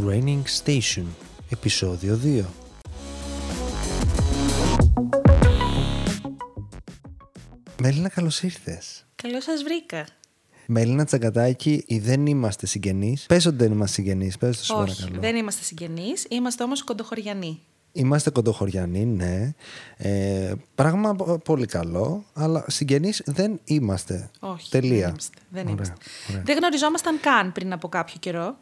Training Station, επεισόδιο 2. Μέλινα, καλώς ήρθες. Καλώς σας βρήκα. Μέλινα Τσαγκατάκη, ή δεν είμαστε συγγενείς. Πες ότι δεν είμαστε συγγενείς, πες το σου Όχι, παρακαλώ. δεν είμαστε συγγενείς, είμαστε όμως κοντοχωριανοί. Είμαστε κοντοχωριανοί, ναι. Ε, πράγμα πο- πολύ καλό, αλλά συγγενείς δεν είμαστε. Όχι. Τελεία. Δεν είμαστε. Δεν, Ωραία, είμαστε. ωραία. δεν γνωριζόμασταν καν πριν από κάποιο καιρό.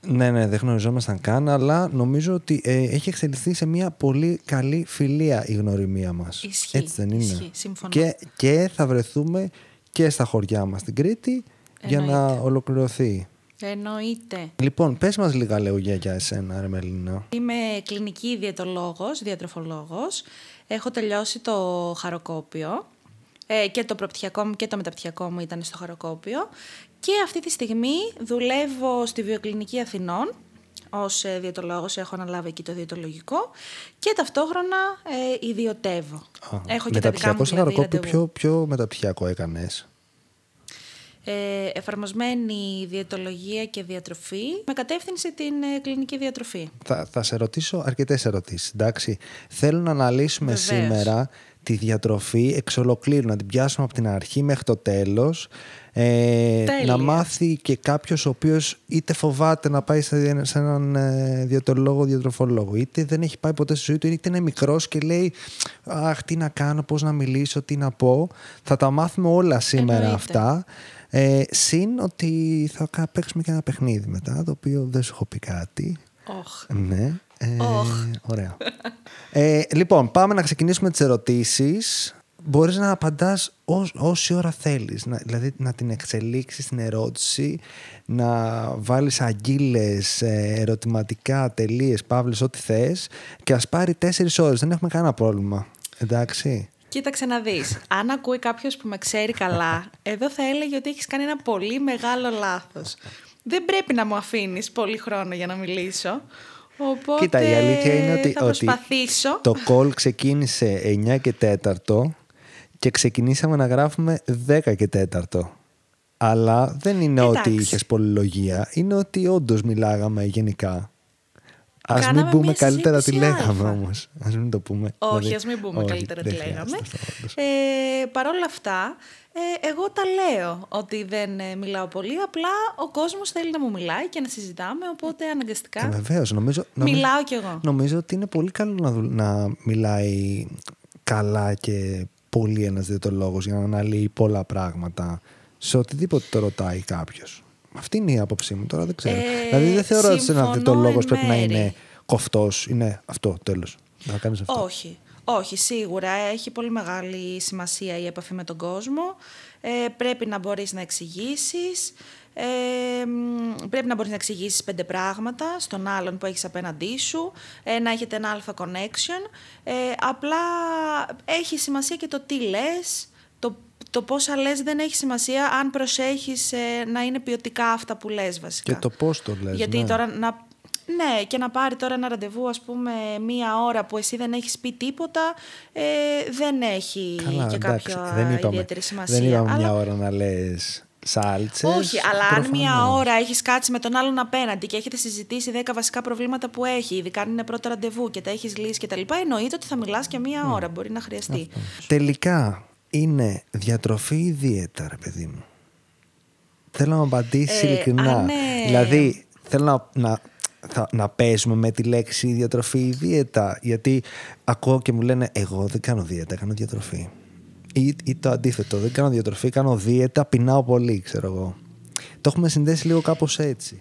Ναι, ναι, δεν γνωριζόμασταν καν, αλλά νομίζω ότι ε, έχει εξελιχθεί σε μια πολύ καλή φιλία η γνωριμία μας. Ισχύει, Έτσι δεν είναι; ισχύει, συμφωνώ. Και, και θα βρεθούμε και στα χωριά μας στην Κρήτη για να Εννοείται. ολοκληρωθεί. Εννοείται. Λοιπόν, πες μας λίγα λόγια για εσένα, ρε Μελίνα. Είμαι κλινική διαιτολόγος, διατροφολόγος. Έχω τελειώσει το χαροκόπιο ε, και το προπτυχιακό μου και το μεταπτυχιακό μου ήταν στο χαροκόπιο. Και αυτή τη στιγμή δουλεύω στη Βιοκλινική Αθηνών ως ε, διαιτολόγος, έχω αναλάβει εκεί το διαιτολογικό και ταυτόχρονα ε, ιδιωτεύω. Α, έχω και τα δικά μεταπτυχιακό μου στο δηλαδή, Χαροκόπιο, ραντεβού. ποιο, ποιο μεταπτυχιακό έκανες; Ε, εφαρμοσμένη διαιτολογία και διατροφή με κατεύθυνση την ε, κλινική διατροφή. Θα, θα σε ρωτήσω αρκετές ερωτήσεις, εντάξει. Θέλω να αναλύσουμε Βεβαίως. σήμερα τη διατροφή εξ ολοκλήρου, να την πιάσουμε από την αρχή μέχρι το τέλος. Ε, Τέλεια. να μάθει και κάποιος ο οποίος είτε φοβάται να πάει σε, σε έναν ε, διατολόγο, διατροφολόγο, είτε δεν έχει πάει ποτέ στη ζωή του, είτε είναι μικρός και λέει «Αχ, τι να κάνω, πώς να μιλήσω, τι να πω». Θα τα μάθουμε όλα σήμερα Εννοείται. αυτά. Ε, συν ότι θα κα- παίξουμε και ένα παιχνίδι μετά, το οποίο δεν σου έχω πει κάτι. Όχ. Ναι. Ε, Οχ. Ωραία. Ε, λοιπόν, πάμε να ξεκινήσουμε τις ερωτήσεις. Μπορείς να απαντάς όσο, όση ώρα θέλεις. Να, δηλαδή να την εξελίξεις την ερώτηση, να βάλεις αγγίλες, ε, ερωτηματικά, τελείες, παύλες, ό,τι θες και ας πάρει τέσσερις ώρες. Δεν έχουμε κανένα πρόβλημα. Εντάξει. Κοίταξε να δεις. Αν ακούει κάποιος που με ξέρει καλά, εδώ θα έλεγε ότι έχεις κάνει ένα πολύ μεγάλο λάθος. Δεν πρέπει να μου αφήνεις πολύ χρόνο για να μιλήσω. Οπότε Κοίτα, η αλήθεια είναι ότι, θα ότι προσπαθήσω. το call ξεκίνησε 9 και 4 και ξεκινήσαμε να γράφουμε 10 και 4. Αλλά δεν είναι Εντάξει. ότι είχες πολυλογία, είναι ότι όντως μιλάγαμε γενικά. Α μην Κάναμε πούμε μια καλύτερα τι συζήτηση λέγαμε αλφα. όμως. Α μην το πούμε. Όχι, Δηλαδή, ας μην πούμε όχι, καλύτερα τι δεν λέγαμε. χρειάζεται αυτό, όντως. Ε, Παρ' όλα αυτά, ε, εγώ τα λέω ότι δεν ε, μιλάω πολύ. Απλά ο κόσμος θέλει να μου μιλάει και να συζητάμε, οπότε αναγκαστικά Ε, Βεβαίως, νομίζω, νομίζω, μιλάω κι εγώ. νομίζω ότι είναι πολύ καλό να, δουλ- να μιλάει καλά και πολύ ένας διαιτολόγος για να αναλύει πολλά πράγματα σε οτιδήποτε το ρωτάει κάποιος. Αυτή είναι η άποψή μου, τώρα δεν ξέρω. Ε, δηλαδή δεν θεωρώ ότι ένα συμφωνώ διαιτολόγος εν πρέπει να μέρη. είναι κοφτός. Είναι αυτό, τέλος. Να κάνεις αυτό. Όχι. Όχι, σίγουρα έχει πολύ μεγάλη σημασία η επαφή με τον κόσμο. Ε, πρέπει να μπορείς να εξηγήσεις. Ε, μ, πρέπει να μπορείς να εξηγήσεις πέντε πράγματα στον άλλον που έχεις απέναντί σου, ε, να έχετε ένα αλφα connection. Ε, απλά έχει σημασία και το τι λες, το, το πόσα λες δεν έχει σημασία αν προσέχεις ε, να είναι ποιοτικά αυτά που λες βασικά. Και το πώς το λες. Γιατί ναι. τώρα να. Ναι, και να πάρει τώρα ένα ραντεβού, ας πούμε, μία ώρα που εσύ δεν έχεις πει τίποτα, ε, δεν έχει Καλά, και εντάξει, κάποια δεν είπαμε, ιδιαίτερη σημασία. δεν είπαμε αλλά... μια ώρα να λες σάλτσες. Όχι, αλλά αν μία ώρα έχεις κάτσει με τον άλλον απέναντι και έχετε συζητήσει 10 βασικά προβλήματα που έχει, ειδικά αν είναι πρώτο ραντεβού και τα έχεις λύσει κτλ., εννοείται ότι θα μιλάς και μία ώρα, μπορεί να χρειαστεί. Τελικά είναι διατροφή ή δίαιτα, ρε παιδί μου; Θέλω να μου απαντήσεις Ε, ειλικρινά. αν, ε, Δηλαδή, θέλω να, να, θα, να παίζουμε με τη λέξη διατροφή ή δίαιτα. Γιατί ακούω και μου λένε, Εγώ δεν κάνω δίαιτα, κάνω διατροφή. Ή, ή το αντίθετο, δεν κάνω διατροφή, κάνω δίαιτα, πεινάω πολύ, ξέρω εγώ. Το έχουμε συνδέσει λίγο κάπως έτσι.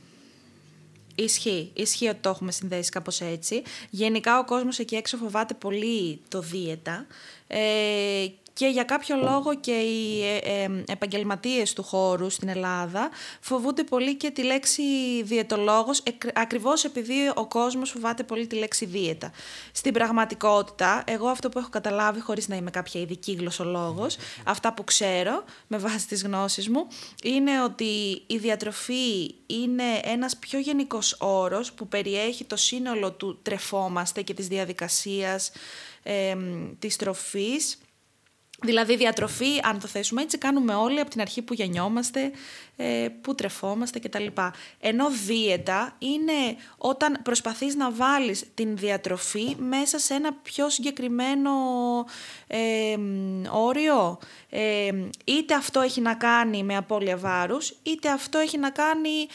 Ισχύει. Ισχύει ότι το έχουμε συνδέσει κάπως έτσι. Γενικά ο κόσμος εκεί έξω φοβάται πολύ το δίαιτα. Ε, και για κάποιο λόγο και οι ε, ε, επαγγελματίες του χώρου στην Ελλάδα φοβούνται πολύ και τη λέξη διαιτολόγος εκ- ακριβώς επειδή ο κόσμος φοβάται πολύ τη λέξη δίαιτα. Στην πραγματικότητα, εγώ αυτό που έχω καταλάβει χωρίς να είμαι κάποια ειδική γλωσσολόγος, αυτά που ξέρω με βάση τις γνώσεις μου, είναι ότι η διατροφή είναι ένας πιο γενικός όρος που περιέχει το σύνολο του τρεφόμαστε και της διαδικασίας ε, της τροφής Δηλαδή διατροφή, αν το θέσουμε έτσι, κάνουμε όλοι από την αρχή που γεννιόμαστε, ε, που τρεφόμαστε κτλ. Ενώ δίαιτα είναι όταν προσπαθείς να βάλεις την διατροφή μέσα σε ένα πιο συγκεκριμένο ε, όριο. Ε, είτε αυτό έχει να κάνει με απώλεια βάρους, είτε αυτό έχει να κάνει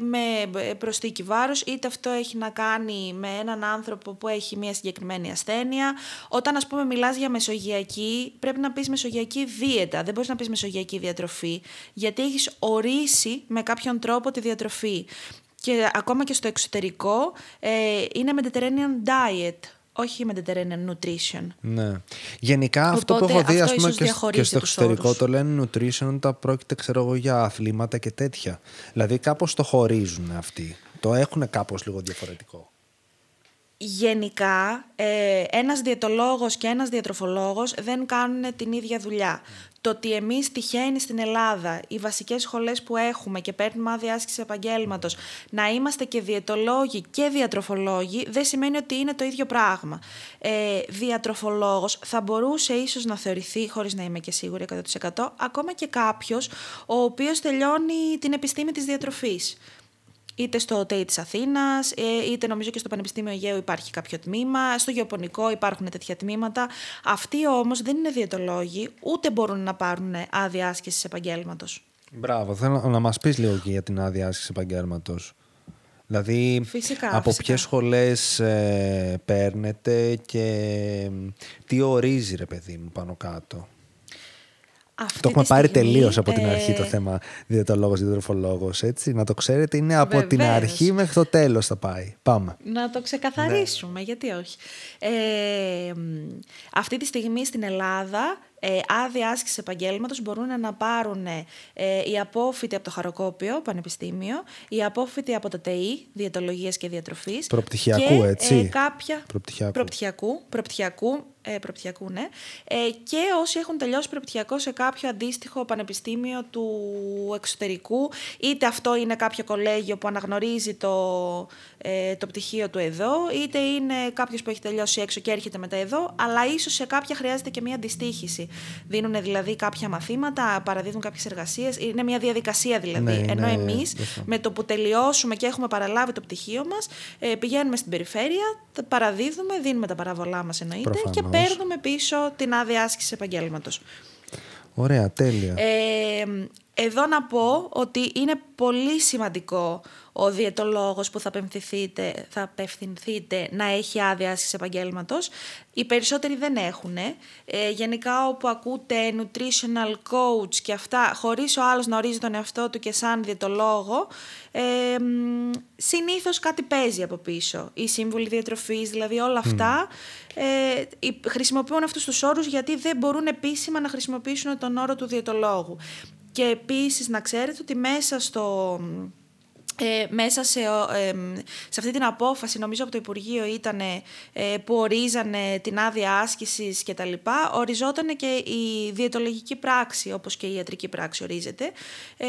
με προσθήκη βάρους, είτε αυτό έχει να κάνει με έναν άνθρωπο που έχει μια συγκεκριμένη ασθένεια. Όταν ας πούμε μιλάς για μεσογειακή, πρέπει να πεις μεσογειακή δίαιτα, δεν μπορείς να πεις μεσογειακή διατροφή, γιατί έχεις ορίσει με κάποιον τρόπο τη διατροφή. Και ακόμα και στο εξωτερικό ε, είναι Mediterranean diet, όχι Mediterranean nutrition. Ναι. Γενικά αυτό που έχω δει ας πούμε, και, και στο εξωτερικό το λένε nutrition όταν πρόκειται ξέρω εγώ, για αθλήματα και τέτοια. Δηλαδή κάπως το χωρίζουν αυτοί. Το έχουν κάπως λίγο διαφορετικό. Γενικά, ε, ένας διαιτολόγος και ένας διατροφολόγος δεν κάνουν την ίδια δουλειά. Το ότι εμείς τυχαίνει στην Ελλάδα, οι βασικές σχολές που έχουμε και παίρνουμε άδεια άσκηση επαγγέλματος, να είμαστε και διαιτολόγοι και διατροφολόγοι, δεν σημαίνει ότι είναι το ίδιο πράγμα. Ε, διατροφολόγος θα μπορούσε ίσως να θεωρηθεί, χωρίς να είμαι και σίγουρη 100%, ακόμα και κάποιος ο οποίος τελειώνει την επιστήμη της διατροφής είτε στο ΤΕΙ της Αθήνας, ε, είτε νομίζω και στο Πανεπιστήμιο Αιγαίου υπάρχει κάποιο τμήμα, στο Γεωπονικό υπάρχουν τέτοια τμήματα. Αυτοί όμως δεν είναι διαιτολόγοι, ούτε μπορούν να πάρουν άδεια άσκησης επαγγέλματος. Μπράβο, θέλω να μας πεις λίγο και για την άδεια άσκησης επαγγέλματος. Δηλαδή, φυσικά, από ποιες σχολές ε, παίρνετε και τι ορίζει ρε παιδί μου πάνω κάτω; Αυτή το έχουμε πάρει τελείως από την αρχή το ε, θέμα διαιτολόγος, διατροφολόγος. Έτσι, να το ξέρετε, είναι από την αρχή μέχρι το τέλος θα πάει. Πάμε. Να το ξεκαθαρίσουμε, γιατί όχι. Ε, αυτή τη στιγμή στην Ελλάδα ε, άδεια άσκηση επαγγέλματος μπορούν να πάρουν ε, οι απόφοιτοι από το Χαροκόπιο Πανεπιστήμιο, οι απόφοιτοι από το ΤΕΙ, Διαιτολογίας και Διατροφής. Προπτυχιακού, έτσι. Ε, κάποια. Προπτυχιακού. Προπτυχιακού, προπτυχιακού ε, προπτυχιακού, ναι. Ε, και όσοι έχουν τελειώσει προπτυχιακό σε κάποιο αντίστοιχο πανεπιστήμιο του εξωτερικού, είτε αυτό είναι κάποιο κολέγιο που αναγνωρίζει το, ε, το πτυχίο του εδώ, είτε είναι κάποιος που έχει τελειώσει έξω και έρχεται μετά εδώ, αλλά ίσως σε κάποια χρειάζεται και μια αντιστοίχηση. Δίνουν δηλαδή κάποια μαθήματα, παραδίδουν κάποιες εργασίες, είναι μια διαδικασία δηλαδή. Ναι, Ενώ ναι, εμείς ναι. με το που τελειώσουμε και έχουμε παραλάβει το πτυχίο μας, ε, πηγαίνουμε στην περιφέρεια, παραδίδουμε, δίνουμε τα παραβολά μας εννοείται και παίρνουμε πίσω την άδεια άσκηση επαγγέλματος. Ωραία, τέλεια. Ε, εδώ να πω ότι είναι πολύ σημαντικό ο διαιτολόγος που θα απευθυνθείτε, θα απευθυνθείτε να έχει άδεια άσκηση επαγγέλματος. Οι περισσότεροι δεν έχουν. Ε, γενικά όπου ακούτε nutritional coach και αυτά, χωρίς ο άλλος να ορίζει τον εαυτό του και σαν διαιτολόγο, ε, συνήθως κάτι παίζει από πίσω. Οι σύμβουλοι διατροφής, δηλαδή όλα αυτά, ε, χρησιμοποιούν αυτούς τους όρους γιατί δεν μπορούν επίσημα να χρησιμοποιήσουν τον όρο του διαιτολόγου. Και επίσης να ξέρετε ότι μέσα στο ε, μέσα σε, ε, σε αυτή την απόφαση, νομίζω από το Υπουργείο ήταν ε, που ορίζανε την άδεια άσκησης και τα λοιπά, οριζόταν και η διαιτολογική πράξη, όπως και η ιατρική πράξη ορίζεται. Ε,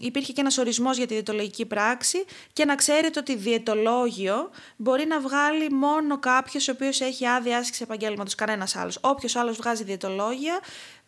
υπήρχε και ένας ορισμός για τη διαιτολογική πράξη και να ξέρετε ότι διαιτολόγιο μπορεί να βγάλει μόνο κάποιος ο οποίος έχει άδεια άσκησης επαγγέλματος, κανένας άλλος. Όποιος άλλος βγάζει διαιτολόγια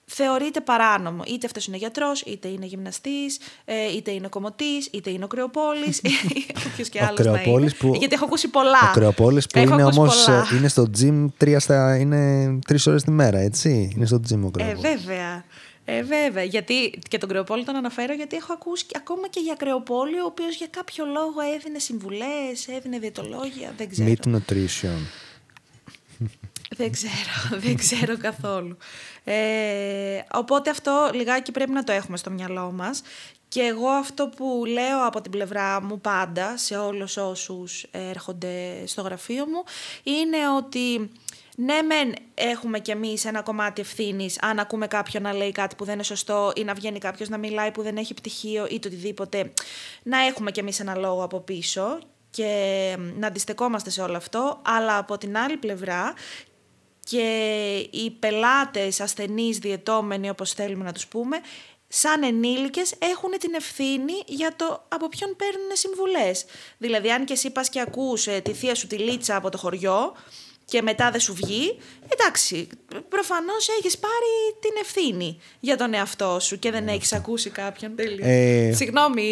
θεωρείται παράνομο. Είτε αυτός είναι γιατρός, είτε είναι γυμναστής, ε, είτε είναι κομμωτής, είτε είναι ο Κρεοπόλης. Όποιος και άλλος να είναι. Που... Γιατί έχω ακούσει πολλά. Ο Κρεοπόλης που είναι όμως ε, είναι στο gym τρία στα... είναι τρεις ώρες τη μέρα, έτσι; Είναι στο gym ο Κρεοπόλης. Ε, βέβαια. Ε, βέβαια. Γιατί και τον Κρεοπόλη τον αναφέρω γιατί έχω ακούσει ακόμα και για Κρεοπόλη, ο οποίος για κάποιο λόγο έδινε συμβουλές, έδινε διαιτολόγια. Δεν ξέρω. Meat nutrition. Δεν ξέρω, δεν ξέρω καθόλου. Ε, οπότε αυτό λιγάκι πρέπει να το έχουμε στο μυαλό μας. Και εγώ αυτό που λέω από την πλευρά μου πάντα σε όλους όσους έρχονται στο γραφείο μου είναι ότι ναι μεν έχουμε κι εμείς ένα κομμάτι ευθύνης αν ακούμε κάποιον να λέει κάτι που δεν είναι σωστό ή να βγαίνει κάποιος να μιλάει που δεν έχει πτυχίο ή το οτιδήποτε να έχουμε κι εμείς ένα λόγο από πίσω και να αντιστεκόμαστε σε όλο αυτό, αλλά από την άλλη πλευρά και οι πελάτες, ασθενείς, διαιτώμενοι όπως θέλουμε να τους πούμε, σαν ενήλικες έχουν την ευθύνη για το από ποιον παίρνουν συμβουλές. Δηλαδή αν και εσύ πας και ακούς ε, τη θεία σου τη Λίτσα από το χωριό, και μετά δεν σου βγει, εντάξει, προφανώς έχεις πάρει την ευθύνη για τον εαυτό σου και δεν Ναι, έχεις ακούσει κάποιον. Τέλειο. Ε, Συγγνώμη,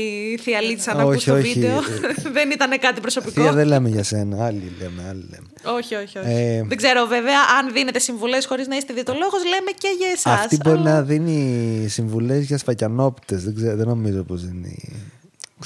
θεία Λίτσα, να όχι, ακούς το όχι. βίντεο. δεν ήταν κάτι προσωπικό. Θεία, δεν λέμε για σένα. Άλλοι λέμε, άλλοι λέμε. Όχι, όχι, όχι. Ε, δεν ξέρω βέβαια αν δίνετε συμβουλές χωρίς να είστε διαιτολόγος, λέμε και για εσάς. Αυτή μπορεί να δίνει συμβουλές για σφακιανόπτες. Δεν, ξέρω, δεν νομίζω πως είναι.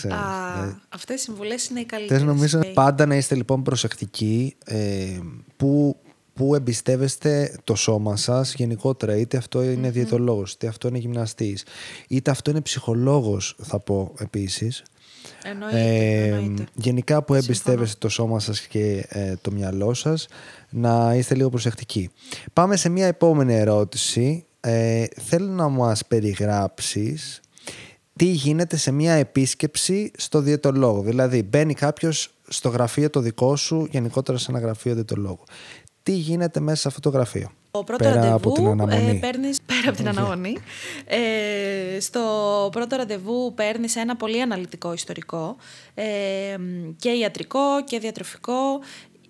Ξέρω. Α, αυτές οι συμβουλές είναι οι καλύτερες. Θες νομίζω Ε, πάντα να είστε λοιπόν προσεκτικοί ε, που, που εμπιστεύεστε το σώμα σας γενικότερα είτε αυτό είναι διαιτολόγος είτε αυτό είναι γυμναστής είτε αυτό είναι ψυχολόγος θα πω επίσης Εννοείται, Ε, εννοείται. γενικά που εμπιστεύεστε το σώμα σας και ε, το μυαλό σας να είστε λίγο προσεκτικοί. Πάμε σε μια επόμενη ερώτηση. Ε, θέλω να μας περιγράψεις τι γίνεται σε μια επίσκεψη στο διαιτολόγο. Δηλαδή μπαίνει κάποιος στο γραφείο το δικό σου, γενικότερα σε ένα γραφείο διαιτολόγου. Τι γίνεται μέσα σε αυτό το γραφείο; Το πρώτο πέρα ραντεβού από την αναμονή. Ε, παίρνεις, πέρα από την αναμονή. Ε, στο πρώτο ραντεβού παίρνεις ένα πολύ αναλυτικό ιστορικό ε, και ιατρικό και διατροφικό.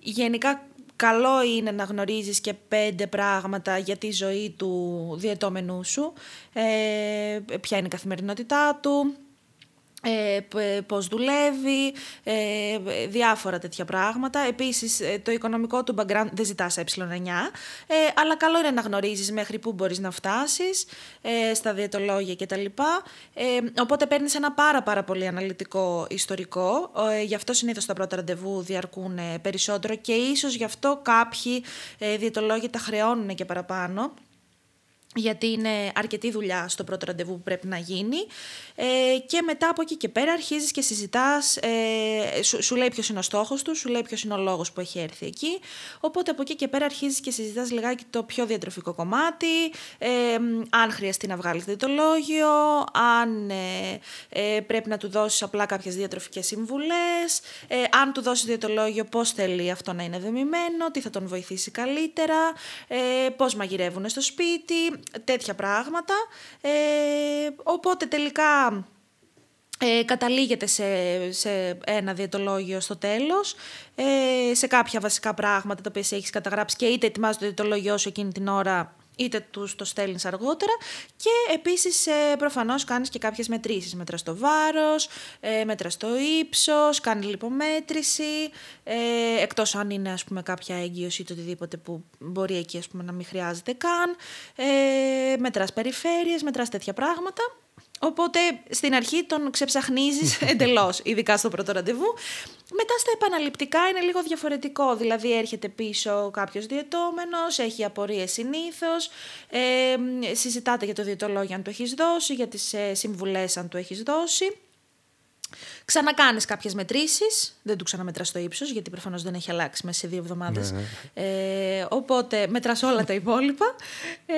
Γενικά καλό είναι να γνωρίζεις και πέντε πράγματα για τη ζωή του διαιτώμενού σου. Ε, ποια είναι η καθημερινότητά του, ε, π- πώς δουλεύει, ε, διάφορα τέτοια πράγματα. Επίσης, ε, το οικονομικό του background δεν ζητάς ε9, ε, αλλά καλό είναι να γνωρίζεις μέχρι πού μπορείς να φτάσεις, ε, στα διαιτολόγια κτλ. Ε, οπότε παίρνεις ένα πάρα πάρα πολύ αναλυτικό ιστορικό, ε, γι' αυτό συνήθως τα πρώτα ραντεβού διαρκούν ε, περισσότερο και ίσως γι' αυτό κάποιοι ε, διαιτολόγοι τα χρεώνουν και παραπάνω γιατί είναι αρκετή δουλειά στο πρώτο ραντεβού που πρέπει να γίνει. Ε, και μετά από εκεί και πέρα αρχίζεις και συζητάς, ε, σου, σου λέει ποιος είναι ο στόχος του, σου λέει ποιος είναι ο λόγος που έχει έρθει εκεί, οπότε από εκεί και πέρα αρχίζεις και συζητάς λιγάκι το πιο διατροφικό κομμάτι, ε, αν χρειαστεί να βγάλεις διαιτολόγιο, αν ε, ε, πρέπει να του δώσεις απλά κάποιες διατροφικές συμβουλές, ε, αν του δώσεις διαιτολόγιο πώς θέλει αυτό να είναι δομημένο, τι θα τον βοηθήσει καλύτερα, ε, πώς μαγειρεύουν στο σπίτι, τέτοια πράγματα. Ε, οπότε τελικά ε, καταλήγετε σε, σε ένα διαιτολόγιο στο τέλος, ε, σε κάποια βασικά πράγματα τα οποία σε έχεις καταγράψει και είτε ετοιμάζεις το διαιτολόγιο σου εκείνη την ώρα, είτε τους το στέλνεις αργότερα και επίσης ε, προφανώς κάνεις και κάποιες μετρήσεις. Μετράς το βάρος, ε, μέτρας το ύψος, κάνεις λιπομέτρηση, ε, εκτός αν είναι ας πούμε κάποια έγκυος ή το οτιδήποτε που μπορεί εκεί ας πούμε, να μην χρειάζεται καν, ε, μετράς περιφέρειες, μετράς τέτοια πράγματα. Οπότε στην αρχή τον ξεψαχνίζεις εντελώς, ειδικά στο πρώτο ραντεβού. Μετά στα επαναληπτικά είναι λίγο διαφορετικό. Δηλαδή έρχεται πίσω κάποιος διαιτώμενος, έχει απορίες συνήθως. Ε, συζητάτε για το διαιτολόγιο αν το έχεις δώσει, για τις ε, συμβουλές αν το έχεις δώσει. Ξανακάνεις κάποιες μετρήσεις, δεν του ξαναμετράς το ύψος, γιατί προφανώς δεν έχει αλλάξει μέσα σε δύο εβδομάδες. Ε, οπότε μετράς όλα τα υπόλοιπα. Ε,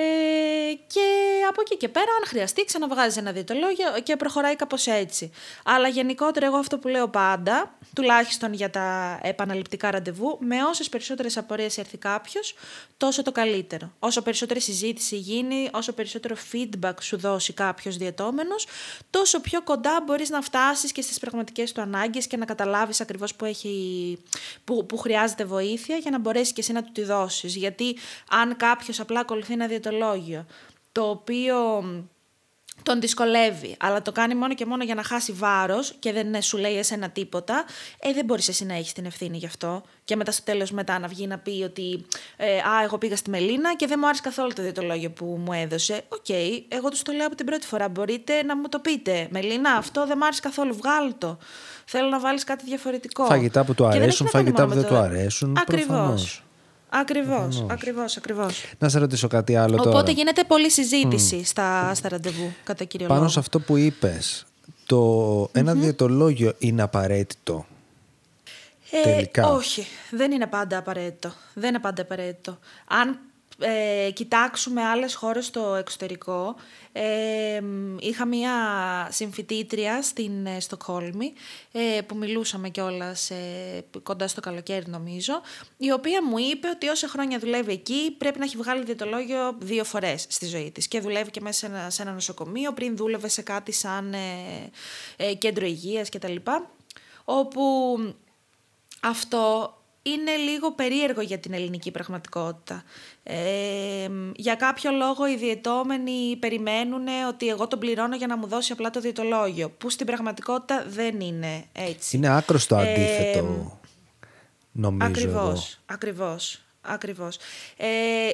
και από εκεί και πέρα, αν χρειαστεί, ξαναβγάζεις ένα διαιτολόγιο και προχωράει κάπως έτσι. Αλλά γενικότερα εγώ αυτό που λέω πάντα, τουλάχιστον για τα επαναληπτικά ραντεβού, με όσες περισσότερες απορίες έρθει κάποιος, τόσο το καλύτερο. Όσο περισσότερη συζήτηση γίνει, όσο περισσότερο feedback σου δώσει κάποιος διαιτώμενος, τόσο πιο κοντά μπορείς να φτάσεις και στις πραγματικές του ανάγκες και να καταλάβεις ακριβώς που, έχει, που, που χρειάζεται βοήθεια για να μπορέσεις και εσύ να του τη δώσεις. Γιατί αν κάποιος απλά ακολουθεί ένα διαιτολόγιο, το οποίο τον δυσκολεύει, αλλά το κάνει μόνο και μόνο για να χάσει βάρος και δεν σου λέει εσένα τίποτα, ε, δεν μπορείς εσύ να έχεις την ευθύνη γι' αυτό. Και μετά στο τέλος μετά να βγει να πει ότι ε, Α, εγώ πήγα στη Μελίνα και δεν μου άρεσε καθόλου το διαιτολόγιο που μου έδωσε. Οκ, εγώ τους το λέω από την πρώτη φορά. Μπορείτε να μου το πείτε. Μελίνα, αυτό δεν μου άρεσε καθόλου. Βγάλ το. Θέλω να βάλεις κάτι διαφορετικό. Φαγητά που του Και δεν αρέσουν, έχει να κάνει φαγητά μόνο που με δεν το- του αρέσουν, Ακριβώς. Προφανώς. Ακριβώς, ακριβώς, ακριβώς. Να σε ρωτήσω κάτι άλλο Οπότε τώρα. γίνεται πολλή συζήτηση στα, στα ραντεβού, κατά κύριο Πάνω λόγο. σε αυτό που είπες, το ένα διαιτολόγιο είναι απαραίτητο. Ε, τελικά; Όχι, δεν είναι πάντα απαραίτητο. Δεν είναι πάντα απαραίτητο. Αν ε, κοιτάξουμε άλλες χώρες στο εξωτερικό, ε, μ, είχα μία συμφιτήτρια στην ε, Στοκχόλμη ε, που μιλούσαμε κιόλας ε, κοντά στο καλοκαίρι νομίζω, η οποία μου είπε ότι όσα χρόνια δουλεύει εκεί πρέπει να έχει βγάλει διαιτολόγιο δύο φορές στη ζωή της και δουλεύει και μέσα σε ένα, σε ένα νοσοκομείο, πριν δούλευε σε κάτι σαν ε, ε, κέντρο υγείας κτλ. Όπου αυτό είναι λίγο περίεργο για την ελληνική πραγματικότητα. Ε, για κάποιο λόγο οι διαιτώμενοι περιμένουν ότι εγώ τον πληρώνω για να μου δώσει απλά το διαιτολόγιο, που στην πραγματικότητα δεν είναι έτσι. Είναι άκρος το αντίθετο, νομίζω Ακριβώς, ακριβώς. Ακριβώς. Ε,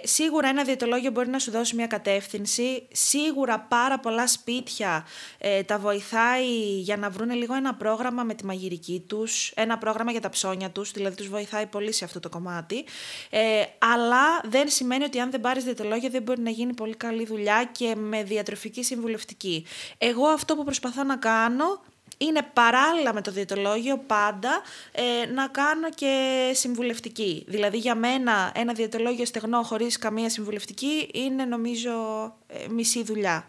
σίγουρα ένα διαιτολόγιο μπορεί να σου δώσει μια κατεύθυνση. Σίγουρα πάρα πολλά σπίτια ε, τα βοηθάει για να βρουν λίγο ένα πρόγραμμα με τη μαγειρική τους, ένα πρόγραμμα για τα ψώνια τους, δηλαδή τους βοηθάει πολύ σε αυτό το κομμάτι. Ε, αλλά δεν σημαίνει ότι αν δεν πάρεις διαιτολόγιο δεν μπορεί να γίνει πολύ καλή δουλειά και με διατροφική συμβουλευτική. Εγώ αυτό που προσπαθώ να κάνω είναι παράλληλα με το διαιτολόγιο πάντα ε, να κάνω και συμβουλευτική. Δηλαδή για μένα ένα διαιτολόγιο στεγνό χωρίς καμία συμβουλευτική είναι νομίζω ε, μισή δουλειά.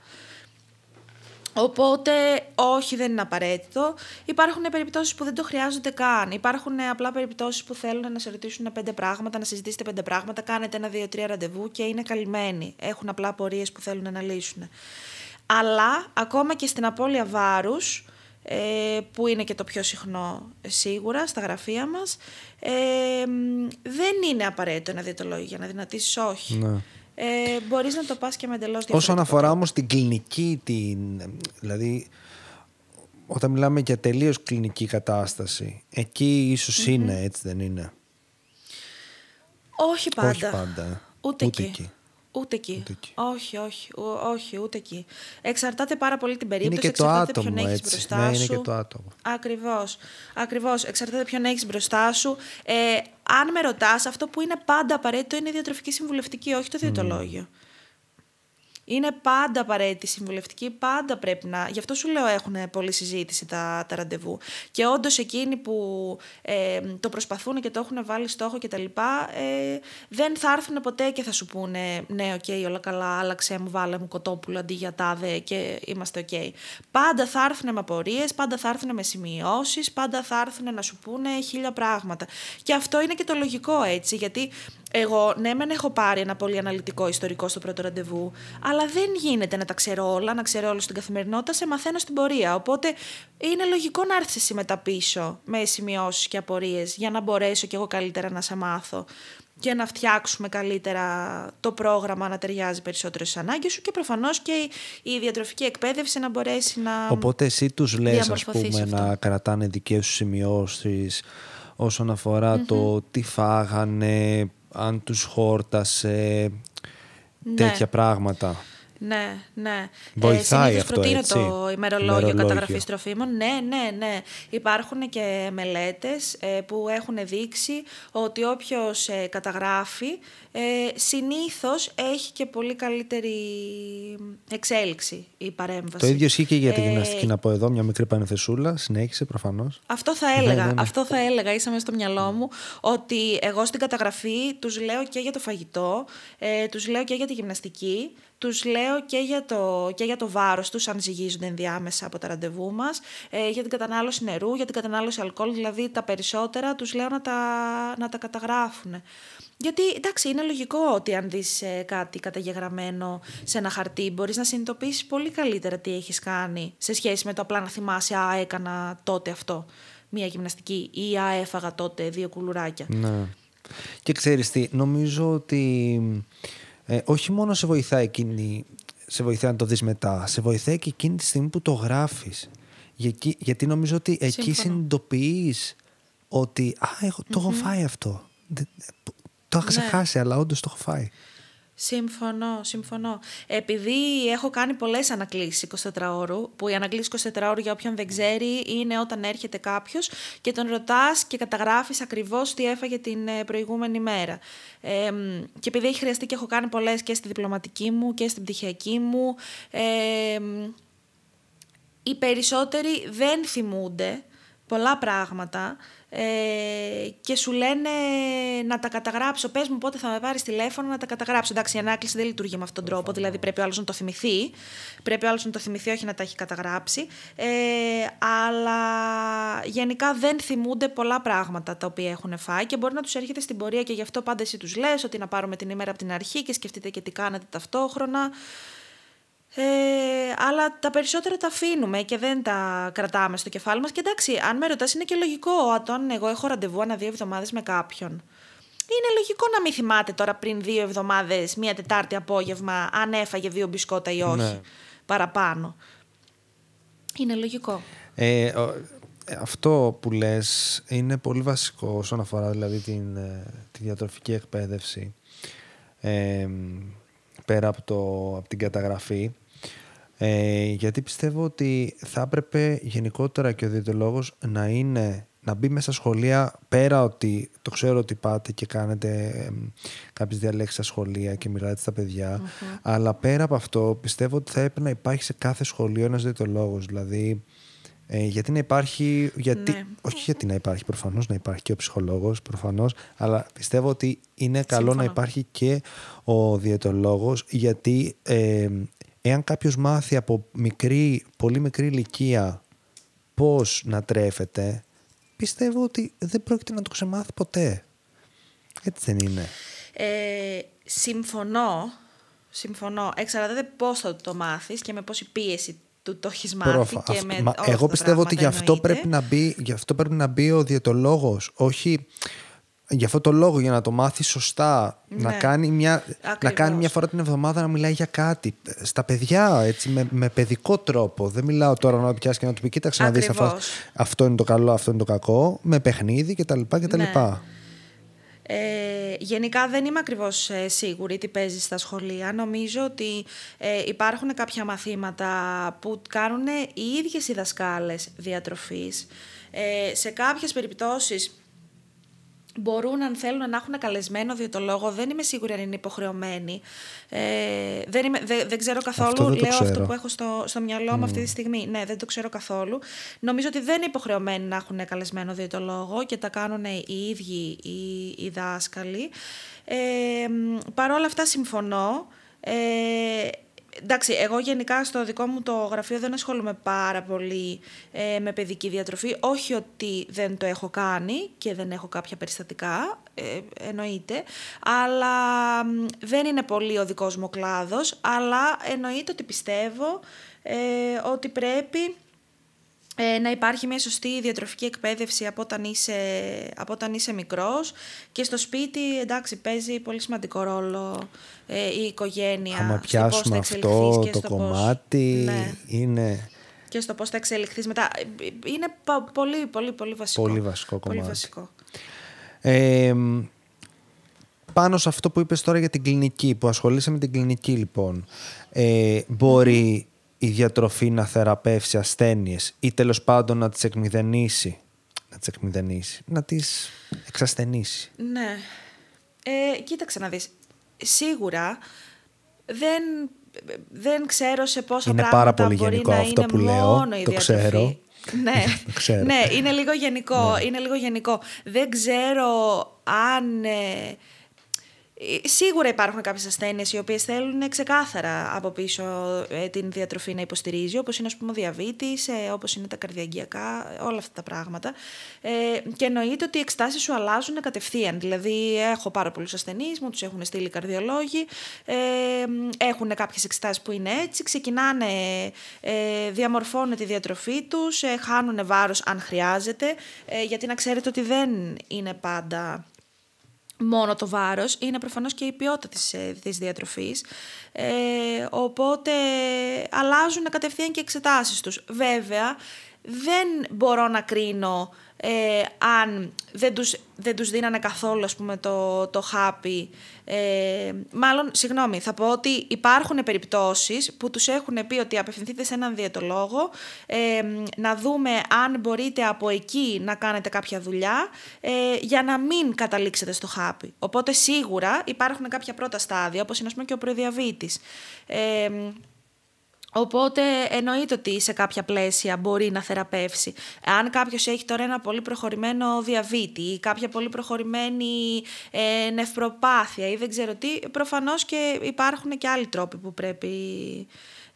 Οπότε, όχι, δεν είναι απαραίτητο. Υπάρχουν περιπτώσεις που δεν το χρειάζονται καν. Υπάρχουν απλά περιπτώσεις που θέλουν να σε ρωτήσουν πέντε πράγματα, να συζητήσετε πέντε πράγματα, κάνετε ένα, δύο, τρία ραντεβού και είναι καλυμμένοι. Έχουν απλά απορίες που θέλουν να λύσουν. Αλλά, ακόμα και στην απώλεια βάρους, ε, που είναι και το πιο συχνό ε, σίγουρα στα γραφεία μας, ε, δεν είναι απαραίτητο ένα διαιτολόγιο για να δυνατήσεις όχι. Ναι. Ε, μπορείς να το πας και με εντελώς διαφορετικό. Όσον αφορά όμως την κλινική, την, δηλαδή όταν μιλάμε για τελείως κλινική κατάσταση, εκεί είναι, έτσι δεν είναι; Όχι πάντα. Όχι πάντα. Ούτε, Ούτε εκεί. Ούτε εκεί. Όχι, όχι, όχι, ούτε εκεί. Εξαρτάται πάρα πολύ την περίπτωση. Είναι και το εξαρτάται άτομο, ποιον έχεις μπροστά ναι, σου. Είναι και το άτομο. Ακριβώς. Ακριβώς. Εξαρτάται ποιον έχεις μπροστά σου. Ε, αν με ρωτάς, αυτό που είναι πάντα απαραίτητο είναι η διατροφική συμβουλευτική, όχι το διαιτολόγιο. Είναι πάντα απαραίτητη συμβουλευτική, πάντα πρέπει να. Γι' αυτό σου λέω έχουν πολλή συζήτηση τα, τα ραντεβού. Και όντως εκείνοι που ε, το προσπαθούν και το έχουν βάλει στόχο κτλ. Ε, δεν θα έρθουν ποτέ και θα σου πούνε Ναι, OK, okay, όλα καλά, άλλαξε μου, βάλε μου κοτόπουλο αντί για τάδε και είμαστε OK. Okay. Πάντα θα έρθουν με απορίες, πάντα θα έρθουν με σημειώσεις, πάντα θα έρθουν να σου πούνε χίλια πράγματα. Και αυτό είναι και το λογικό έτσι, γιατί εγώ, ναι, μεν έχω πάρει ένα πολύ αναλυτικό ιστορικό στο πρώτο ραντεβού, αλλά δεν γίνεται να τα ξέρω όλα, να ξέρω όλα στην καθημερινότητα, σε μαθαίνω στην πορεία. Οπότε είναι λογικό να έρθεις εσύ μετά πίσω με σημειώσεις και απορίες για να μπορέσω κι εγώ καλύτερα να σε μάθω και να φτιάξουμε καλύτερα το πρόγραμμα να ταιριάζει περισσότερο στις ανάγκες σου και προφανώς και η διατροφική εκπαίδευση να μπορέσει να. Οπότε εσύ τους λες, ας πούμε, να κρατάνε δικές σου σημειώσεις όσον το τι φάγανε, αν τους χόρτασε, ναι. τέτοια πράγματα. Ναι, ναι. Βοηθάει ε, αυτό, προτείνω έτσι. το ημερολόγιο καταγραφής τροφίμων. Ναι, ναι, ναι. Υπάρχουν και μελέτες ε, που έχουν δείξει ότι όποιος ε, καταγράφει ε, συνήθως έχει και πολύ καλύτερη εξέλιξη η παρέμβαση. Το ίδιο ισχύει και για τη γυμναστική. Να πω εδώ μια μικρή πανεθεσούλα. Συνέχισε προφανώς. Αυτό θα έλεγα. Ναι, ναι, ναι. Αυτό θα έλεγα. Είσαι μέσα στο μυαλό μου ότι εγώ στην καταγραφή τους λέω και για το φαγητό, ε, τους λέω και για τη γυμναστική, τους λέω και για το, και για το βάρος τους, αν ζυγίζονται ενδιάμεσα από τα ραντεβού μας, ε, για την κατανάλωση νερού, για την κατανάλωση αλκοόλ, δηλαδή τα περισσότερα τους λέω να τα, να τα καταγράφουν. Γιατί εντάξει, είναι λογικό ότι αν δεις ε, κάτι καταγεγραμμένο σε ένα χαρτί, μπορείς να συνειδητοποιήσεις πολύ καλύτερα τι έχεις κάνει σε σχέση με το απλά να θυμάσαι Α, έκανα τότε αυτό. Μία γυμναστική ή Α, έφαγα τότε δύο κουλουράκια. Ναι. Και ξέρεις τι, νομίζω ότι ε, όχι μόνο σε βοηθάει εκείνη, σε βοηθάει να το δεις μετά, σε βοηθάει και εκείνη τη στιγμή που το γράφεις. Γιατί, γιατί νομίζω ότι εκεί συνειδητοποιείς ότι «Α, έχω, το έχω φάει αυτό». Το είχα ναι. ξεχάσει, αλλά όντως το έχω φάει. Συμφωνώ, συμφωνώ. Επειδή έχω κάνει πολλές ανακλήσεις 24 ώρου, που η ανακλήση 24 ώρου για όποιον δεν ξέρει είναι όταν έρχεται κάποιος και τον ρωτάς και καταγράφεις ακριβώς τι έφαγε την ε, προηγούμενη μέρα. Ε, και επειδή έχει χρειαστεί και έχω κάνει πολλές και στη διπλωματική μου και στην πτυχιακή μου, ε, οι περισσότεροι δεν θυμούνται πολλά πράγματα ε, και σου λένε να τα καταγράψω. Πες μου πότε θα με πάρεις τηλέφωνο να τα καταγράψω. Εντάξει, η ανάκληση δεν λειτουργεί με αυτόν τον τρόπο. Δηλαδή πρέπει ο άλλος να το θυμηθεί. Πρέπει ο άλλος να το θυμηθεί, όχι να τα έχει καταγράψει. Ε, αλλά γενικά δεν θυμούνται πολλά πράγματα τα οποία έχουν φάει και μπορεί να τους έρχεται στην πορεία και γι' αυτό πάντα εσύ τους λες ότι να πάρουμε την ημέρα από την αρχή και σκεφτείτε και τι κάνετε ταυτόχρονα. Ε, αλλά τα περισσότερα τα αφήνουμε και δεν τα κρατάμε στο κεφάλι μας. Και εντάξει, αν με ρωτάς είναι και λογικό. Αν εγώ έχω ραντεβού ανά δύο εβδομάδες με κάποιον. Είναι λογικό να μην θυμάται τώρα πριν δύο εβδομάδες, μία Τετάρτη απόγευμα, αν έφαγε δύο μπισκότα ή όχι Ναι. παραπάνω. Είναι λογικό. Ε, ο- ε, αυτό που λες είναι πολύ βασικό όσον αφορά δηλαδή την, ε, τη διατροφική εκπαίδευση ε, πέρα από, το, από την καταγραφή. Ε, γιατί πιστεύω ότι θα έπρεπε γενικότερα και ο διαιτολόγος να είναι να μπει μέσα στα σχολεία πέρα ότι το ξέρω ότι πάτε και κάνετε ε, κάποιες διαλέξεις στα σχολεία και μιλάτε στα παιδιά αλλά πέρα από αυτό πιστεύω ότι θα έπρεπε να υπάρχει σε κάθε σχολείο ένας διαιτολόγος. Δηλαδή ε, γιατί να υπάρχει, γιατί, Ναι. όχι γιατί να υπάρχει προφανώς να υπάρχει και ο ψυχολόγος προφανώς, αλλά πιστεύω ότι είναι καλό να Σύμφωνο. υπάρχει και ο διαιτολόγος γιατί ε, εάν κάποιος μάθει από μικρή, πολύ μικρή ηλικία πώς να τρέφεται πιστεύω ότι δεν πρόκειται να το ξεμάθει ποτέ. Έτσι δεν είναι. Ε, συμφωνώ, συμφωνώ. Εξαρτάται πώς θα το μάθεις και με πόση πίεση του το έχεις μάθει. Προφα- και αυτό- με μα όλα εγώ αυτά τα πιστεύω ότι γι' πράγματα αυτό, εννοείται. πρέπει να μπει, γι' αυτό πρέπει να μπει ο διαιτολόγος. Όχι γι' αυτό το λόγο, για να το μάθει σωστά. Να, Ναι. κάνει μια, να Ακριβώς. κάνει μια φορά την εβδομάδα να μιλάει για κάτι. Στα παιδιά, έτσι, με, με παιδικό τρόπο. Δεν μιλάω τώρα να πιάσει και να του πει: Κοίταξε να δεις Ακριβώς. αυτό είναι το καλό, αυτό είναι το κακό. Με παιχνίδι κτλ. κτλ. Ναι. Ε, γενικά δεν είμαι ακριβώς ε, σίγουρη τι παίζει στα σχολεία. Νομίζω ότι ε, υπάρχουν κάποια μαθήματα που κάνουν οι ίδιες οι δασκάλες διατροφής. Ε, σε κάποιες περιπτώσεις μπορούν αν θέλουν να έχουν καλεσμένο διαιτολόγο, δεν είμαι σίγουρη αν είναι υποχρεωμένοι. Ε, δεν, είμαι, δεν, δεν ξέρω καθόλου, Αυτό δεν το λέω αυτό ξέρω. που έχω στο, στο μυαλό μου αυτή τη στιγμή. Ναι, δεν το ξέρω καθόλου. Νομίζω ότι δεν είναι υποχρεωμένοι να έχουν καλεσμένο διαιτολόγο και τα κάνουν οι ίδιοι οι, οι δάσκαλοι. Ε, Παρ' όλα αυτά συμφωνώ. Ε, εντάξει, εγώ γενικά στο δικό μου το γραφείο δεν ασχολούμαι πάρα πολύ ε, με παιδική διατροφή. Όχι ότι δεν το έχω κάνει και δεν έχω κάποια περιστατικά, ε, εννοείται. Αλλά μ, δεν είναι πολύ ο δικός μου κλάδος. Αλλά εννοείται ότι πιστεύω ε, ότι πρέπει ε, να υπάρχει μια σωστή διατροφική εκπαίδευση από όταν, είσαι, από όταν είσαι μικρός και στο σπίτι εντάξει παίζει πολύ σημαντικό ρόλο ε, η οικογένεια Άμα στο πώς θα πιάσουμε εξελιχθείς αυτό και το στο πώς- κομμάτι, ναι, είναι και στο πώς θα εξελιχθείς μετά. Ε, Είναι πα- πολύ πολύ πολύ βασικό. Πολύ βασικό Πολύ κομμάτι. βασικό. Ε, πάνω σε αυτό που είπες τώρα για την κλινική, που ασχολείσαι με την κλινική λοιπόν, ε, μπορεί η διατροφή να θεραπεύσει ασθένειες ή τέλος πάντων να τις εκμηδενήσει, να τις εκμηδενήσει, να τις εξασθενήσει. Ναι. Ε, κοίταξε να δεις. Σίγουρα δεν, δεν ξέρω σε πόσα Είναι πάρα πράγματα πολύ μπορεί γενικό να αυτό είναι που λέω, μόνο η το διατροφή. ξέρω. Ναι, Το ξέρω. ναι, είναι λίγο γενικό. Είναι λίγο γενικό. Δεν ξέρω αν... ε, ε, Σίγουρα υπάρχουν κάποιες ασθένειες οι οποίες θέλουν ξεκάθαρα από πίσω ε, την διατροφή να υποστηρίζει, όπως είναι ας πούμε ο διαβήτης, ε, όπως είναι τα καρδιαγγειακά, όλα αυτά τα πράγματα. Ε, και εννοείται ότι οι εξτάσεις σου αλλάζουν κατευθείαν. Δηλαδή έχω πάρα πολλούς ασθενείς, μου τους έχουν στείλει οι καρδιολόγοι, ε, έχουν κάποιες εξετάσεις που είναι έτσι, ξεκινάνε, ε, διαμορφώνουν τη διατροφή τους, ε, χάνουν βάρος αν χρειάζεται, ε, γιατί να ξέρετε ότι δεν είναι πάντα μόνο το βάρος, είναι προφανώς και η ποιότητα της, ε, της διατροφής. Ε, οπότε αλλάζουν κατευθείαν και οι εξετάσεις τους. Βέβαια, δεν μπορώ να κρίνω ε, αν δεν τους, δεν τους δίνανε καθόλου ας πούμε, το, το χάπι. Ε, μάλλον, συγγνώμη, θα πω ότι υπάρχουν περιπτώσεις που τους έχουν πει ότι απευθυνθείτε σε έναν διαιτολόγο ε, να δούμε αν μπορείτε από εκεί να κάνετε κάποια δουλειά ε, για να μην καταλήξετε στο χάπι. Οπότε σίγουρα υπάρχουν κάποια πρώτα στάδια, όπως είναι ας πούμε, και ο προδιαβήτης. Ε, Οπότε εννοείται ότι σε κάποια πλαίσια μπορεί να θεραπεύσει. Αν κάποιος έχει τώρα ένα πολύ προχωρημένο διαβήτη ή κάποια πολύ προχωρημένη ε, νευροπάθεια ή δεν ξέρω τι, προφανώς και υπάρχουν και άλλοι τρόποι που πρέπει...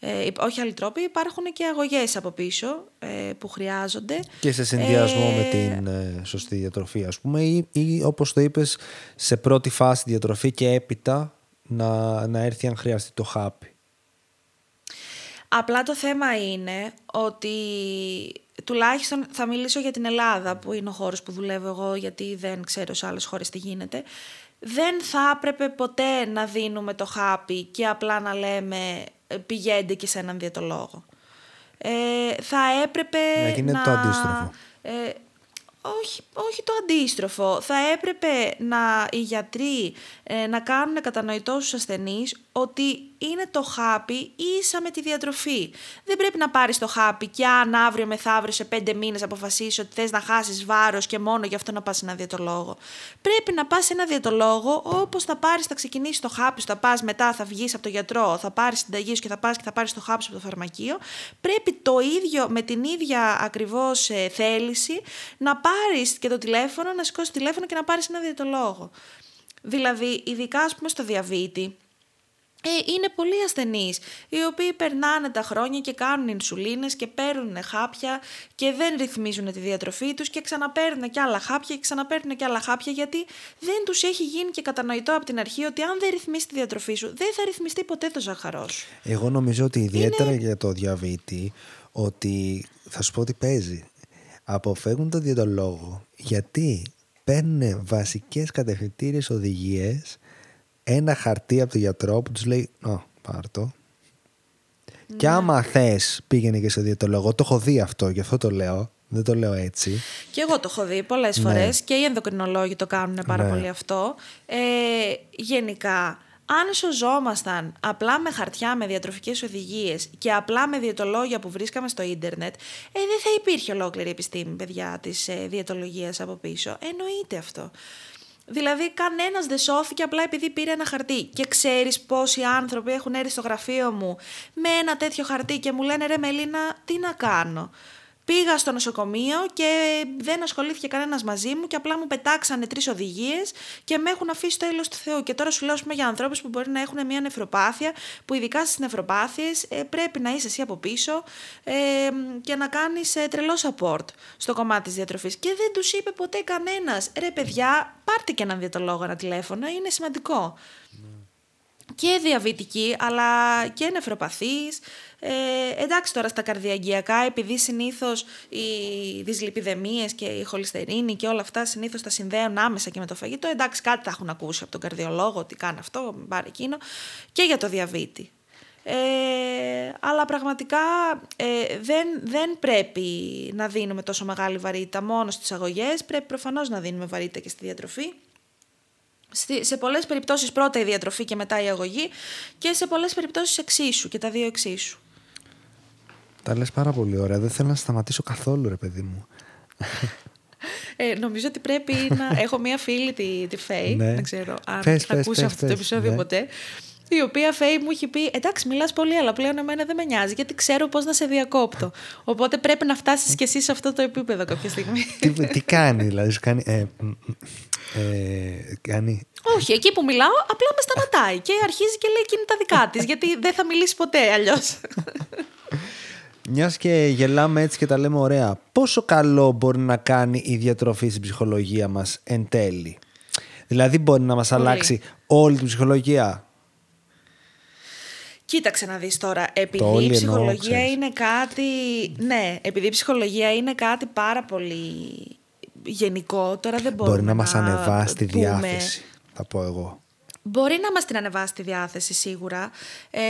Ε, όχι άλλοι τρόποι, υπάρχουν και αγωγές από πίσω ε, που χρειάζονται. Και σε συνδυασμό Ε, με την ε, σωστή διατροφή ας πούμε ή, ή όπως το είπες σε πρώτη φάση διατροφή και έπειτα να, να έρθει αν χρειαστεί το χάπι. Απλά το θέμα είναι ότι τουλάχιστον θα μιλήσω για την Ελλάδα που είναι ο χώρος που δουλεύω εγώ γιατί δεν ξέρω σε άλλες χώρες τι γίνεται. Δεν θα έπρεπε ποτέ να δίνουμε το χάπι και απλά να λέμε ε, πηγαίνετε και σε έναν διαιτολόγο. Ε, θα έπρεπε να γίνεται το αντίστροφο. Ε, όχι, όχι το αντίστροφο. Θα έπρεπε να οι γιατροί ε, να κάνουν κατανοητό στους ασθενείς ότι είναι το χάπι ίσα με τη διατροφή. Δεν πρέπει να πάρεις το χάπι και αν αύριο μεθαύριο σε πέντε μήνες αποφασίσεις ότι θες να χάσεις βάρος και μόνο γι' αυτό να πας σε ένα διατολόγο. Πρέπει να πας σε ένα διατολόγο όπως θα πάρεις, θα ξεκινήσεις το χάπι σου, θα πας μετά, θα βγεις από το γιατρό, θα πάρεις συνταγής σου και θα πας και θα πάρεις το χάπι σου από το φαρμακείο. Πρέπει το ίδιο, με την ίδια ακριβώς ε, θέληση, να πάρεις και το τηλέφωνο, να σηκώσεις το τηλέφωνο και να πάρεις ένα διατολόγο. Δηλαδή, ειδικά ας πούμε στο διαβήτη, ε, είναι πολλοί ασθενείς οι οποίοι περνάνε τα χρόνια και κάνουν ινσουλίνες και παίρνουν χάπια και δεν ρυθμίζουν τη διατροφή τους και ξαναπαίρνουν και άλλα χάπια και ξαναπαίρνουν και άλλα χάπια γιατί δεν τους έχει γίνει και κατανοητό από την αρχή ότι αν δεν ρυθμίσει τη διατροφή σου δεν θα ρυθμιστεί ποτέ το ζάχαρό σου. Εγώ νομίζω ότι ιδιαίτερα για το διαβήτη ότι θα σου πω ότι παίζει. Αποφεύγουν το διαιτολόγο γιατί παίρνουν βασικές κατευθυντήριες οδηγίες ένα χαρτί από τον γιατρό που τους λέει: Ω, πάρ το. Και Ναι. άμα θες, πήγαινε και σε διαιτολόγο. Το έχω δει αυτό, γι' αυτό το λέω. Δεν το λέω έτσι. Και εγώ το έχω δει πολλές Ναι. φορές και οι ενδοκρινολόγοι το κάνουν πάρα Ναι. πολύ αυτό. Ε, γενικά, αν σωζόμασταν απλά με χαρτιά, με διατροφικές οδηγίες και απλά με διαιτολόγια που βρίσκαμε στο ίντερνετ, ε, δεν θα υπήρχε ολόκληρη επιστήμη, παιδιά, της ε, διαιτολογίας από πίσω. Εννοείται αυτό. Δηλαδή, κανένας δεν σώθηκε απλά επειδή πήρε ένα χαρτί. Και ξέρεις πόσοι άνθρωποι έχουν έρθει στο γραφείο μου με ένα τέτοιο χαρτί και μου λένε ρε Μελίνα, τι να κάνω. Πήγα στο νοσοκομείο και δεν ασχολήθηκε κανένας μαζί μου και απλά μου πετάξανε τρεις οδηγίες και με έχουν αφήσει στο έλεος του Θεού. Και τώρα σου λέω, ας πούμε, για ανθρώπους που μπορεί να έχουν μια νεφροπάθεια, που ειδικά στις νεφροπάθειες ε, πρέπει να είσαι εσύ από πίσω ε, και να κάνεις ε, τρελό support στο κομμάτι της διατροφής. Και δεν τους είπε ποτέ κανένας, ρε παιδιά, πάρτε και έναν διαιτολόγο ένα τηλέφωνο, είναι σημαντικό και διαβητική αλλά και νεφροπαθής. Ε, εντάξει τώρα στα καρδιαγγειακά επειδή συνήθως οι δυσλιπιδεμίες και η χολυστερίνη και όλα αυτά συνήθως τα συνδέουν άμεσα και με το φαγητό. Εντάξει κάτι θα έχουν ακούσει από τον καρδιολόγο ότι κάνει αυτό, πάρει εκείνο και για το διαβήτη. Ε, αλλά πραγματικά ε, δεν, δεν πρέπει να δίνουμε τόσο μεγάλη βαρύτητα μόνο στις αγωγές, πρέπει προφανώς να δίνουμε βαρύτητα και στη διατροφή. Στη- σε πολλές περιπτώσεις πρώτα η διατροφή και μετά η αγωγή και σε πολλές περιπτώσεις εξίσου και τα δύο εξίσου. Τα λες πάρα πολύ ωραία. Δεν θέλω να σταματήσω καθόλου, ρε παιδί μου. Ε, νομίζω ότι πρέπει να... Έχω μία φίλη, τη, τη Φέη, Ναι. δεν ξέρω αν Πες, θα πες, ακούσει πες, αυτό το πες, επεισόδιο ναι. ποτέ. Η οποία Φέη μου έχει πει: Εντάξει, μιλάς πολύ, αλλά πλέον εμένα δεν με νοιάζει, γιατί ξέρω πώς να σε διακόπτω. Οπότε πρέπει να φτάσεις κι εσύ σε αυτό το επίπεδο κάποια στιγμή. τι, τι κάνει, δηλαδή, σου κάνει. Ε, μ, μ, ε, κάνει. Όχι, εκεί που μιλάω, απλά με σταματάει και αρχίζει και λέει εκείνη τα δικά της, γιατί δεν θα μιλήσει ποτέ αλλιώς. Μιας και γελάμε έτσι και τα λέμε ωραία, πόσο καλό μπορεί να κάνει η διατροφή στην ψυχολογία μας εν τέλει; Δηλαδή, μπορεί να μας αλλάξει όλη την ψυχολογία; Κοίταξε να δεις τώρα, επειδή όλη η εννοώ, ψυχολογία ξέρεις. είναι κάτι... Ναι, επειδή η ψυχολογία είναι κάτι πάρα πολύ γενικό, τώρα δεν μπορούμε Μπορεί να μας ανεβάσει τη πούμε- διάθεση, θα πω εγώ. Μπορεί να μας την ανεβάσει τη διάθεση σίγουρα. Ε,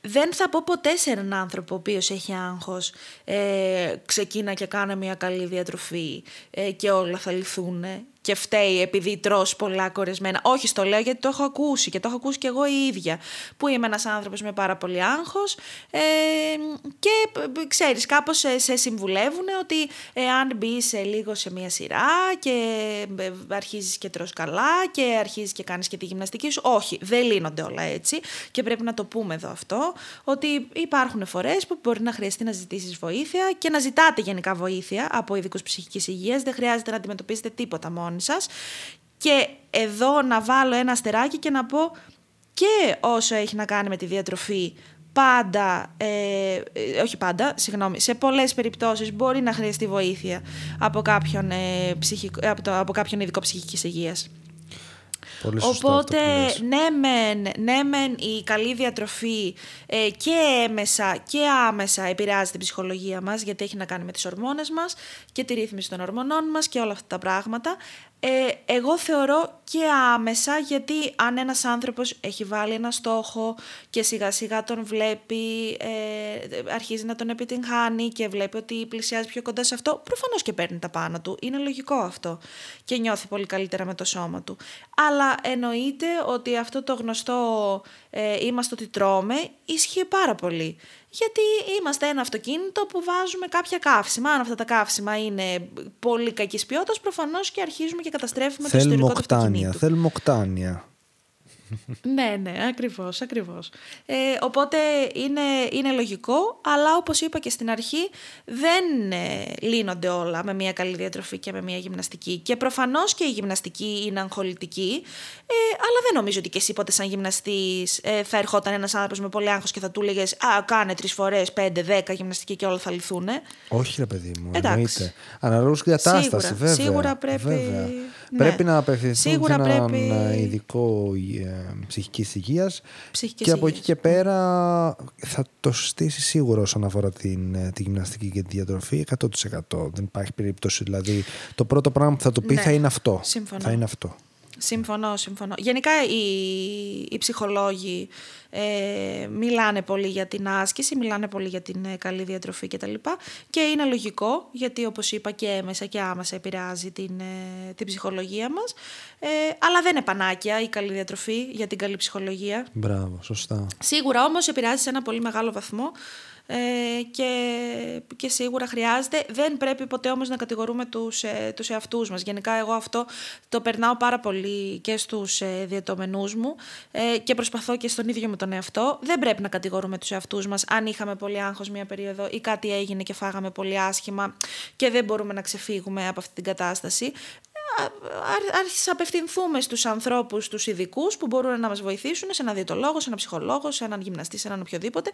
δεν θα πω ποτέ σε έναν άνθρωπο ο οποίος έχει άγχος ε, ξεκίνα και κάνε μια καλή διατροφή ε, και όλα θα λυθούν και φταίει επειδή τρως πολλά κορεσμένα. Όχι, στο λέω γιατί το έχω ακούσει και το έχω ακούσει και εγώ η ίδια. Που είμαι ένας άνθρωπος με πάρα πολύ άγχος ε, και ε, ξέρεις κάπως σε, σε συμβουλεύουν ότι ε, αν μπει σε λίγο σε μια σειρά και ε, αρχίζεις και τρως καλά και αρχίζεις και κάνεις και τη γυμναστική σου. Όχι, δεν λύνονται όλα έτσι και πρέπει να το πούμε εδώ αυτό ότι υπάρχουν φορές που μπορεί να χρειαστεί να ζητήσεις βοήθεια και να ζητάτε γενικά βοήθεια από ειδικούς ψυχικής υγείας. Δεν χρειάζεται να αντιμετωπίσετε τίποτα μόνοι σας. Και εδώ να βάλω ένα αστεράκι και να πω και όσο έχει να κάνει με τη διατροφή πάντα, ε, ε, όχι πάντα, συγγνώμη, σε πολλές περιπτώσεις μπορεί να χρειαστεί βοήθεια από κάποιον, ε, ψυχικ- από, το, από κάποιον ειδικό ψυχικής υγείας. Πολύ σωστό Οπότε, αυτό που λες. ναι μεν, ναι μεν η καλή διατροφή ε, και έμεσα και άμεσα επηρεάζει την ψυχολογία μας, γιατί έχει να κάνει με τις ορμόνες μας και τη ρύθμιση των ορμονών μας και όλα αυτά τα πράγματα. Ε, εγώ θεωρώ και άμεσα, γιατί αν ένας άνθρωπος έχει βάλει ένα στόχο και σιγά σιγά τον βλέπει, ε, αρχίζει να τον επιτυγχάνει και βλέπει ότι πλησιάζει πιο κοντά σε αυτό, προφανώς και παίρνει τα πάνω του. Είναι λογικό αυτό και νιώθει πολύ καλύτερα με το σώμα του. Αλλά εννοείται ότι αυτό το γνωστό ε, είμαστε ότι τρώμε ισχύει πάρα πολύ. Γιατί είμαστε ένα αυτοκίνητο που βάζουμε κάποια καύσιμα. Αν αυτά τα καύσιμα είναι πολύ κακής ποιότητας, προφανώς και αρχίζουμε και καταστρέφουμε το Θέλουμε ιστορικό του οκτάνια. αυτοκινήτου. Θέλουμε οκτάνια. Ναι, ναι, ακριβώς, ακριβώς. Ε, οπότε είναι, είναι λογικό, αλλά όπως είπα και στην αρχή, δεν ε, λύνονται όλα με μια καλή διατροφή και με μια γυμναστική. Και προφανώς και η γυμναστική είναι αγχολητική, ε, αλλά δεν νομίζω ότι και εσύ ποτέ σαν γυμναστής ε, θα ερχόταν ένας άνθρωπος με πολύ άγχος και θα του έλεγες «Α, κάνε τρεις φορές, πέντε, δέκα γυμναστική και όλα θα λυθούν». Όχι, ρε παιδί μου. Εντάξει. Εννοείται. Αναλόγως την κατάσταση, Σίγουρα, βέβαια. σίγουρα πρέπει- βέβαια. ναι. Πρέπει να απευθυνθούν Σίγουρα σε έναν πρέπει- ε, ειδικό ε, ψυχικής υγείας. Ψυχικής Και από εκεί υγείας. και πέρα θα το στήσει σίγουρα όσον αφορά την, ε, τη γυμναστική και τη διατροφή 100%. Δεν υπάρχει περίπτωση. Δηλαδή, το πρώτο πράγμα που θα του πει Ναι, θα είναι αυτό. συμφωνώ. Θα είναι αυτό. Συμφωνώ, συμφωνώ. Γενικά οι, οι ψυχολόγοι ε, μιλάνε πολύ για την άσκηση, μιλάνε πολύ για την ε, καλή διατροφή κτλ. Και είναι λογικό, γιατί όπως είπα και έμεσα και άμεσα επηρεάζει την, ε, την ψυχολογία μας. Ε, αλλά δεν είναι πανάκια η καλή διατροφή για την καλή ψυχολογία. Μπράβο, σωστά. Σίγουρα όμως επηρεάζει σε ένα πολύ μεγάλο βαθμό ε, και, και σίγουρα χρειάζεται. Δεν πρέπει ποτέ όμως να κατηγορούμε τους, ε, τους εαυτούς μας. Γενικά εγώ αυτό το περνάω πάρα πολύ και στους ε, διαιτωμενούς μου ε, και προσπαθώ και στον ίδιο με τον εαυτό. Δεν πρέπει να κατηγορούμε τους εαυτούς μας αν είχαμε πολύ άγχος μία περίοδο ή κάτι έγινε και φάγαμε πολύ άσχημα και δεν μπορούμε να ξεφύγουμε από αυτή την κατάσταση άρχισα απευθυνθούμε στους ανθρώπους, στους ειδικούς που μπορούν να μας βοηθήσουν, σε έναν διαιτολόγο, σε έναν ψυχολόγο, σε έναν γυμναστή, σε έναν οποιοδήποτε.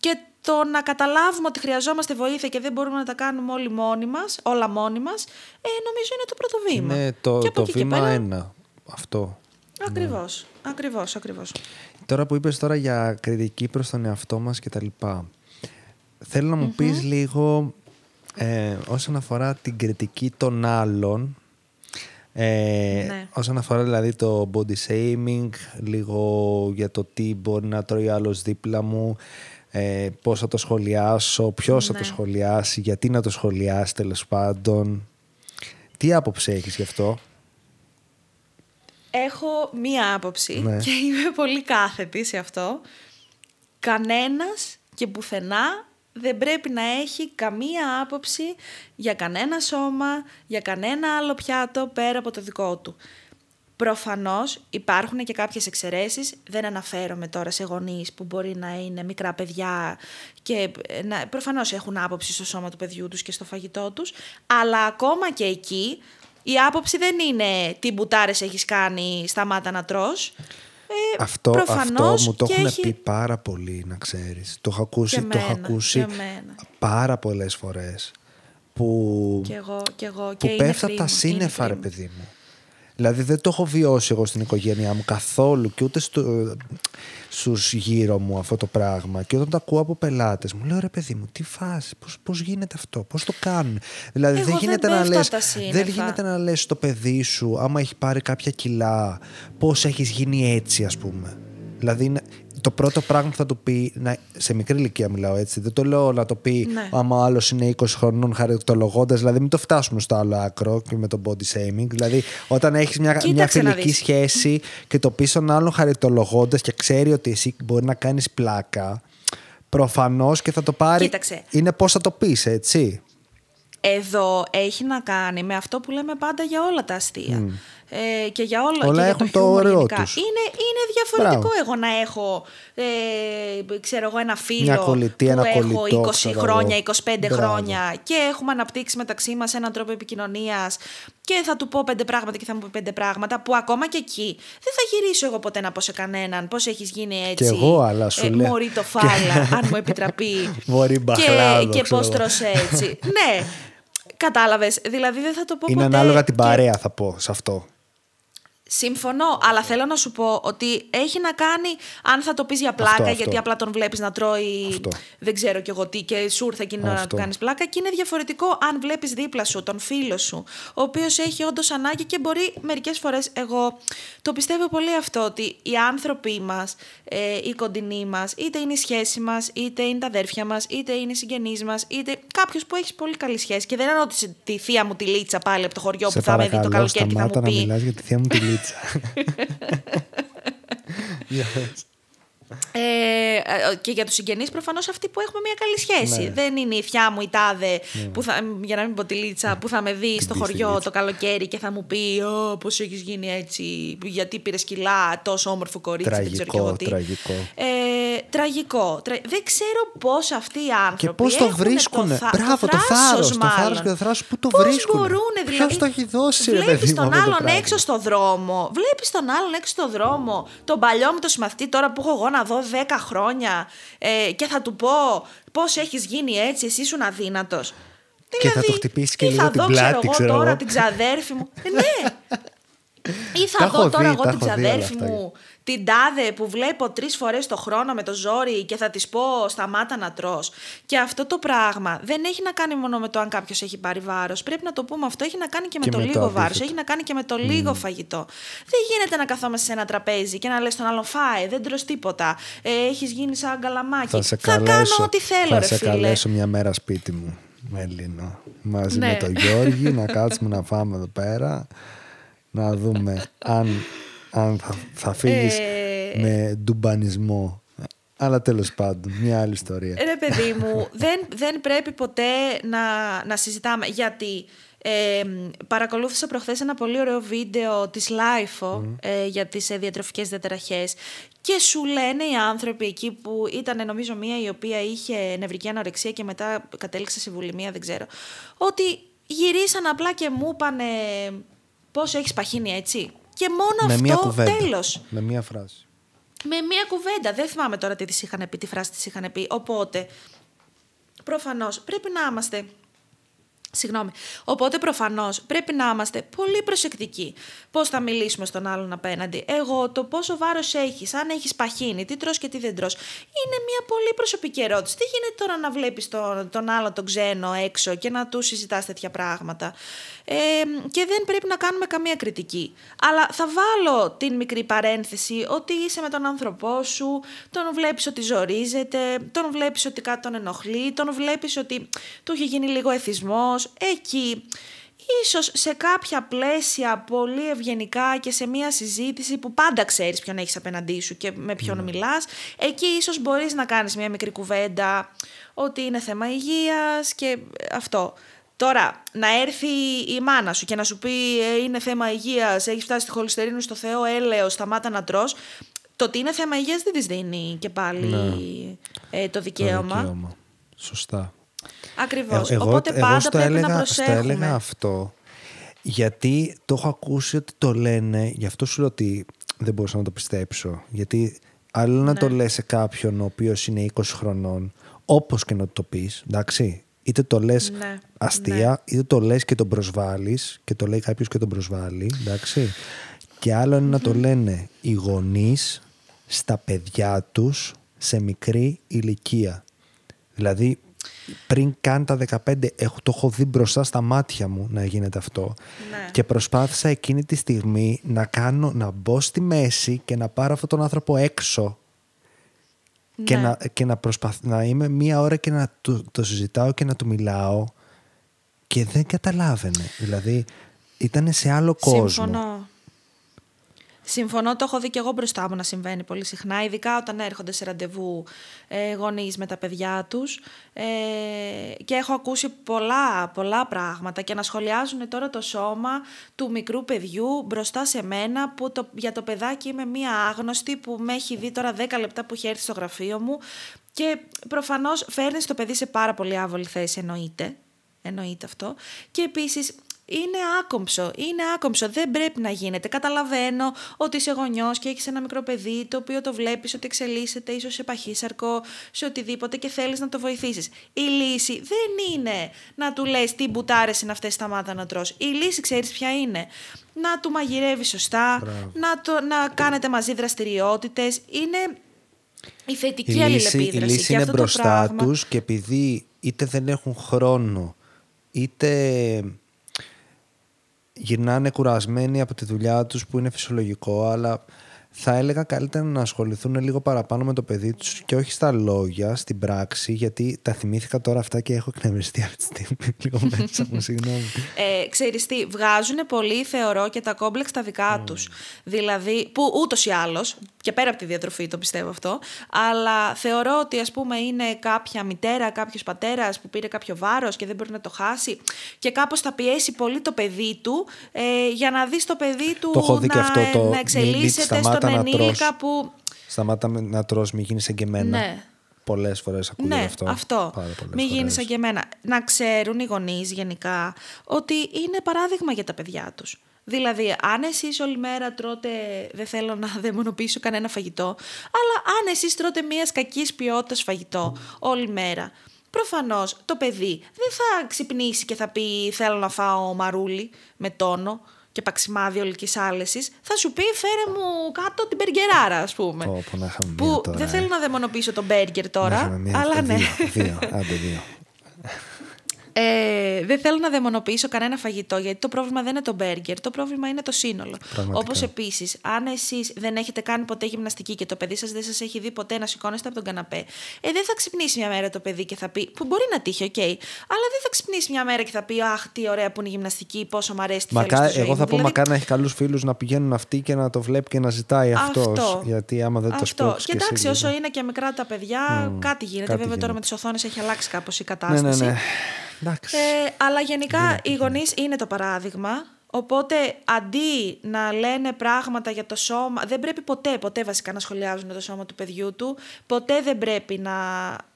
Και το να καταλάβουμε ότι χρειαζόμαστε βοήθεια και δεν μπορούμε να τα κάνουμε όλοι μόνοι μας, όλα μόνοι μας, ε, νομίζω είναι το πρώτο βήμα. Είναι το, και από το εκεί και βήμα πέρα- ένα. Αυτό. Ακριβώς, ακριβώς, ακριβώς. Τώρα που είπες τώρα για κριτική προς τον εαυτό μας και τα λοιπά. Θέλω να μου πεις λίγο ε, όσον αφορά την κριτική των άλλων ε, Ναι. όσον αφορά δηλαδή το body shaming λίγο για το τι μπορεί να τρώει άλλος δίπλα μου ε, πώς θα το σχολιάσω, ποιος θα Ναι. το σχολιάσει γιατί να το σχολιάσει τέλος πάντων τι άποψη έχεις γι' αυτό; Έχω μία άποψη Ναι. και είμαι πολύ κάθετη σε αυτό. Κανένας και πουθενά δεν πρέπει να έχει καμία άποψη για κανένα σώμα, για κανένα άλλο πιάτο πέρα από το δικό του. Προφανώς υπάρχουν και κάποιες εξαιρέσεις, δεν αναφέρομαι τώρα σε γονείς που μπορεί να είναι μικρά παιδιά και ε, να, προφανώς έχουν άποψη στο σώμα του παιδιού τους και στο φαγητό τους, αλλά ακόμα και εκεί η άποψη δεν είναι τι μπουτάρες έχεις κάνει, σταμάτα να τρως. Ε, Αυτό, αυτό προφανώς μου το και έχουν έχει- πει πάρα πολύ, να ξέρεις. Το έχω ακούσει, Και το έχω εμένα, ακούσει και εμένα. πάρα πολλές φορές. Που, Κι εγώ, κι εγώ. που και είναι πέφτω από τα free μου, είναι σύννεφα, free ρε μου. παιδί μου. Δηλαδή δεν το έχω βιώσει εγώ στην οικογένειά μου καθόλου και ούτε στο, στους γύρω μου αυτό το πράγμα. Και όταν το ακούω από πελάτες μου λέω ρε παιδί μου τι φάση, πώς, πώς γίνεται αυτό, πώς το κάνουν. Δηλαδή Εγώ δεν δεν γίνεται να πέφτω λες, από τα δεν σύννεφα. γίνεται να λες στο παιδί σου άμα έχει πάρει κάποια κιλά πώς έχεις γίνει έτσι ας πούμε. Δηλαδή είναι- το πρώτο πράγμα που θα του πει, να, σε μικρή ηλικία μιλάω έτσι, δεν το λέω να το πει Ναι. άμα άλλος είναι 20 χρονών χαρακτολογώντα, δηλαδή μην το φτάσουμε στο άλλο άκρο και με το body shaming. Δηλαδή όταν έχεις μια, μια Κοίταξε να φιλική δεις. σχέση και το πεις στον άλλον χαρακτολογώντα και ξέρει ότι εσύ μπορεί να κάνεις πλάκα, προφανώς και θα το πάρει. Κοίταξε. Είναι πώς θα το πεις, έτσι. Εδώ έχει να κάνει με αυτό που λέμε πάντα για όλα τα αστεία. Ε, και για όλα, Όλα και έχουν για το χιούμορ ωραίο γενικά. τους. Είναι, είναι διαφορετικό Μπράβο. εγώ να έχω ε, ξέρω εγώ, ένα φίλο Μια κολλητή, που ένα έχω κολλητό, 20 ξέρω χρόνια, εγώ. 25 Μπράβο. χρόνια και έχουμε αναπτύξει μεταξύ μας έναν τρόπο επικοινωνίας και θα του πω πέντε πράγματα και θα μου πει πέντε πράγματα που ακόμα και εκεί δεν θα γυρίσω εγώ ποτέ να πω σε κανέναν πώς έχεις γίνει έτσι. εγώ, αλλά σου ε, λέω. Μωρή το φάλα, αν μου επιτραπεί. Μωρή και, μπαχλάδο, και ξέρω πώς εγώ. τρως έτσι. ναι, κατάλαβες. Δηλαδή δεν θα το πω Είναι ποτέ. ανάλογα την και- παρέα, θα πω σε αυτό. Συμφωνώ, αλλά θέλω να σου πω ότι έχει να κάνει αν θα το πεις για πλάκα, Αυτό, γιατί αυτό. απλά τον βλέπεις να τρώει. Αυτό. Δεν ξέρω κι εγώ τι, και σου ήρθε εκείνη την ώρα να του Αυτό. κάνεις πλάκα. Και είναι διαφορετικό αν βλέπεις δίπλα σου τον φίλο σου, ο οποίος έχει όντως ανάγκη και μπορεί μερικές φορές. Εγώ το πιστεύω πολύ αυτό, ότι οι άνθρωποι μας, ε, οι κοντινοί μας, είτε είναι η σχέση μας, είτε είναι τα αδέρφια μας, είτε είναι οι συγγενείς μας, είτε κάποιος που έχει πολύ καλή σχέση. Και δεν εννοώ τη, τη θεία μου τη Λίτσα πάλι από το χωριό Σε που θα με δει το παρακαλώ, καλοκαίρι και θα σταμάτα μου να πει. μιλάς για τη θεία μου τη Λίτσα. Για πες. Ε, ε, και για τους συγγενείς, προφανώς αυτοί που έχουμε μια καλή σχέση. Ναι. Δεν είναι η θιά μου η τάδε, που θα, για να μην πω τη λίτσα, που θα με δει στο πεις στη χωριό Λίτσα. το καλοκαίρι και θα μου πει Ω, πώς έχεις γίνει έτσι, γιατί πήρες κιλά, τόσο όμορφο κορίτσι, δεν ξέρω κι εγώ Τραγικό, τι. τραγικό. Ε, τραγικό. Τρα- Δεν ξέρω πώς αυτοί οι άνθρωποι. Και πώς το έχουν βρίσκουνε. θα- Μπράβο, το θάρρος. Το θάρρος μάλλον. και το θάρρο που το Πώς βρίσκουν. μπορούνε, δηλαδή; Ποιο το έχει δώσει, ρε Βλέπεις παιδί μου, τον αυτό το άλλον πράγμα; έξω στο δρόμο. Βλέπεις τον άλλον έξω στο δρόμο. Τον παλιό μου το συμμαθητή τώρα που έχω εγώ να δω 10 χρόνια ε, και θα του πω πώς έχεις γίνει έτσι, εσύ ήσουν αδύνατος. Και θα του χτυπήσει και ή λίγο θα την δω, πλάτη, ξέρω ξέρω εγώ, τώρα εγώ. την ξαδέρφη μου. Ε, ναι. Ή Τα θα έχω δω τώρα δει, εγώ τα την έχω δει όλα ξαδέρφη αυτά. μου, την τάδε που βλέπω τρεις φορές το χρόνο με το ζόρι και θα της πω σταμάτα να τρως. Και αυτό το πράγμα δεν έχει να κάνει μόνο με το αν κάποιος έχει πάρει βάρος. Πρέπει να το πούμε αυτό. Έχει να κάνει και με Και το με το λίγο βάρος. αντίθετο. Έχει να κάνει και με το λίγο φαγητό. Δεν γίνεται να καθόμαστε σε ένα τραπέζι και να λες τον άλλον φάε, δεν τρως τίποτα. Ε, έχεις γίνει σαν καλαμάκι. Θα σε κάνω καλέσω, ό,τι θέλω, θα ρε σε φίλε. καλέσω μια μέρα σπίτι μου, Μελίνο. Μαζί Ναι. με τον Γιώργη να κάτσουμε να φάμε εδώ πέρα. Να δούμε αν, αν θα, θα φύγεις Ε. με ντουμπανισμό. Αλλά τέλος πάντων, μια άλλη ιστορία. Ρε παιδί μου, δεν, δεν πρέπει ποτέ να, να συζητάμε. Γιατί ε, παρακολούθησα προχθές ένα πολύ ωραίο βίντεο της LIFO ε, για τις ε, διατροφικές διαταραχές και σου λένε οι άνθρωποι εκεί που ήταν νομίζω μία η οποία είχε νευρική ανορεξία και μετά κατέληξε σε βουλημία, δεν ξέρω, ότι γυρίσαν απλά και μου είπανε πόσο έχεις παχύνει έτσι; Και μόνο με αυτό μια κουβέντα. τέλος. Με μια φράση. Με μία κουβέντα. Δεν θυμάμαι τώρα τι της είχαν πει, τι φράση της είχαν πει. Οπότε, προφανώς πρέπει να είμαστε... Συγγνώμη. Οπότε προφανώς πρέπει να είμαστε πολύ προσεκτικοί. Πώς θα μιλήσουμε στον άλλον απέναντι. Εγώ το πόσο βάρος έχεις, αν έχεις παχύνει, τι τρως και τι δεν τρως. Είναι μια πολύ προσωπική ερώτηση. Τι γίνεται τώρα να βλέπεις τον, τον άλλον τον ξένο έξω και να του συζητάς τέτοια πράγματα; Ε, και δεν πρέπει να κάνουμε καμία κριτική. Αλλά θα βάλω την μικρή παρένθεση ότι είσαι με τον άνθρωπό σου, τον βλέπεις ότι ζορίζεται, τον βλέπεις ότι κάτι τον ενοχλεί, τον βλέπεις ότι του έχει γίνει λίγο εθισμός. Εκεί ίσως σε κάποια πλαίσια πολύ ευγενικά και σε μια συζήτηση που πάντα ξέρεις ποιον έχεις απέναντί σου και με ποιον μιλάς, εκεί ίσως μπορείς να κάνεις μια μικρή κουβέντα ότι είναι θέμα υγείας και αυτό. Τώρα, να έρθει η μάνα σου και να σου πει «Ε, είναι θέμα υγείας, έχεις φτάσει τη χολυστερίνη στο Θεό, έλεος, σταμάτα να τρως, το ότι είναι θέμα υγείας δεν της δίνει και πάλι ε, το Το δικαίωμα. δικαίωμα. Σωστά. Ακριβώς. Ε, εγώ, Οπότε εγώ πάντα στο πρέπει έλεγα, να στο προσέχουμε. έλεγα αυτό γιατί το έχω ακούσει ότι το λένε, γι' αυτό σου λέω ότι δεν μπορούσα να το πιστέψω. Γιατί άλλο να το Ναι. λες σε κάποιον ο οποίος είναι 20 χρονών, όπως και να το πεις, εντάξει. Είτε το λες Ναι, αστεία, είτε το λες και τον προσβάλλεις και το λέει κάποιος και τον προσβάλλει, εντάξει. Και άλλο είναι να το λένε οι γονείς στα παιδιά τους σε μικρή ηλικία. Δηλαδή, πριν καν τα 15, έχω, το έχω δει μπροστά στα μάτια μου να γίνεται αυτό. Ναι. Και προσπάθησα εκείνη τη στιγμή να, κάνω, να μπω στη μέση και να πάρω αυτόν τον άνθρωπο έξω και, Ναι. να, και να, προσπαθ, να είμαι μία ώρα και να του, το συζητάω και να του μιλάω και δεν καταλάβαινε. Δηλαδή, ήταν σε άλλο κόσμο. Συμφωνώ. Συμφωνώ, το έχω δει και εγώ μπροστά μου να συμβαίνει πολύ συχνά, ειδικά όταν έρχονται σε ραντεβού ε, γονείς με τα παιδιά τους. Ε, και έχω ακούσει πολλά, πολλά πράγματα και να σχολιάζουν τώρα το σώμα του μικρού παιδιού μπροστά σε μένα που το, για το παιδάκι είμαι μία άγνωστη που με έχει δει τώρα 10 λεπτά που έχει έρθει στο γραφείο μου και προφανώς φέρνει το παιδί σε πάρα πολύ άβολη θέση εννοείται, εννοείται αυτό. Και επίσης είναι άκομψο. Είναι άκομψο. Δεν πρέπει να γίνεται. Καταλαβαίνω ότι είσαι γονιός και έχεις ένα μικρό παιδί το οποίο το βλέπεις ότι εξελίσσεται ίσως σε παχύσαρκο, σε οτιδήποτε και θέλεις να το βοηθήσεις. Η λύση δεν είναι να του λες τι μπουτάρες είναι αυτές σταμάτα να τρως. Η λύση ξέρεις ποια είναι; Να του μαγειρεύεις σωστά, να, το, να κάνετε μαζί δραστηριότητες. Είναι η θετική η λύση, η λύση είναι μπροστά τους και επειδή είτε δεν έχουν χρόνο είτε γυρνάνε κουρασμένοι από τη δουλειά τους που είναι φυσιολογικό αλλά θα έλεγα καλύτερα να ασχοληθούν λίγο παραπάνω με το παιδί τους και όχι στα λόγια, στην πράξη, γιατί τα θυμήθηκα τώρα αυτά και έχω εκνευριστεί αυτή τη στιγμή λίγο μέσα μου, συγγνώμη. Ε, ξέρεις τι, βγάζουν πολύ θεωρώ και τα κόμπλεξ τα δικά mm. τους. Δηλαδή, που ούτως ή άλλως, και πέρα από τη διατροφή το πιστεύω αυτό, αλλά θεωρώ ότι ας πούμε είναι κάποια μητέρα, κάποιος πατέρας που πήρε κάποιο βάρος και δεν μπορεί να το χάσει και κάπως θα πιέσει πολύ το παιδί του ε, για να δεις το παιδί του το να, αυτό, το, να εξελίσσεται στον ενήλικα που... Σταμάτα να τρως, μην γίνεις σαν και εμένα. Ναι. Πολλές φορές ακούγεται ναι, αυτό. αυτό. Μην γίνεις σαν και εμένα. Να ξέρουν οι γονείς γενικά ότι είναι παράδειγμα για τα παιδιά τους. Δηλαδή, αν εσείς όλη μέρα τρώτε, δεν θέλω να δαιμονοποιήσω κανένα φαγητό, αλλά αν εσείς τρώτε μιας κακής ποιότητας φαγητό όλη μέρα, προφανώς το παιδί δεν θα ξυπνήσει και θα πει Θέλω να φάω μαρούλι με τόνο και παξιμάδι ολικής άλεσης, θα σου πει φέρε μου κάτω την μπεργκεράρα, ας πούμε. Oh, που, που τώρα, δεν θέλω να δαιμονοποιήσω τον μπέργκερ τώρα, αλλά ναι. Δύο, δύο, άντε δύο. Ε, δεν θέλω να δαιμονοποιήσω κανένα φαγητό, γιατί το πρόβλημα δεν είναι το μπέργκερ, το πρόβλημα είναι το σύνολο. Όπως επίσης, αν εσείς δεν έχετε κάνει ποτέ γυμναστική και το παιδί σας δεν σας έχει δει ποτέ να σηκώνεστε από τον καναπέ, ε, δεν θα ξυπνήσει μια μέρα το παιδί και θα πει. που μπορεί να τύχει, OK, okay, αλλά δεν θα ξυπνήσει μια μέρα και θα πει Αχ, τι ωραία που είναι η γυμναστική, πόσο μου αρέσει τη Μακά, Εγώ θα πω, δηλαδή... μακάρι να έχει καλούς φίλους να πηγαίνουν αυτοί και να το βλέπει και να ζητάει αυτός. Γιατί άμα δεν το σπρώξει. Και εντάξει, όσο είναι και μικρά τα παιδιά, κάτι γίνεται. Βέβαια τώρα με τις οθόνες έχει αλλάξει κάπως η κατάσταση. Ναι, ναι, ναι. Ε, αλλά γενικά οι γονείς είναι το παράδειγμα. Οπότε αντί να λένε πράγματα για το σώμα, δεν πρέπει ποτέ, ποτέ βασικά να σχολιάζουν το σώμα του παιδιού του, ποτέ δεν πρέπει να,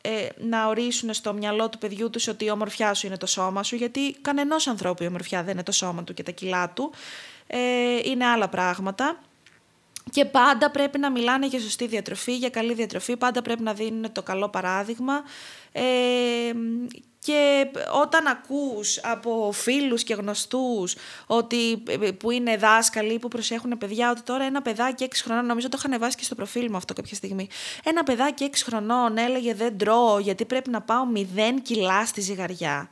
ε, να ορίσουν στο μυαλό του παιδιού τους ότι η ομορφιά σου είναι το σώμα σου, γιατί κανενός ανθρώπου η ομορφιά δεν είναι το σώμα του και τα κιλά του, ε, είναι άλλα πράγματα. Και πάντα πρέπει να μιλάνε για σωστή διατροφή, για καλή διατροφή, πάντα πρέπει να δίνουν το καλό παράδειγμα. Ε, και όταν ακούς από φίλους και γνωστούς ότι, που είναι δάσκαλοι που προσέχουν παιδιά ότι τώρα ένα παιδάκι 6 χρονών, νομίζω το είχα ανεβάσει και στο προφίλ μου αυτό κάποια στιγμή, ένα παιδάκι 6 χρονών έλεγε δεν τρώω γιατί πρέπει να πάω 0 κιλά στη ζυγαριά.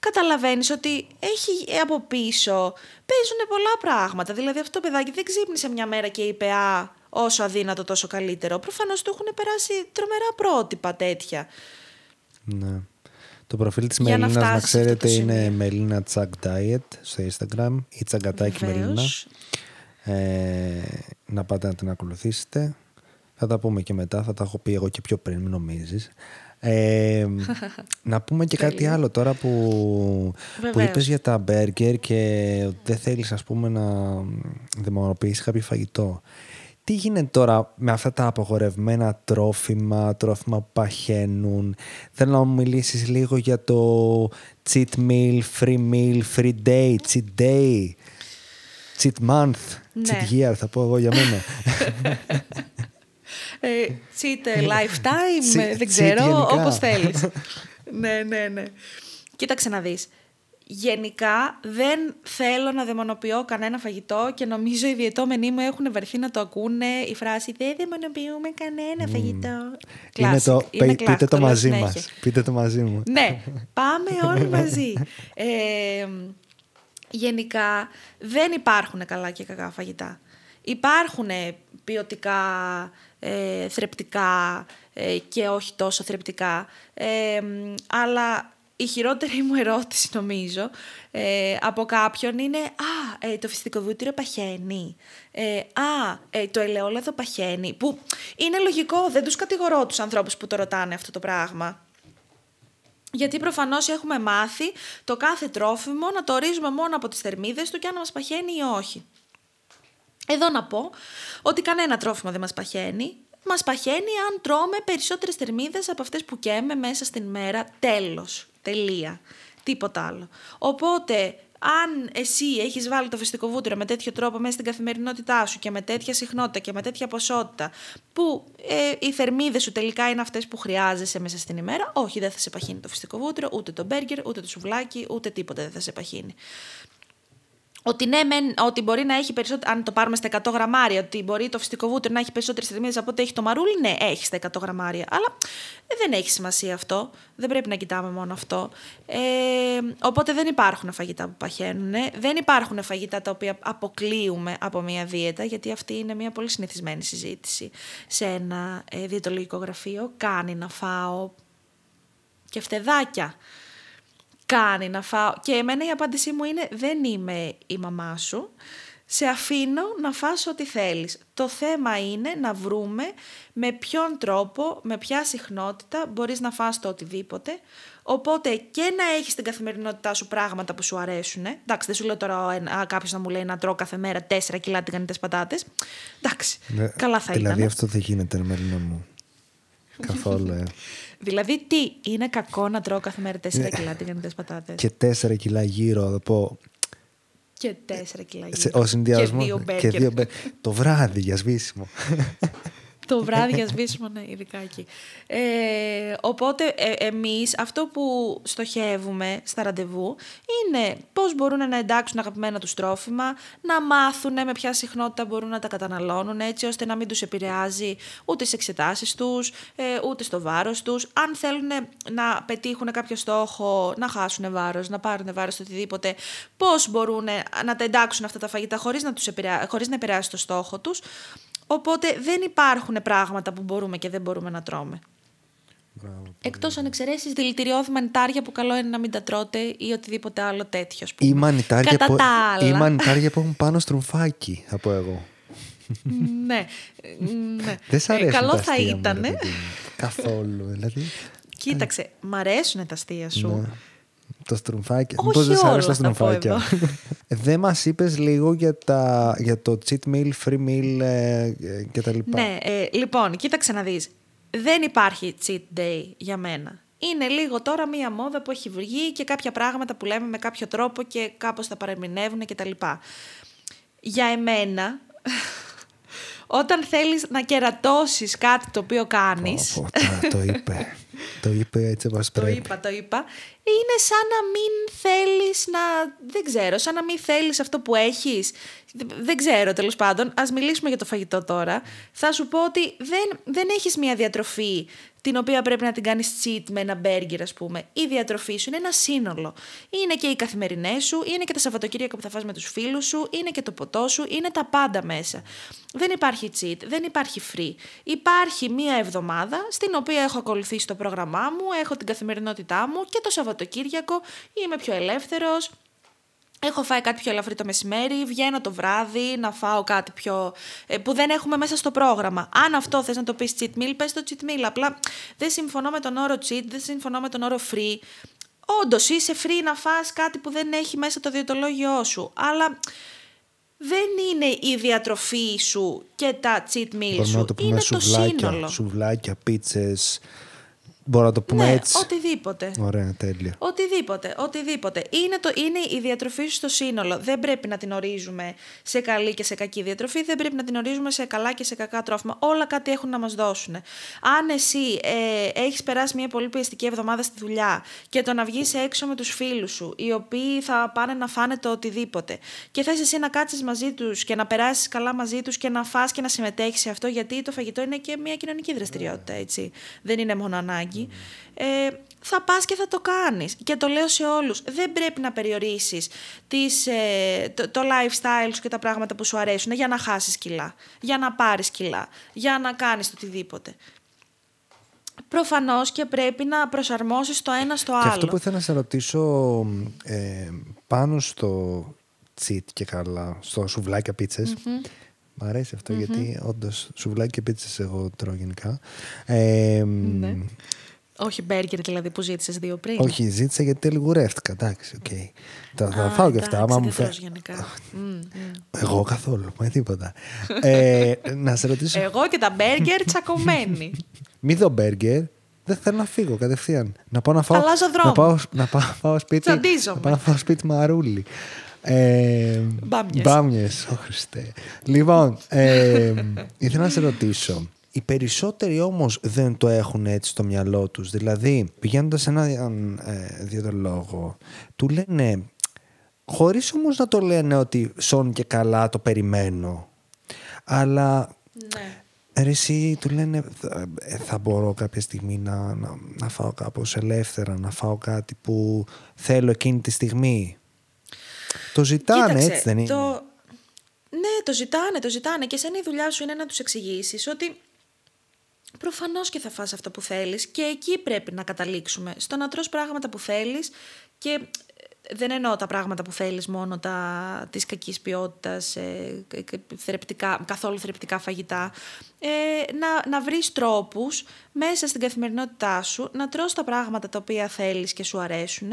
Καταλαβαίνεις ότι έχει από πίσω, παίζουν πολλά πράγματα. Δηλαδή αυτό το παιδάκι δεν ξύπνησε μια μέρα και είπε «Α, όσο αδύνατο τόσο καλύτερο». Προφανώς του έχουν περάσει τρομερά πρότυπα τέτοια. Ναι. Το προφίλ της Μελίνας, να, να ξέρετε, είναι Μελίνα Τσακ Diet στο Instagram ή Τσαγκατάκι Μελίνα. Ε, να πάτε να την ακολουθήσετε. Θα τα πούμε και μετά, θα τα έχω πει εγώ και πιο πριν, μην νομίζεις. Ε, να πούμε και κάτι άλλο τώρα που, που είπες για τα μπέργκερ και δεν θέλεις ας πούμε να δημιουργήσεις κάποιο φαγητό. Τι γίνεται τώρα με αυτά τα απογορευμένα τρόφιμα, τρόφιμα που παχαίνουν; Θέλω να μου μιλήσεις λίγο για το cheat meal, free meal, free day, cheat day, cheat month, ναι. cheat year θα πω εγώ για μένα. ε, cheat lifetime, δεν ξέρω, όπως θέλεις. ναι, ναι, ναι. Κοίταξε να δεις γενικά δεν θέλω να δαιμονοποιώ κανένα φαγητό και νομίζω οι διαιτώμενοι μου έχουν βαρθεί να το ακούνε η φράση «Δεν δαιμονοποιούμε κανένα φαγητό». Είναι το, είναι πείτε το μαζί μας. Πείτε το μαζί μου. Ναι, πάμε όλοι μαζί. Ε, γενικά δεν υπάρχουν καλά και κακά φαγητά. Υπάρχουν ποιοτικά, ε, θρεπτικά ε, και όχι τόσο θρεπτικά, ε, αλλά η χειρότερη μου ερώτηση νομίζω ε, από κάποιον είναι «Α, ε, το φυσικό βούτυρο παχαίνει». Ε, «Α, ε, το ελαιόλαδο παχαίνει». Που είναι λογικό, δεν τους κατηγορώ τους ανθρώπους που το ρωτάνε αυτό το πράγμα. Γιατί προφανώς έχουμε μάθει το κάθε τρόφιμο να το ορίζουμε μόνο από τις θερμίδες του και αν μας παχαίνει ή όχι. Εδώ να πω ότι κανένα τρόφιμο δεν μας παχαίνει. Μας παχαίνει αν τρώμε περισσότερες θερμίδες από αυτές που καίμε μέσα στην μέρα. Τέλος. Τελεία. Τίποτα άλλο. Οπότε αν εσύ έχεις βάλει το φυσικό βούτυρο με τέτοιο τρόπο μέσα στην καθημερινότητά σου και με τέτοια συχνότητα και με τέτοια ποσότητα που ε, οι θερμίδες σου τελικά είναι αυτές που χρειάζεσαι μέσα στην ημέρα, όχι δεν θα σε παχύνει το φυσικό βούτυρο, ούτε το μπέργκερ, ούτε το σουβλάκι, ούτε τίποτα δεν θα σε παχύνει ότι ναι, μεν, ότι μπορεί να έχει περισσότερο, αν το πάρουμε στα 100 γραμμάρια, ότι μπορεί το φυσικό βούτυρο να έχει περισσότερες θερμίδες από ό,τι έχει το μαρούλι, ναι, έχει στα 100 γραμμάρια. Αλλά ε, δεν έχει σημασία αυτό. Δεν πρέπει να κοιτάμε μόνο αυτό. Ε, οπότε δεν υπάρχουν φαγητά που παχαίνουν. Δεν υπάρχουν φαγητά τα οποία αποκλείουμε από μια δίαιτα, γιατί αυτή είναι μια πολύ συνηθισμένη συζήτηση σε ένα ε, διαιτολογικό γραφείο. Κάνει να φάω και φτεδάκια κάνει να φάω. Και εμένα η απάντησή μου είναι δεν είμαι η μαμά σου. Σε αφήνω να φας ό,τι θέλεις. Το θέμα είναι να βρούμε με ποιον τρόπο, με ποια συχνότητα μπορείς να φας το οτιδήποτε. Οπότε και να έχεις στην καθημερινότητά σου πράγματα που σου αρέσουν. Εντάξει, δεν σου λέω τώρα κάποιος να μου λέει να τρώω κάθε μέρα 4 κιλά τηγανιτές πατάτες. Εντάξει, ναι, καλά θα δηλαδή ήταν. Δηλαδή αυτό δεν γίνεται, Μελίνα μου. Καθόλου, ε. Δηλαδή, τι, είναι κακό να τρώω κάθε μέρα 4 κιλά τηγανιτές πατάτες; Και 4 κιλά γύρω, θα πω. Και 4 κιλά γύρω. Ο συνδυασμός. Και δύο μπέρκερ. Το βράδυ για σβήσιμο το βράδυ για σβήσιμο, ναι, ειδικά εκεί. Ε, οπότε ε, εμείς αυτό που στοχεύουμε στα ραντεβού είναι πώς μπορούν να εντάξουν αγαπημένα τους τρόφιμα, να μάθουν με ποια συχνότητα μπορούν να τα καταναλώνουν έτσι ώστε να μην τους επηρεάζει ούτε στις εξετάσεις τους, ε, ούτε στο βάρος τους. Αν θέλουν να πετύχουν κάποιο στόχο, να χάσουν βάρος, να πάρουν βάρος, οτιδήποτε, πώς μπορούν να τα εντάξουν αυτά τα φαγητά χωρίς να, τους χωρίς να επηρεάσει το στόχο τους. Οπότε δεν υπάρχουν πράγματα που μπορούμε και δεν μπορούμε να τρώμε. Εκτός αν εξαιρέσει δηλητηριώδη μανιτάρια που καλό είναι να μην τα τρώτε ή οτιδήποτε άλλο τέτοιο. Ή μανιτάρια, που... ή μανιτάρια που έχουν πάνω στρομφάκι, θα πω εγώ. ναι. ναι. Δεν σ' αρέσουν Καλό τα θα ήταν. Καθόλου. Δηλαδή. Κοίταξε, μ' αρέσουν τα αστεία σου. Ναι. Το στρουμφάκι. Μήπως δεν σ' αρέσουν τα στρουμφάκια. δεν μας είπες λίγο για, τα, για το cheat meal, free meal ε, και τα λοιπά; Ναι, ε, λοιπόν, κοίταξε να δεις. Δεν υπάρχει cheat day για μένα. Είναι λίγο τώρα μία μόδα που έχει βγει και κάποια πράγματα που λέμε με κάποιο τρόπο και κάπως τα παρεμηνεύουν και τα λοιπά. Για εμένα, όταν θέλεις να κερατώσεις κάτι το οποίο κάνεις... το είπε. το είπε έτσι όπως πρέπει. Το είπα, το είπα. Είναι σαν να μην θέλεις να... Δεν ξέρω, σαν να μην θέλεις αυτό που έχεις. Δεν ξέρω τέλος πάντων. Ας μιλήσουμε για το φαγητό τώρα. Θα σου πω ότι δεν, δεν έχεις μια διατροφή την οποία πρέπει να την κάνεις cheat με ένα μπέργκερ, ας πούμε. Η διατροφή σου είναι ένα σύνολο. Είναι και οι καθημερινές σου, είναι και τα Σαββατοκύριακα που θα φας με τους φίλους σου, είναι και το ποτό σου, είναι τα πάντα μέσα. Δεν υπάρχει cheat, δεν υπάρχει free. Υπάρχει μία εβδομάδα στην οποία έχω ακολουθήσει το πρόγραμμά μου, έχω την καθημερινότητά μου και το Σαββατοκύριακο είμαι πιο ελεύθερος, Έχω φάει κάτι πιο ελαφρύ το μεσημέρι, βγαίνω το βράδυ να φάω κάτι πιο. Ε, που δεν έχουμε μέσα στο πρόγραμμα. Αν αυτό θες να το πεις cheat meal, πες το cheat meal. Απλά δεν συμφωνώ με τον όρο cheat, δεν συμφωνώ με τον όρο free. Όντως είσαι free να φας κάτι που δεν έχει μέσα το διαιτολόγιο σου. Αλλά δεν είναι η διατροφή σου και τα cheat meal σου. Το είναι το σύνολο. Σουβλάκια, πίτσες, Μπορώ να το πούμε ναι, έτσι. Οτιδήποτε. Ωραία, τέλεια. Οτιδήποτε, οτιδήποτε. Είναι, το, είναι η διατροφή σου στο σύνολο. Δεν πρέπει να την ορίζουμε σε καλή και σε κακή διατροφή. Δεν πρέπει να την ορίζουμε σε καλά και σε κακά τρόφιμα. Όλα κάτι έχουν να μας δώσουν. Αν εσύ ε, έχεις περάσει μια πολύ πιεστική εβδομάδα στη δουλειά και το να βγεις έξω με τους φίλους σου, οι οποίοι θα πάνε να φάνε το οτιδήποτε, και θες εσύ να κάτσεις μαζί τους και να περάσεις καλά μαζί τους και να φας και να συμμετέχεις σε αυτό, γιατί το φαγητό είναι και μια κοινωνική δραστηριότητα, έτσι. Δεν είναι μόνο ανάγκη ε, θα πας και θα το κάνεις. Και το λέω σε όλους, δεν πρέπει να περιορίσεις τις, ε, το, το lifestyle σου και τα πράγματα που σου αρέσουν για να χάσεις κιλά, για να πάρεις κιλά, για να κάνεις το οτιδήποτε. Προφανώς και πρέπει να προσαρμόσεις το ένα στο άλλο. Και αυτό που ήθελα να σε ρωτήσω ε, πάνω στο cheat και καλά, στο σουβλάκια Μ' αρέσει γιατί όντως σουβλάκι και πίτσες εγώ τρώω γενικά. Ε, ναι. Όχι μπέργκερ δηλαδή που ζήτησες δύο πριν. Όχι, ζήτησα γιατί τα λιγουρεύτηκα. Εντάξει, OK. Okay. Θα, θα φάω και αυτά. Άμα μου φέρει. Εγώ καθόλου, με τίποτα. ε, να σε ρωτήσω. Εγώ και τα μπέργκερ τσακωμένοι. Μη δω μπέργκερ. Δεν θέλω να φύγω κατευθείαν. Να πάω να φάω. Αλλάζω δρόμο. Να πάω, να πάω, πάω σπίτι. Τσαντίζομαι. Να πάω να φάω σπίτι μαρούλι. Ε, Μπάμιες. Μπάμιες, Ω Χριστέ. Λοιπόν, ε, ήθελα να σε ρωτήσω. Οι περισσότεροι όμως δεν το έχουν έτσι στο μυαλό τους. Δηλαδή, πηγαίνοντας σε έναν ε, διαιτολόγο, του λένε, χωρίς όμως να το λένε ότι σώνει και καλά το περιμένω. Αλλά Ναι. Ρε εσύ του λένε θα, ε, θα μπορώ κάποια στιγμή να, να, να φάω κάπως ελεύθερα, να φάω κάτι που θέλω εκείνη τη στιγμή. Το ζητάνε Κοίταξε, έτσι δεν είναι; Το... Ναι, το ζητάνε, το ζητάνε. Και εσένα η δουλειά σου είναι να τους εξηγήσεις ότι προφανώς και θα φας αυτό που θέλεις και εκεί πρέπει να καταλήξουμε. Στο να τρως πράγματα που θέλεις και ε, δεν εννοώ τα πράγματα που θέλεις μόνο τα, της κακής ποιότητας, ε, ε, θρεπτικά, καθόλου θρεπτικά φαγητά. Ε, να, να βρεις τρόπους μέσα στην καθημερινότητά σου να τρως τα πράγματα τα οποία θέλεις και σου αρέσουν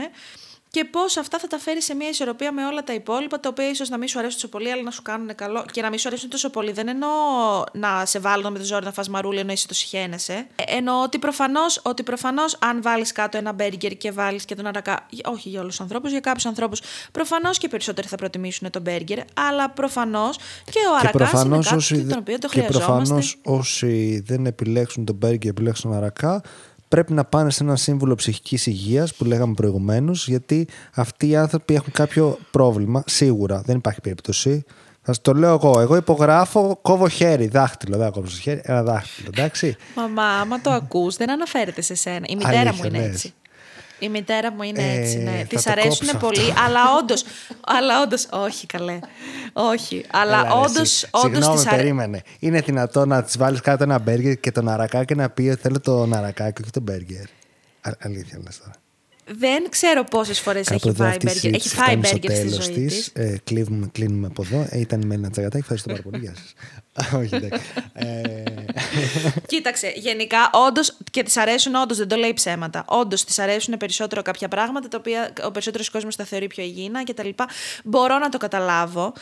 και πώς αυτά θα τα φέρει σε μια ισορροπία με όλα τα υπόλοιπα, τα οποία ίσως να μην σου αρέσουν τόσο πολύ, αλλά να σου κάνουν καλό. Και να μην σου αρέσουν τόσο πολύ. Δεν εννοώ να σε βάλω με το ζόρι να φας μαρούλι ενώ εσύ το συχαίνεσαι. Ε, Εννοώ ότι προφανώς ότι προφανώς, αν βάλεις κάτω ένα μπέργκερ και βάλεις και τον αρακά. Όχι για όλους τους ανθρώπους, για κάποιους ανθρώπους. Προφανώς και περισσότεροι θα προτιμήσουν τον μπέργκερ, αλλά προφανώς και ο και αρακάς είναι προφανώς κάτι όσοι, τον οποίο το και χρειαζόμαστε. προφανώς όσοι δεν επιλέξουν τον μπέργκερ και επιλέξουν τον αρακά πρέπει να πάνε σε ένα σύμβουλο ψυχικής υγείας που λέγαμε προηγουμένως γιατί αυτοί οι άνθρωποι έχουν κάποιο πρόβλημα σίγουρα δεν υπάρχει περίπτωση θα σας το λέω εγώ. Εγώ υπογράφω, κόβω χέρι, δάχτυλο. Δεν κόβω στο χέρι, ένα δάχτυλο. Εντάξει. Μαμά, άμα το ακούς, δεν αναφέρεται σε σένα. Η μητέρα Αλήθεια, μου είναι λες. έτσι. Η μητέρα μου είναι Ε, έτσι, ναι. θα Της το αρέσουν κόψω πολύ, αυτό. αλλά όντως. αλλά όντως. Όχι, καλέ. Όχι. Αλλά Έλα, ρε, όντως. εσύ. Όντως Συγγνώμη, της αρέσει. περίμενε. Είναι δυνατό να της βάλεις κάτω ένα μπέργκερ και τον αρακά και να πει ότι θέλω τον αρακά και όχι τον μπέργκερ. Α, αλήθεια λες τώρα. Δεν ξέρω πόσες φορές έχει Κάπου εδώ φάει αυτή η μπέργκερ. Έχει συζήτηση φάει φτάνει στο μπέργκερ στη τέλος ζωή της. της. Ε, κλείνουμε, κλείνουμε από εδώ. Ε, ήταν η Μέλινα Τσαγατάκη. Ευχαριστώ πάρα πολύ. Γεια σας. Όχι, εντάξει. Ε, Κοίταξε, γενικά, όντως και της αρέσουν, όντως δεν το λέει ψέματα. Όντως της αρέσουν περισσότερο κάποια πράγματα τα οποία ο περισσότερος κόσμος τα θεωρεί πιο υγιεινά κτλ. Μπορώ να το καταλάβω.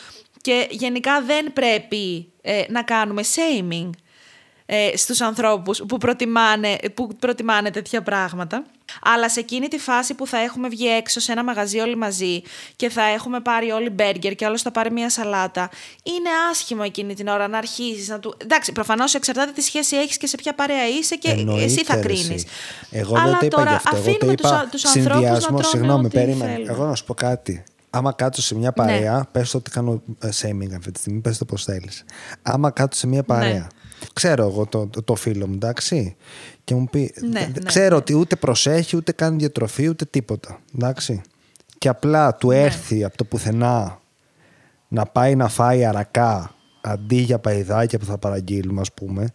Και γενικά δεν πρέπει ε, να κάνουμε shaming ε, στους ανθρώπους που προτιμάνε, που προτιμάνε τέτοια πράγματα. Αλλά σε εκείνη τη φάση που θα έχουμε βγει έξω σε ένα μαγαζί όλοι μαζί και θα έχουμε πάρει όλοι μπέργκερ και άλλος θα πάρει μια σαλάτα, είναι άσχημο εκείνη την ώρα να αρχίσεις να του... Εντάξει, προφανώς εξαρτάται τι σχέση έχεις και σε ποια παρέα είσαι και εννοείται, εσύ θα ρε, κρίνεις. εσύ. Εγώ δεν Αλλά το είπα τώρα γι' αυτό. Εγώ το αφήνουμε τους, είπα α- τους ανθρώπους να συνδυασμό. τρώνε Συγγνώμη, ό,τι περίμενε. θέλουν. Εγώ να σου πω κάτι. Άμα κάτσω σε μια Ναι. παρέα, πες το ότι κάνω ε, shaming αυτή τη στιγμή, πες το πώς θέλεις. Άμα κάτσω σε μια παρέα, Ναι. Ξέρω εγώ το, το, το φίλο μου, εντάξει, και μου πει, Ναι, δεν- ναι, ξέρω ναι. ότι ούτε προσέχει, ούτε κάνει διατροφή, ούτε τίποτα, εντάξει. Και απλά του Ναι. έρθει από το πουθενά να πάει να φάει αρακά αντί για παϊδάκια που θα παραγγείλουμε, ας πούμε.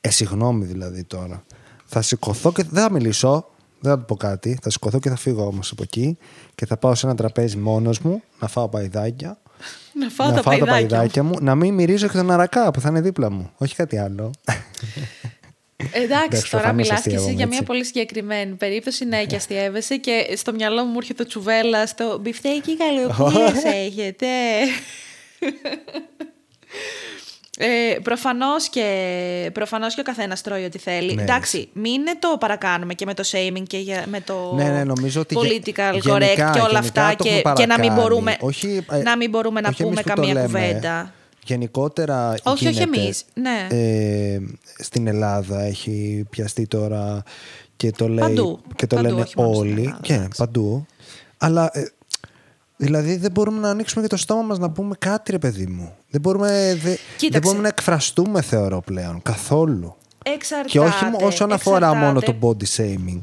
Ε, συγγνώμη δηλαδή τώρα. Θα σηκωθώ και δεν θα μιλήσω, δεν θα του πω κάτι. Θα σηκωθώ και θα φύγω όμως από εκεί και θα πάω σε ένα τραπέζι μόνος μου να φάω παϊδάκια. Να φάω να τα φάω τα παϊδάκια μου. παϊδάκια μου, να μην μυρίζω και τον αρακά που θα είναι δίπλα μου. Όχι κάτι άλλο. Εντάξει, Εντάξει, τώρα προφανώς μιλάς και εσύ αστείευομαι, για μια έτσι. πολύ συγκεκριμένη περίπτωση. Ναι, και αστείευεσαι και στο μυαλό μου έρχεται το τσουβέλα στο μπιφτέκι καλοκαιρία έχετε. Ε, προφανώς, και, προφανώς και ο καθένας τρώει ό,τι θέλει. Ναι. Εντάξει, μην το παρακάνουμε και με το shaming και για- με το Ναι, ναι, νομίζω ότι γε- political γενικά- correct και όλα γενικά αυτά το και, έχουμε και να μην παρακάνει. μπορούμε, Όχι, ε, να, μην μπορούμε να όχι πούμε εμείς που το καμία λέμε. κουβέντα. Γενικότερα Όχι, όχι γίνεται, εμείς, ναι. ε, στην Ελλάδα έχει πιαστεί τώρα και το, λέει, Παντού. και το Παντού, λένε όχι μόνο στην όλοι. Ελλάδα, και εντάξει. παντού. Αλλά ε, δηλαδή δεν μπορούμε να ανοίξουμε και το στόμα μας να πούμε κάτι ρε παιδί μου. Δεν μπορούμε, δε- δεν Κοίταξε. μπορούμε να εκφραστούμε θεωρώ πλέον καθόλου. Εξαρτάται. Και όχι μο- όσον αφορά εξαρτάται. μόνο το body shaming.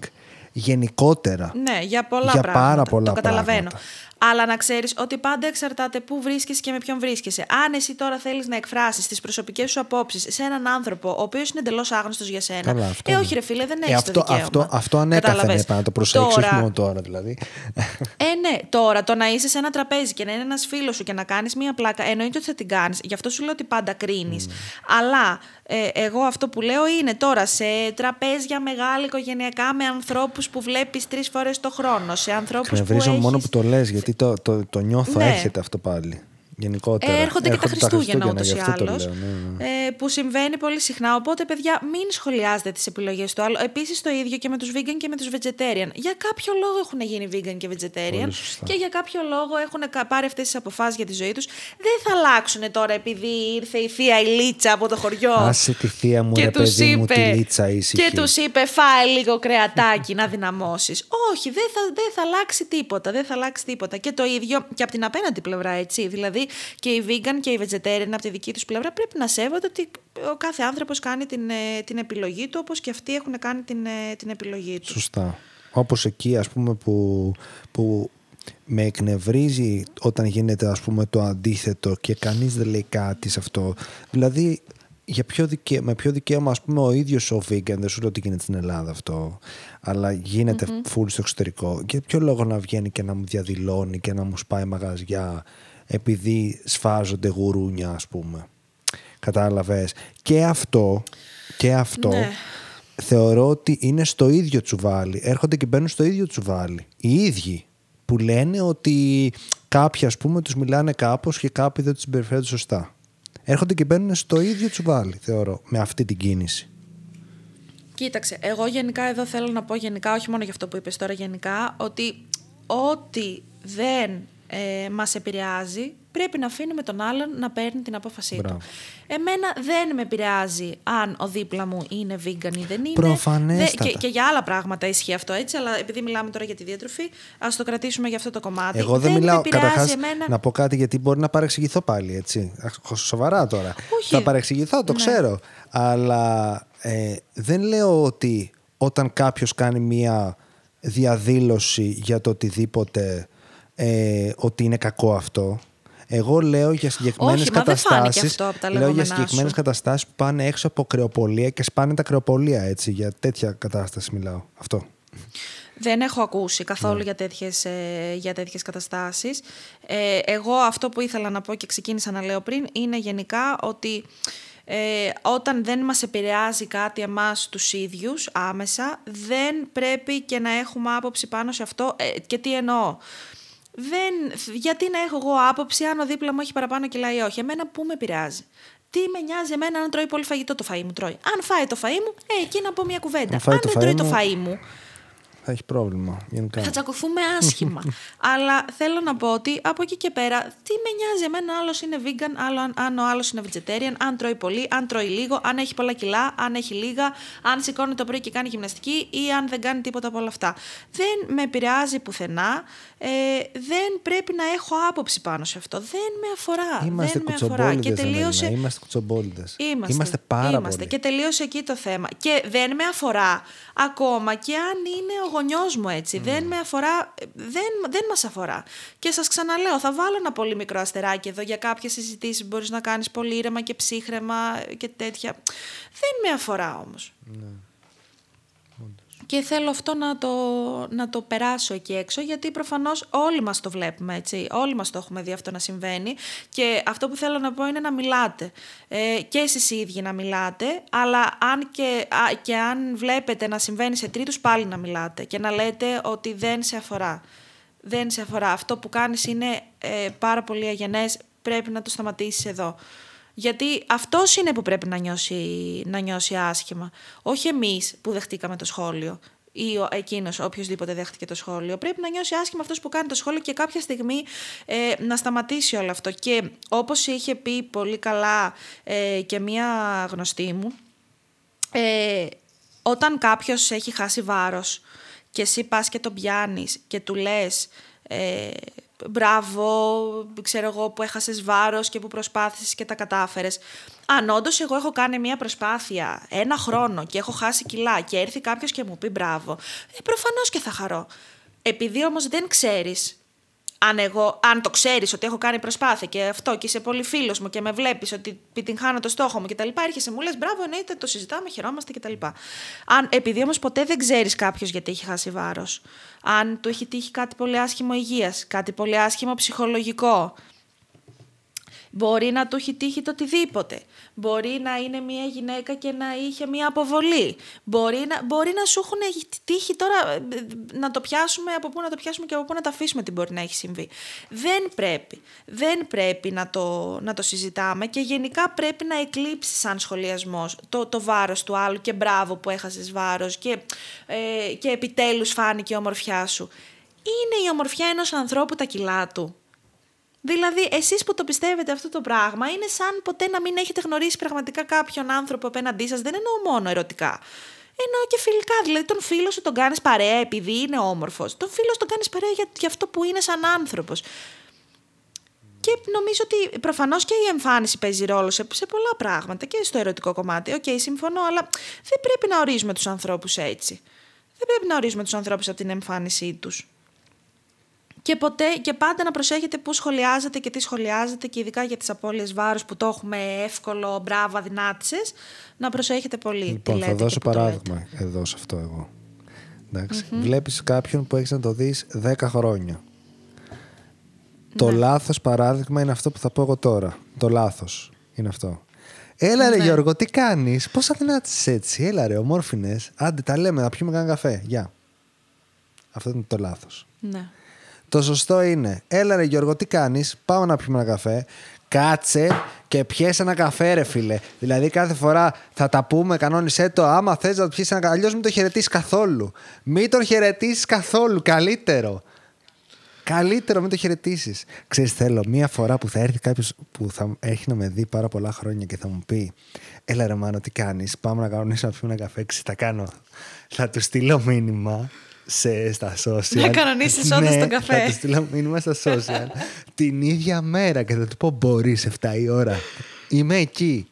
Γενικότερα. Ναι, για πολλά Για πράγματα. πάρα πολλά το καταλαβαίνω. πράγματα. Αλλά να ξέρεις ότι πάντα εξαρτάται πού βρίσκεσαι και με ποιον βρίσκεσαι. Αν εσύ τώρα θέλεις να εκφράσεις τις προσωπικές σου απόψεις σε έναν άνθρωπο ο οποίος είναι εντελώς άγνωστος για σένα. Καλά, αυτό ε, ναι. όχι, ρε φίλε, δεν Ε, έχεις αυτό, το δικαίωμα. αυτό, αυτό ανέκαθεν Κατάλαβες; έπρεπε να το προσέξεις, Τώρα- όχι μόνο τώρα δηλαδή. Ε, ναι, τώρα το να είσαι σε ένα τραπέζι και να είναι ένας φίλος σου και να κάνεις μία πλάκα, εννοείται ότι θα την κάνεις. Γι' αυτό σου λέω ότι πάντα κρίνεις. Mm. Αλλά ε, εγώ αυτό που λέω είναι τώρα σε τραπέζια μεγάλα οικογενειακά με ανθρώπους που βλέπεις τρεις φορές το χρόνο. Σε ανθρώπους που. Κνευρίζω μόνο έχεις- που το λες γιατί το, το, το νιώθω Ναι. έρχεται αυτό πάλι. Γενικότερα. Έρχονται, και τα Χριστούγεννα ούτως ή γι' αυτό το άλλως. λέω, ναι, ναι. Ε, που συμβαίνει πολύ συχνά. Οπότε, παιδιά, μην σχολιάζετε τις επιλογές του άλλου. Επίσης, το ίδιο και με τους vegan και με τους vegetarian. Για κάποιο λόγο έχουν γίνει vegan και vegetarian Πολύ σωστά. και για κάποιο λόγο έχουν κα- πάρει αυτές τις αποφάσεις για τη ζωή τους. Δεν θα αλλάξουν τώρα επειδή ήρθε η θεία η Λίτσα από το χωριό. Άσε τη θεία μου, ρε τους παιδί μου, τη Λίτσα ήσυχη. και τους είπε φάει λίγο κρεατάκι να δυναμώσεις. Όχι, δεν θα, δεν θα αλλάξει τίποτα. Δεν θα αλλάξει τίποτα. Και το ίδιο και από την απέναντι πλευρά, έτσι. Δηλαδή και οι vegan και οι vegetarian από τη δική τους πλευρά πρέπει να σέβονται ότι ο κάθε άνθρωπος κάνει την, ε, την επιλογή του όπως και αυτοί έχουν κάνει την, ε, την επιλογή του. Σωστά. Όπως εκεί ας πούμε που, που με εκνευρίζει όταν γίνεται ας πούμε το αντίθετο και κανείς δεν λέει κάτι σε αυτό. Δηλαδή για ποιο δικαίωμα, με ποιο δικαίωμα ας πούμε ο ίδιος ο vegan, δεν σου λέω ότι γίνεται στην Ελλάδα αυτό, αλλά γίνεται full στο εξωτερικό. Για ποιο λόγο να βγαίνει και να μου διαδηλώνει και να μου σπάει μαγαζιά επειδή σφάζονται γουρούνια ας πούμε. Κατάλαβες. Και αυτό, και αυτό Ναι. θεωρώ ότι είναι στο ίδιο τσουβάλι. Έρχονται και μπαίνουν στο ίδιο τσουβάλι. Οι ίδιοι που λένε ότι κάποιοι ας πούμε τους μιλάνε κάπως και κάποιοι δεν τους συμπεριφέρονται σωστά. Έρχονται και μπαίνουν στο ίδιο τσουβάλι, θεωρώ, με αυτή την κίνηση. Κοίταξε, εγώ γενικά εδώ θέλω να πω γενικά, όχι μόνο για αυτό που είπες τώρα γενικά, ότι ό,τι δεν ε, μας επηρεάζει, πρέπει να αφήνουμε τον άλλον να παίρνει την απόφασή Μπράβο. του. Εμένα δεν με επηρεάζει αν ο δίπλα μου είναι vegan ή δεν είναι. Προφανέστατα. Δε- και, και για άλλα πράγματα ισχύει αυτό έτσι, αλλά επειδή μιλάμε τώρα για τη διατροφή, ας το κρατήσουμε για αυτό το κομμάτι. Εγώ δεν, με μιλάω. επηρεάζει Καταρχάς, εμένα... να πω κάτι γιατί μπορεί να παρεξηγηθώ πάλι, έτσι. Αχ, Σοβαρά τώρα. Όχι. Θα παρεξηγηθώ, το Ναι. ξέρω. Αλλά ε, δεν λέω ότι όταν κάποιος κάνει μία διαδήλωση για το οτιδήποτε ε, ότι είναι κακό αυτό. Εγώ λέω για συγκεκριμένες Όχι, μα δεν φάνηκε καταστάσει. αυτό από τα Λέω για λεγόμενά συγκεκριμένες σου. καταστάσεις που πάνε έξω από κρεοπολία και σπάνε τα κρεοπολία, έτσι. Για τέτοια κατάσταση μιλάω. Αυτό. Δεν έχω ακούσει Ναι. καθόλου για, τέτοιες, ε, για τέτοιες καταστάσεις. Ε, εγώ αυτό που ήθελα να πω και ξεκίνησα να λέω πριν είναι γενικά ότι ε, όταν δεν μας επηρεάζει κάτι εμάς τους ίδιους άμεσα δεν πρέπει και να έχουμε άποψη πάνω σε αυτό. Ε, και τι εννοώ; Δεν, γιατί να έχω εγώ άποψη αν ο δίπλα μου έχει παραπάνω κιλά ή όχι; Εμένα πού με επηρεάζει. Τι με νοιάζει εμένα αν τρώει πολύ φαγητό το φαΐ μου τρώει. Αν φάει το φαΐ μου, ε, εκεί να πω μια κουβέντα. Αν φάει αν το δεν τρώει φαΐ το μου- φαΐ μου, Θα έχει πρόβλημα. Γενικά. θα τσακωθούμε άσχημα. Αλλά θέλω να πω ότι από εκεί και πέρα, τι με νοιάζει εμένα, άλλο είναι vegan, άλλο αν, αν ο άλλος είναι vegetarian, αν τρώει πολύ, αν τρώει λίγο, αν έχει πολλά κιλά, αν έχει λίγα, αν σηκώνει το πρωί και κάνει γυμναστική ή αν δεν κάνει τίποτα από όλα αυτά. Δεν με επηρεάζει πουθενά. Ε, δεν πρέπει να έχω άποψη πάνω σε αυτό. Δεν με αφορά. Είμαστε δεν με αφορά. Και κουτσομπόλιδες, τελείωσε. Αμέλινα. Είμαστε κουτσομπόλιδες. Είμαστε. Είμαστε πάρα Είμαστε. πολύ. Και τελείωσε εκεί το θέμα. Και δεν με αφορά ακόμα και αν είναι ο γονιός μου έτσι. Δεν με αφορά, δεν, δεν μας αφορά. Και σας ξαναλέω, θα βάλω ένα πολύ μικρό αστεράκι εδώ για κάποιες συζητήσεις που μπορείς να κάνεις πολύ ήρεμα και ψύχρεμα και τέτοια. Δεν με αφορά όμως. Και θέλω αυτό να το, να το περάσω εκεί έξω, γιατί προφανώς όλοι μας το βλέπουμε, έτσι. Όλοι μας το έχουμε δει αυτό να συμβαίνει. Και αυτό που θέλω να πω είναι να μιλάτε. Ε, και εσείς οι ίδιοι να μιλάτε, αλλά αν και, α, και αν βλέπετε να συμβαίνει σε τρίτους, πάλι να μιλάτε. Και να λέτε ότι δεν σε αφορά. Δεν σε αφορά. Αυτό που κάνεις είναι ε, πάρα πολύ αγενές, πρέπει να το σταματήσεις εδώ. Γιατί αυτός είναι που πρέπει να νιώσει, να νιώσει άσχημα. Όχι εμείς που δεχτήκαμε το σχόλιο ή ο, εκείνος, οποιοδήποτε δέχτηκε το σχόλιο. Πρέπει να νιώσει άσχημα αυτός που κάνει το σχόλιο και κάποια στιγμή ε, να σταματήσει όλο αυτό. Και όπως είχε πει πολύ καλά ε, και μία γνωστή μου, ε, όταν κάποιος έχει χάσει βάρος και εσύ πας και τον πιάνεις και του λες ε, μπράβο, ξέρω εγώ που έχασες βάρος και που προσπάθησες και τα κατάφερες. Αν όντως εγώ έχω κάνει μια προσπάθεια ένα χρόνο και έχω χάσει κιλά και έρθει κάποιος και μου πει μπράβο, ε, προφανώς και θα χαρώ. Επειδή όμως δεν ξέρεις αν, εγώ, αν το ξέρεις ότι έχω κάνει προσπάθεια και αυτό και είσαι πολύ φίλος μου και με βλέπεις ότι επιτυγχάνω το στόχο μου κτλ. Έρχεσαι μου λες: Μπράβο, εννοείται, το συζητάμε, χαιρόμαστε κτλ. Αν, επειδή όμως ποτέ δεν ξέρεις κάποιος γιατί έχει χάσει βάρος, αν του έχει τύχει κάτι πολύ άσχημο υγείας, κάτι πολύ άσχημο ψυχολογικό, Μπορεί να του έχει τύχει το οτιδήποτε. Μπορεί να είναι μια γυναίκα και να είχε μια αποβολή. Μπορεί να, μπορεί να σου έχουν τύχει τώρα ε, να το πιάσουμε από πού να το πιάσουμε και από πού να το αφήσουμε τι μπορεί να έχει συμβεί. Δεν πρέπει. Δεν πρέπει να το, να το συζητάμε και γενικά πρέπει να εκλείψεις σαν σχολιασμός το, το βάρος του άλλου και μπράβο που έχασες βάρος και, ε, και επιτέλους φάνηκε η ομορφιά σου. Είναι η ομορφιά ενός ανθρώπου τα κιλά του. Δηλαδή, εσείς που το πιστεύετε αυτό το πράγμα, είναι σαν ποτέ να μην έχετε γνωρίσει πραγματικά κάποιον άνθρωπο απέναντί σας. Δεν εννοώ μόνο ερωτικά. Εννοώ και φιλικά. Δηλαδή, τον φίλο σου τον κάνεις παρέα επειδή είναι όμορφος. Τον φίλο σου τον κάνεις παρέα για, για αυτό που είναι σαν άνθρωπος. Και νομίζω ότι προφανώς και η εμφάνιση παίζει ρόλο σε, σε πολλά πράγματα και στο ερωτικό κομμάτι. OK, okay, συμφωνώ, αλλά δεν πρέπει να ορίζουμε τους ανθρώπους έτσι. Δεν πρέπει να ορίζουμε τους ανθρώπους από την εμφάνισή τους. Και, ποτέ, και πάντα να προσέχετε πού σχολιάζετε και τι σχολιάζετε και ειδικά για τις απώλειες βάρους που το έχουμε εύκολο, μπράβο, αδυνάτησες, να προσέχετε πολύ. Λοιπόν, θα δώσω παράδειγμα εδώ σε αυτό εγώ. Εντάξει. Mm-hmm. Βλέπεις κάποιον που έχεις να το δεις 10 χρόνια. Το ναι. λάθος παράδειγμα είναι αυτό που θα πω εγώ τώρα. Το λάθος είναι αυτό. Έλα ρε ναι. Γιώργο, τι κάνεις, πώς αδυνάτησες έτσι; Έλα ρε, ομόρφινες. Άντε τα λέμε, να πιούμε κανένα καφέ. Γεια. Αυτό είναι το λάθος. Ναι. Το σωστό είναι, έλα ρε Γιώργο, τι κάνεις, πάμε να πιούμε ένα καφέ. Κάτσε και πιέσαι ένα καφέ, ρε φίλε. Δηλαδή, κάθε φορά θα τα πούμε, κανόνισέ το. Άμα θες να το πιέσει ένα καφέ, αλλιώς μην το χαιρετήσει καθόλου. Μην τον χαιρετήσει καθόλου. Καλύτερο. Καλύτερο, μην το χαιρετήσεις. Ξέρεις, θέλω μία φορά που θα έρθει κάποιος που θα έχεις να με δει πάρα πολλά χρόνια και θα μου πει: Έλα ρε Μάνο, τι κάνεις; Πάμε να κανονίσουμε να πιούμε ένα καφέ. θα κάνω. Θα του στείλω μήνυμα σε, στα social. Να κανονίσεις όντω ναι, τον καφέ. Θα τους στείλω μήνυμα στα social την ίδια μέρα και θα του πω: Μπορείς 7 η ώρα. Είμαι εκεί.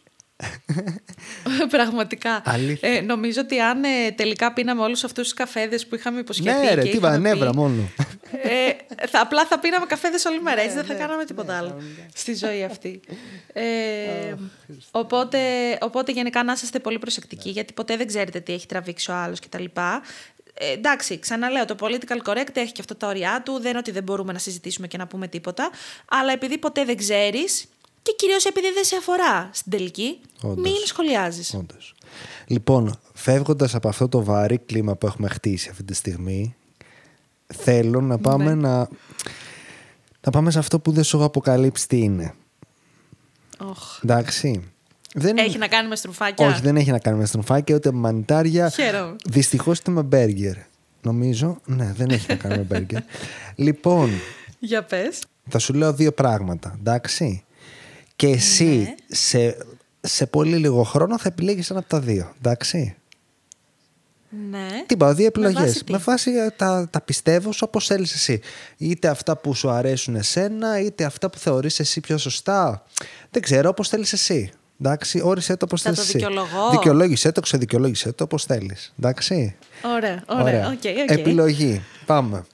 Πραγματικά. Ε, νομίζω ότι αν ε, τελικά πίναμε όλους αυτούς τους καφέδες που είχαμε υποσχεθεί. Ναι, ρε, τι νεύρα μόνο. Ε, θα, απλά θα πίναμε καφέδες όλη μέρα. Έτσι δεν θα ναι, κάναμε τίποτα άλλο στη ζωή αυτή. Ε, οπότε, οπότε γενικά να είστε πολύ προσεκτικοί, γιατί ποτέ δεν ξέρετε τι έχει τραβήξει ο άλλος κτλ. Ε, εντάξει, ξαναλέω, το political correct έχει και αυτό τα όρια του. Δεν είναι ότι δεν μπορούμε να συζητήσουμε και να πούμε τίποτα. Αλλά επειδή ποτέ δεν ξέρεις και κυρίως επειδή δεν σε αφορά στην τελική, Όντως. μην σχολιάζεις. Όντως. Λοιπόν, φεύγοντας από αυτό το βαρύ κλίμα που έχουμε χτίσει αυτή τη στιγμή, θέλω να πάμε ναι. να. Να πάμε σε αυτό που δεν σου έχω αποκαλύψει τι είναι. Oh. Εντάξει. Δεν... Έχει να κάνει με στρουφάκια; Όχι, δεν έχει να κάνει με στρουφάκια ούτε με μανιτάρια. Χαίρομαι. Δυστυχώς είτε με μπέργκερ. Νομίζω. Ναι, δεν έχει να κάνει με μπέργκερ. λοιπόν. Για πες. Θα σου λέω δύο πράγματα. Εντάξει; Και εσύ ναι. σε, σε πολύ λίγο χρόνο θα επιλέγεις ένα από τα δύο. Εντάξει; Ναι. Τι πάω, δύο επιλογές. Με, βάση ε, τα, τα πιστεύω όπως θέλεις εσύ. Είτε αυτά που σου αρέσουν εσένα, είτε αυτά που θεωρείς εσύ πιο σωστά. Δεν ξέρω, όπως θέλεις εσύ. Εντάξει, όρισε το όπω θέλει. Θα το δικαιολογώ. Δικαιολόγησε το, ξεδικαιολόγησε το όπω θέλεις. Εντάξει. Ωραία, ωραία. ωραία. Okay, okay. Επιλογή. Πάμε.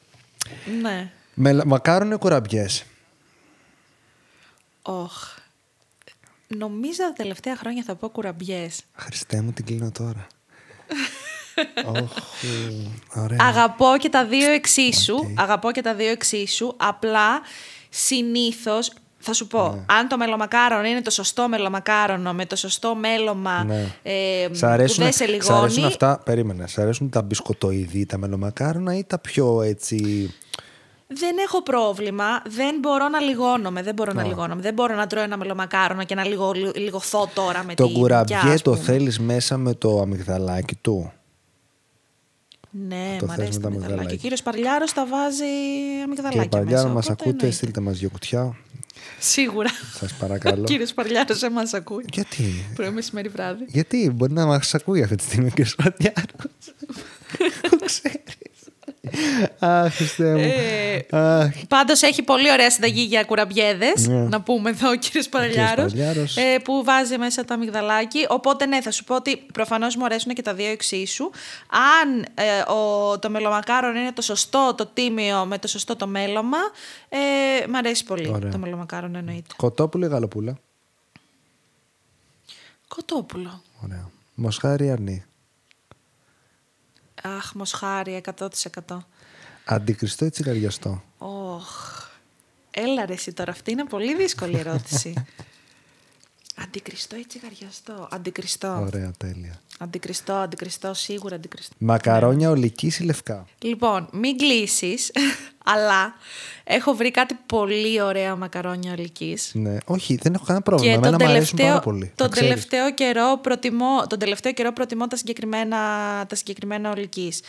Ναι. Με μακάρον ή κουραμπιές. Όχ. Νομίζω τα τελευταία χρόνια θα πω κουραμπιές. Χριστέ μου, την κλείνω τώρα. oh, ωραία. Αγαπώ και τα δύο εξίσου. Okay. Αγαπώ και τα δύο εξίσου. Απλά συνήθως θα σου πω, ναι. αν το μελομακάρονο είναι το σωστό μελομακάρονο με το σωστό μέλωμα ναι. ε, αρέσουν, που δεν σε λιγώνει. Σ' αρέσουν αυτά, περίμενε, σ' αρέσουν τα μπισκοτοειδή, τα μελομακάρονα ή τα πιο έτσι... Δεν έχω πρόβλημα. Δεν μπορώ να λιγώνομαι. Δεν μπορώ oh. να λιγώνομαι. Δεν μπορώ να τρώω ένα μελομακάρονο και να λιγω, λιγωθώ τώρα με το κουραμπιέ το θέλεις μέσα με το αμυγδαλάκι του; Ναι, μου αρέσει το αμυγδαλάκι. Ο κύριος Παρλιάρο τα βάζει αμυγδαλάκι. Κύριε Παρλιάρο, μας ακούτε, στείλτε μας δύο κουτιά. Σίγουρα. Σας παρακαλώ. Κύριε Σπαριάρο, δεν μας ακούει. Γιατί; Πρωί μεσημέρι βράδυ. Γιατί, μπορεί να μας ακούει αυτή τη στιγμή ο κύριος Σπαριάρο. ξέρεις. Αχ, μου. Ε, Πάντως έχει πολύ ωραία συνταγή για κουραμπιέδες. Ναι. Να πούμε εδώ ο κύριος Παραλιάρο. Ε, που βάζει μέσα το αμυγδαλάκι. Οπότε ναι, θα σου πω ότι προφανώς μου αρέσουν και τα δύο εξίσου. Αν ε, το μελομακάρον είναι το σωστό, το τίμιο με το σωστό το μέλωμα, ε, μ' αρέσει πολύ το μελομακάρον εννοείται. Κοτόπουλο ή γαλοπούλα; Κοτόπουλο. Ωραία. Μοσχάρι αρνί; Αχ, μοσχάρι, 100%. Αντικριστό ή τσιγαριαστό. Οχ. Έλα ρε εσύ τώρα, αυτή είναι πολύ δύσκολη ερώτηση. αντικριστό ή τσιγαριαστό; Αντικριστό. Ωραία, τέλεια. Αντικριστό, αντικριστό, σίγουρα αντικριστό. Μακαρόνια ολική ή λευκά; Λοιπόν, μην κλείσεις, αλλά έχω βρει κάτι πολύ ωραία μακαρόνια ολική. Ναι, όχι, δεν έχω κανένα πρόβλημα. Και Εμένα τον μου αρέσουν πάρα τελευταίο, πολύ. τον να ξέρεις. τελευταίο, καιρό προτιμώ, τον τελευταίο καιρό προτιμώ τα συγκεκριμένα, τα συγκεκριμένα ολικής.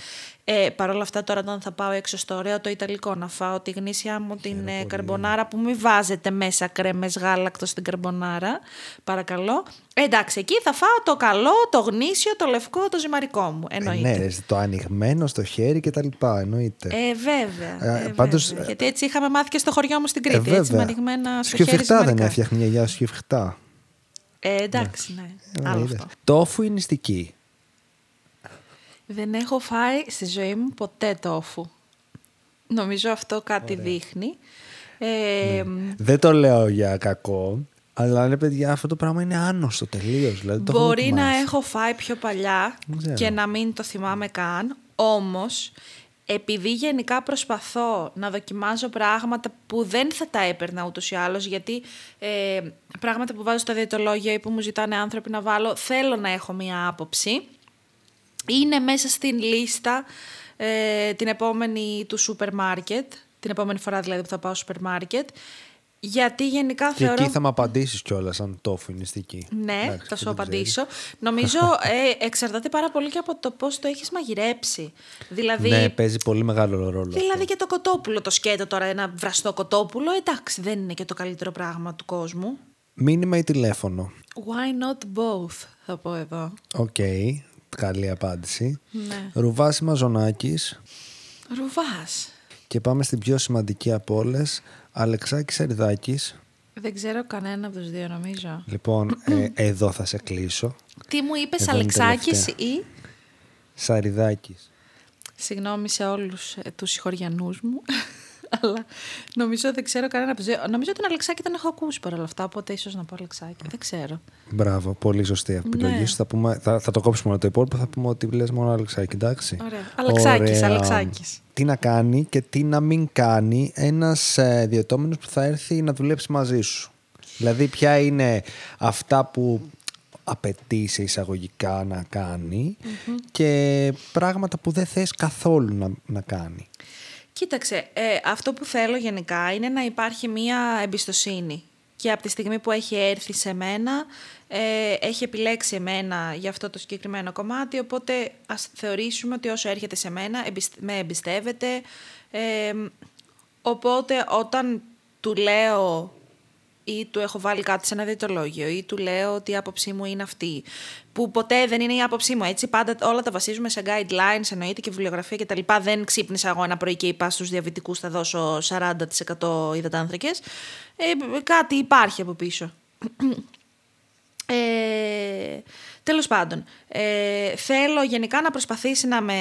Ε, Παρ' όλα αυτά τώρα όταν θα πάω έξω στο ωραίο το Ιταλικό να φάω τη γνήσια μου την ε, καρμπονάρα που μην βάζετε μέσα κρέμες γάλακτος στην καρμπονάρα. Παρακαλώ. Ε, εντάξει, εκεί θα φάω το καλό, το γνήσιο, το λευκό, το ζυμαρικό μου. Ε, Εννοείται. ναι, ρε, το ανοιγμένο στο χέρι και τα λοιπά, εννοείται. Ε, βέβαια. Ε, Ε, πάντως, βέβαια. Γιατί έτσι είχαμε μάθει και στο χωριό μου στην Ε, Κρήτη. έτσι, βέβαια. με ανοιγμένα στο χέρι Σκυφτά δεν ζυμαρικά. έφτιαχνε η γιαγιά σου σκυφτά. Ε, εντάξει, ναι. Ε, Άλλο είδες. αυτό. Τόφου ή νηστική; Δεν έχω φάει στη ζωή μου ποτέ τόφου. Νομίζω αυτό κάτι δείχνει. Ε, Δεν το λέω για κακό, αλλά ρε παιδιά, αυτό το πράγμα είναι άνοστο τελείως. Δηλαδή, το έχω Μπορεί να δοκιμάσει. έχω φάει πιο παλιά Δεν ξέρω. και να μην το θυμάμαι καν. Όμως, επειδή γενικά προσπαθώ να δοκιμάζω πράγματα που δεν θα τα έπαιρνα ούτως ή άλλως, γιατί ε, πράγματα που βάζω στο διαιτολόγιο ή που μου ζητάνε άνθρωποι να βάλω, θέλω να έχω μία άποψη. Είναι μέσα στην λίστα ε, την επόμενη του σούπερ μάρκετ, την επόμενη φορά δηλαδή που θα πάω στο σούπερ μάρκετ, γιατί γενικά Και θεωρώ... εκεί θα μου απαντήσεις κιόλας αν τόφου είναι νηστική. Ναι, Εντάξει, θα σου δεν απαντήσω. Νομίζω ε, εξαρτάται πάρα πολύ και από το πώς το έχεις μαγειρέψει. Δηλαδή, Ναι, παίζει πολύ μεγάλο ρόλο. δηλαδή αυτό. και το κοτόπουλο, το σκέτο τώρα, ένα βραστό κοτόπουλο, εντάξει, δεν είναι και το καλύτερο πράγμα του κόσμου. Μήνυμα ή τηλέφωνο; Why not both, θα πω εδώ. Οκ. Καλή απάντηση. Ναι. Ρουβάς ή Μαζωνάκης; Ρουβάς. Και πάμε στην πιο σημαντική από όλες. Αλεξάκης ή Σαριδάκη. Δεν ξέρω κανένα από τους δύο, νομίζω. Λοιπόν, ε, εδώ θα σε κλείσω. Τι μου είπες, Εδώ είναι Αλεξάκης τελευταία. ή... Σαριδάκης. Συγγνώμη σε όλους ε, τους συγχωριανούς μου. Αλλά νομίζω δεν ξέρω κανένα από τους δύο. Νομίζω τον Αλεξάκη τον έχω ακούσει παρόλα αυτά, οπότε ίσως να πω Αλεξάκη. Δεν ξέρω. Μπράβο, πολύ σωστή επιλογή Ναι. σου. Θα, πούμε, θα, θα το κόψουμε όλο το υπόλοιπο. Θα πούμε ότι λες μόνο Αλεξάκη, εντάξει. Ωραία. Αλεξάκης, Ωραία. Αλεξάκης. Τι να κάνει και τι να μην κάνει ένας ε, διαιτώμενος που θα έρθει να δουλέψει μαζί σου. Δηλαδή, ποια είναι αυτά που απαιτείς σε εισαγωγικά να κανει και πράγματα που δεν θες καθόλου να, να κάνει. Κοίταξε, ε, αυτό που θέλω γενικά είναι να υπάρχει μία εμπιστοσύνη. Και από τη στιγμή που έχει έρθει σε μένα, ε, έχει επιλέξει εμένα για αυτό το συγκεκριμένο κομμάτι, οπότε ας θεωρήσουμε ότι όσο έρχεται σε μένα, εμπισ- με εμπιστεύεται. Ε, οπότε όταν του λέω ή του έχω βάλει κάτι σε ένα διαιτολόγιο ή του λέω ότι η άποψή μου είναι αυτή. Που ποτέ δεν είναι η άποψή μου. Έτσι, πάντα όλα τα βασίζουμε σε guidelines, εννοείται και βιβλιογραφία κτλ. Δεν ξύπνησα εγώ ένα πρωί και είπα στους διαβητικούς θα δώσω 40% υδατάνθρακες. Ε, κάτι υπάρχει από πίσω. Ε, τέλος πάντων, ε, θέλω γενικά να προσπαθήσει να με,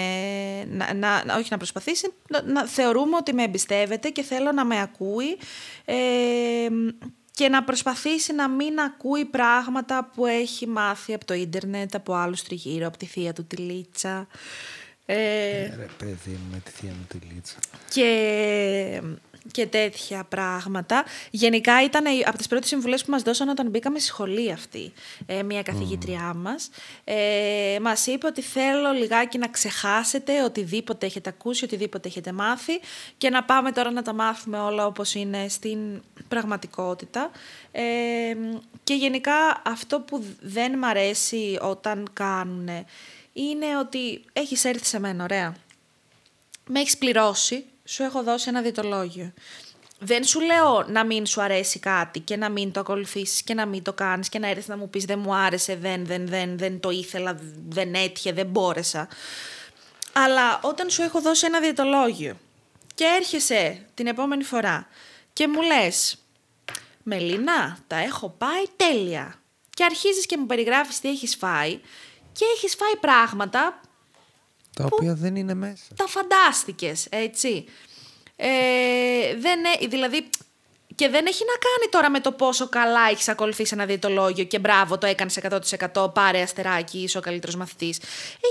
να, να, να- όχι να προσπαθήσει, να, να θεωρούμε ότι με εμπιστεύεται και θέλω να με ακούει ε, και να προσπαθήσει να μην ακούει πράγματα που έχει μάθει από το ίντερνετ, από άλλους τριγύρω, από τη θεία του τη Λίτσα. Ε, Ρε παιδί μου με τη θεία μου τη λίτσα. και, και τέτοια πράγματα. Γενικά ήταν η- από τις πρώτες συμβουλές που μας δώσαν όταν μπήκαμε στη σχολή αυτή, ε, μια καθηγήτριά μας. Ε, μας είπε ότι θέλω λιγάκι να ξεχάσετε οτιδήποτε έχετε ακούσει, οτιδήποτε έχετε μάθει και να πάμε τώρα να τα μάθουμε όλα όπως είναι στην πραγματικότητα. Ε, και γενικά αυτό που δεν μ' αρέσει όταν κάνουν είναι ότι έχεις έρθει σε μένα, ωραία με έχεις πληρώσει, σου έχω δώσει ένα διτολόγιο. Δεν σου λέω να μην σου αρέσει κάτι και να μην το ακολουθήσεις και να μην το κάνεις και να έρθεις να μου πεις δεν μου άρεσε, δεν, δεν, δεν, δεν το ήθελα, δεν έτυχε, δεν μπόρεσα. Αλλά όταν σου έχω δώσει ένα διαιτολόγιο και έρχεσαι την επόμενη φορά και μου λες Μελίνα, τα έχω πάει τέλεια. Και αρχίζεις και μου περιγράφεις τι έχεις φάει και έχεις φάει πράγματα Τα οποία δεν είναι μέσα. τα φαντάστηκες, έτσι. Ε, δεν, ε- δηλαδή, και δεν έχει να κάνει τώρα με το πόσο καλά έχεις ακολουθήσει ένα διαιτολόγιο και μπράβο, το έκανες 100% πάρε αστεράκι, είσαι ο καλύτερος μαθητής.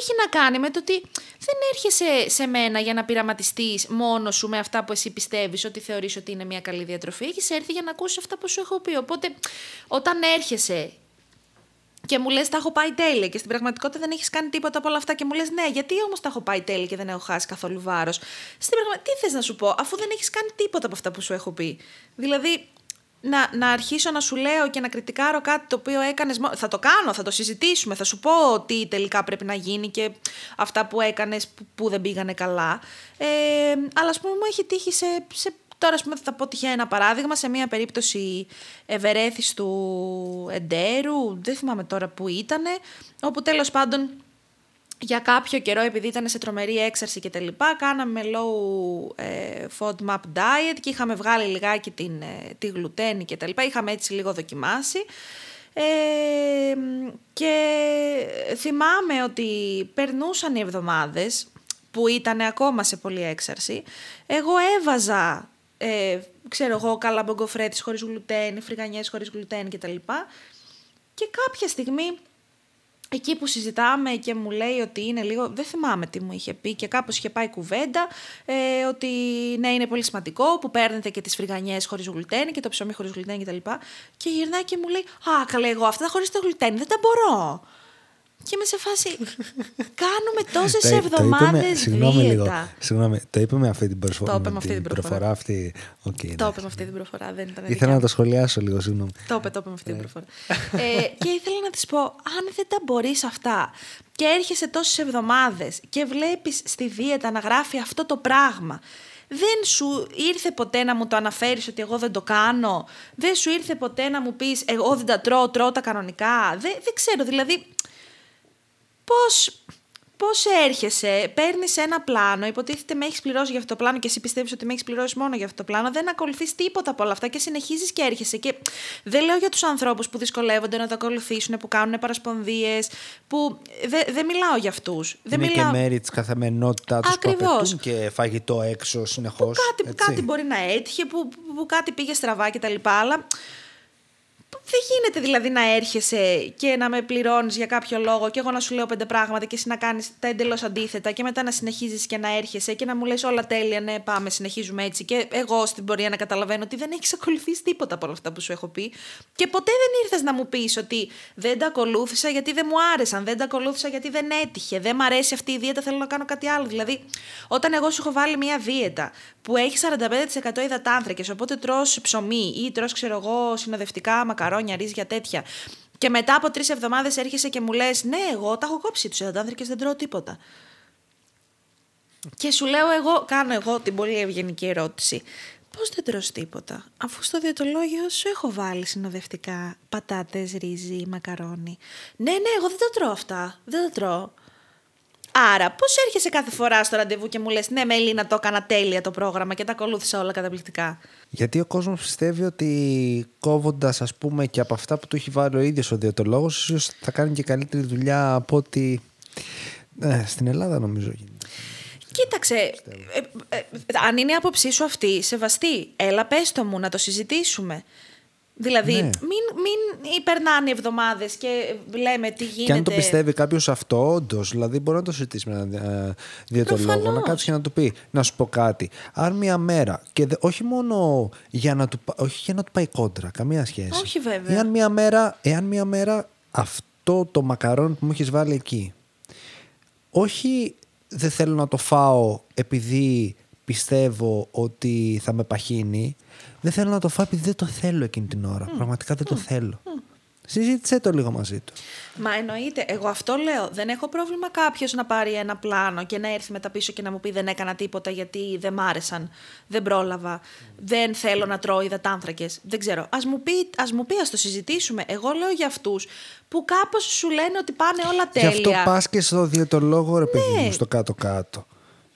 Έχει να κάνει με το ότι δεν έρχεσαι σε μένα για να πειραματιστείς μόνο σου με αυτά που εσύ πιστεύεις ότι θεωρείς ότι είναι μια καλή διατροφή. Έχεις έρθει για να ακούσεις αυτά που σου έχω πει. Οπότε, όταν έρχεσαι και μου λες: Τα έχω πάει τέλεια και στην πραγματικότητα δεν έχεις κάνει τίποτα από όλα αυτά. Και μου λες: Ναι, γιατί όμως τα έχω πάει τέλεια και δεν έχω χάσει καθόλου βάρος. Στην πραγματικότητα, τι θες να σου πω, αφού δεν έχεις κάνει τίποτα από αυτά που σου έχω πει. Δηλαδή, να, να αρχίσω να σου λέω και να κριτικάρω κάτι το οποίο έκανες. Θα το κάνω, θα το συζητήσουμε, θα σου πω τι τελικά πρέπει να γίνει και αυτά που έκανες που, που δεν πήγανε καλά. Ε, αλλά ας πούμε μου έχει τύχει σε, σε Τώρα, ας πούμε, θα πω τυχαία ένα παράδειγμα σε μια περίπτωση ευερέθης του εντέρου, δεν θυμάμαι τώρα που ήταν, όπου τέλος πάντων για κάποιο καιρό, επειδή ήταν σε τρομερή έξαρση και τα λοιπά, κάναμε low ε, FODMAP diet και είχαμε βγάλει λιγάκι την, ε, τη γλουτένη και τα λοιπά. Είχαμε έτσι λίγο δοκιμάσει. Ε, και θυμάμαι ότι περνούσαν οι εβδομάδες που ήταν ακόμα σε πολύ έξαρση. Εγώ έβαζα ε, ξέρω εγώ, καλαμπογκοφρέτης χωρίς γλουτένι, φρυγανιές χωρίς γλουτένι κτλ. Και κάποια στιγμή, εκεί που συζητάμε και μου λέει ότι είναι λίγο, δεν θυμάμαι τι μου είχε πει και κάπως είχε πάει κουβέντα, ε, ότι ναι είναι πολύ σημαντικό που παίρνετε και τις φρυγανιές χωρίς γλουτένι και το ψωμί χωρίς γλουτένι κτλ. Και, και γυρνάει και μου λέει, α καλά εγώ αυτά χωρίς το γλουτένι δεν τα μπορώ. Και είμαι σε φάση. Κάνουμε τόσες εβδομάδες Συγγνώμη λίγο. Συγγνώμη, το είπε με αυτή την προφορά. Το είπε με αυτή την προφορά. Αυτή... Okay, το είπε με αυτή την προφορά. Δεν ήταν ήθελα να το σχολιάσω λίγο, συγγνώμη. Το είπε, το είπε με αυτή την ε. προφορά. ε, και ήθελα να της πω, αν δεν τα μπορείς αυτά και έρχεσαι τόσες εβδομάδες και βλέπεις στη δίαιτα να γράφει αυτό το πράγμα. Δεν σου ήρθε ποτέ να μου το αναφέρεις ότι εγώ δεν το κάνω; Δεν σου ήρθε ποτέ να μου πεις εγώ δεν τα τρώω, τρώω τα κανονικά; Δεν, δεν ξέρω, δηλαδή πώς, πώς έρχεσαι, παίρνεις ένα πλάνο, υποτίθεται με έχεις πληρώσει για αυτό το πλάνο και εσύ πιστεύεις ότι με έχεις πληρώσει μόνο για αυτό το πλάνο, δεν ακολουθείς τίποτα από όλα αυτά και συνεχίζεις και έρχεσαι. Και δεν λέω για τους ανθρώπους που δυσκολεύονται να το ακολουθήσουν, που κάνουν παρασπονδίες, που δεν μιλάω για αυτούς. Είναι μιλάω... και μέρη της καθημερινότητάς τους που απαιτούν και φαγητό έξω συνεχώς. Κάτι, κάτι μπορεί να έτυχε, που, που, κάτι πήγε στραβά κτλ. Αλλά δεν γίνεται δηλαδή να έρχεσαι και να με πληρώνεις για κάποιο λόγο και εγώ να σου λέω πέντε πράγματα και εσύ να κάνεις τα εντελώς αντίθετα και μετά να συνεχίζεις και να έρχεσαι και να μου λες όλα τέλεια, ναι, πάμε, συνεχίζουμε έτσι. Και εγώ στην πορεία να καταλαβαίνω ότι δεν έχεις ακολουθήσει τίποτα από όλα αυτά που σου έχω πει. Και ποτέ δεν ήρθες να μου πεις ότι δεν τα ακολούθησα γιατί δεν μου άρεσαν, δεν τα ακολούθησα γιατί δεν έτυχε, δεν μ' αρέσει αυτή η δίαιτα, θέλω να κάνω κάτι άλλο. Δηλαδή, όταν εγώ σου έχω βάλει μια δίαιτα που έχει 45% υδατάνθρακε, οπότε τρώ ψωμί ή τρώ, ξέρω εγώ, συνοδευτικά μακαρό μακαρόνια, ρύζια, τέτοια. Και μετά από τρεις εβδομάδες έρχεσαι και μου λες: Ναι, εγώ τα έχω κόψει τους υδατάνθρακε, δεν τρώω τίποτα. Και σου λέω εγώ, κάνω εγώ την πολύ ευγενική ερώτηση. Πώς δεν τρως τίποτα, αφού στο διαιτολόγιο σου έχω βάλει συνοδευτικά πατάτες, ρύζι, μακαρόνι. Ναι, ναι, εγώ δεν τα τρώω αυτά. Δεν τα τρώω. Άρα, πώς έρχεσαι κάθε φορά στο ραντεβού και μου λες: Ναι, Μελίνα, το έκανα τέλεια το πρόγραμμα και τα ακολούθησα όλα καταπληκτικά. Γιατί ο κόσμος πιστεύει ότι κόβοντας, ας πούμε, και από αυτά που του έχει βάλει ο ίδιος ο διαιτολόγος, ίσως θα κάνει και καλύτερη δουλειά από ότι. Ε, στην Ελλάδα νομίζω γίνεται. Κοίταξε, ε, ε, ε, αν είναι η άποψή σου αυτή, σεβαστή, έλα πες το μου να το συζητήσουμε. Δηλαδή, ναι. μην, μην υπερνάνε εβδομάδες και λέμε τι γίνεται. Και αν το πιστεύει κάποιος αυτό, όντως, δηλαδή μπορεί να το συζητήσει με έναν ε, διαιτολόγο, να κάτσει και να του πει, να σου πω κάτι. Αν μία μέρα, και όχι μόνο για να, του, όχι για να του πάει κόντρα, καμία σχέση. Όχι βέβαια. Εάν μία μέρα, εάν μία μέρα αυτό το μακαρόν που μου έχεις βάλει εκεί, όχι δεν θέλω να το φάω επειδή πιστεύω ότι θα με παχύνει, δεν θέλω να το φάω επειδή δεν το θέλω εκείνη την ώρα. Πραγματικά δεν το θέλω. Mm. Συζήτησέ το λίγο μαζί του. Μα εννοείται. Εγώ αυτό λέω. Δεν έχω πρόβλημα κάποιος να πάρει ένα πλάνο και να έρθει μετά πίσω και να μου πει δεν έκανα τίποτα γιατί δεν μ' άρεσαν. Δεν πρόλαβα. Δεν θέλω να τρώω υδατάνθρακε. Δεν ξέρω. Α μου πει, ας μου πει, το συζητήσουμε. Εγώ λέω για αυτούς που κάπως σου λένε ότι πάνε όλα τέλεια. Γι' αυτό πας και στο διαιτολόγο, ρε παιδί μου, ναι. στο κάτω-κάτω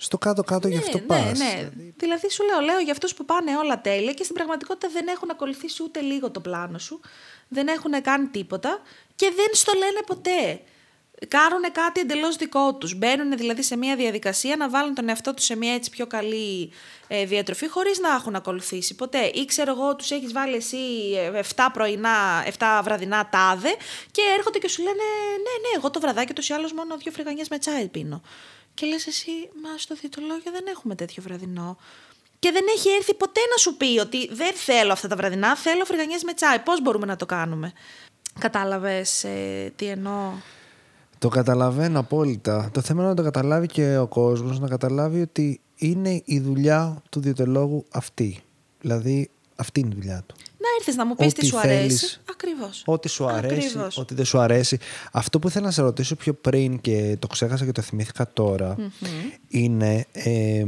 στο κάτω-κάτω ναι, γι' αυτό ναι, πας. Ναι, δηλαδή σου λέω, λέω για αυτούς που πάνε όλα τέλεια και στην πραγματικότητα δεν έχουν ακολουθήσει ούτε λίγο το πλάνο σου, δεν έχουν κάνει τίποτα και δεν στο λένε ποτέ. κάνουν κάτι εντελώς δικό τους. Μπαίνουν δηλαδή σε μια διαδικασία να βάλουν τον εαυτό τους σε μια έτσι πιο καλή ε, διατροφή χωρίς να έχουν ακολουθήσει ποτέ. Ή ξέρω εγώ τους έχεις βάλει εσύ 7 πρωινά, 7 βραδινά τάδε και έρχονται και σου λένε ναι, ναι, εγώ το βραδάκι τους ή άλλως μόνο δύο φρυγανιές με τσάι πίνω. Και λες εσύ, μα στο διαιτολόγιο δεν έχουμε τέτοιο βραδινό. Και δεν έχει έρθει ποτέ να σου πει ότι δεν θέλω αυτά τα βραδινά, θέλω φρυγανιές με τσάι. Πώς μπορούμε να το κάνουμε. Κατάλαβες ε, τι εννοώ; Το καταλαβαίνω απόλυτα. Το θέμα είναι να το καταλάβει και ο κόσμος, να καταλάβει ότι είναι η δουλειά του διαιτολόγου αυτή. Δηλαδή, αυτή είναι η δουλειά του. Να έρθεις να μου πεις τι σου αρέσει. Ακριβώς. Ό,τι σου αρέσει, ό,τι δεν σου αρέσει. Αυτό που ήθελα να σε ρωτήσω πιο πριν και το ξέχασα και το θυμήθηκα είναι ε,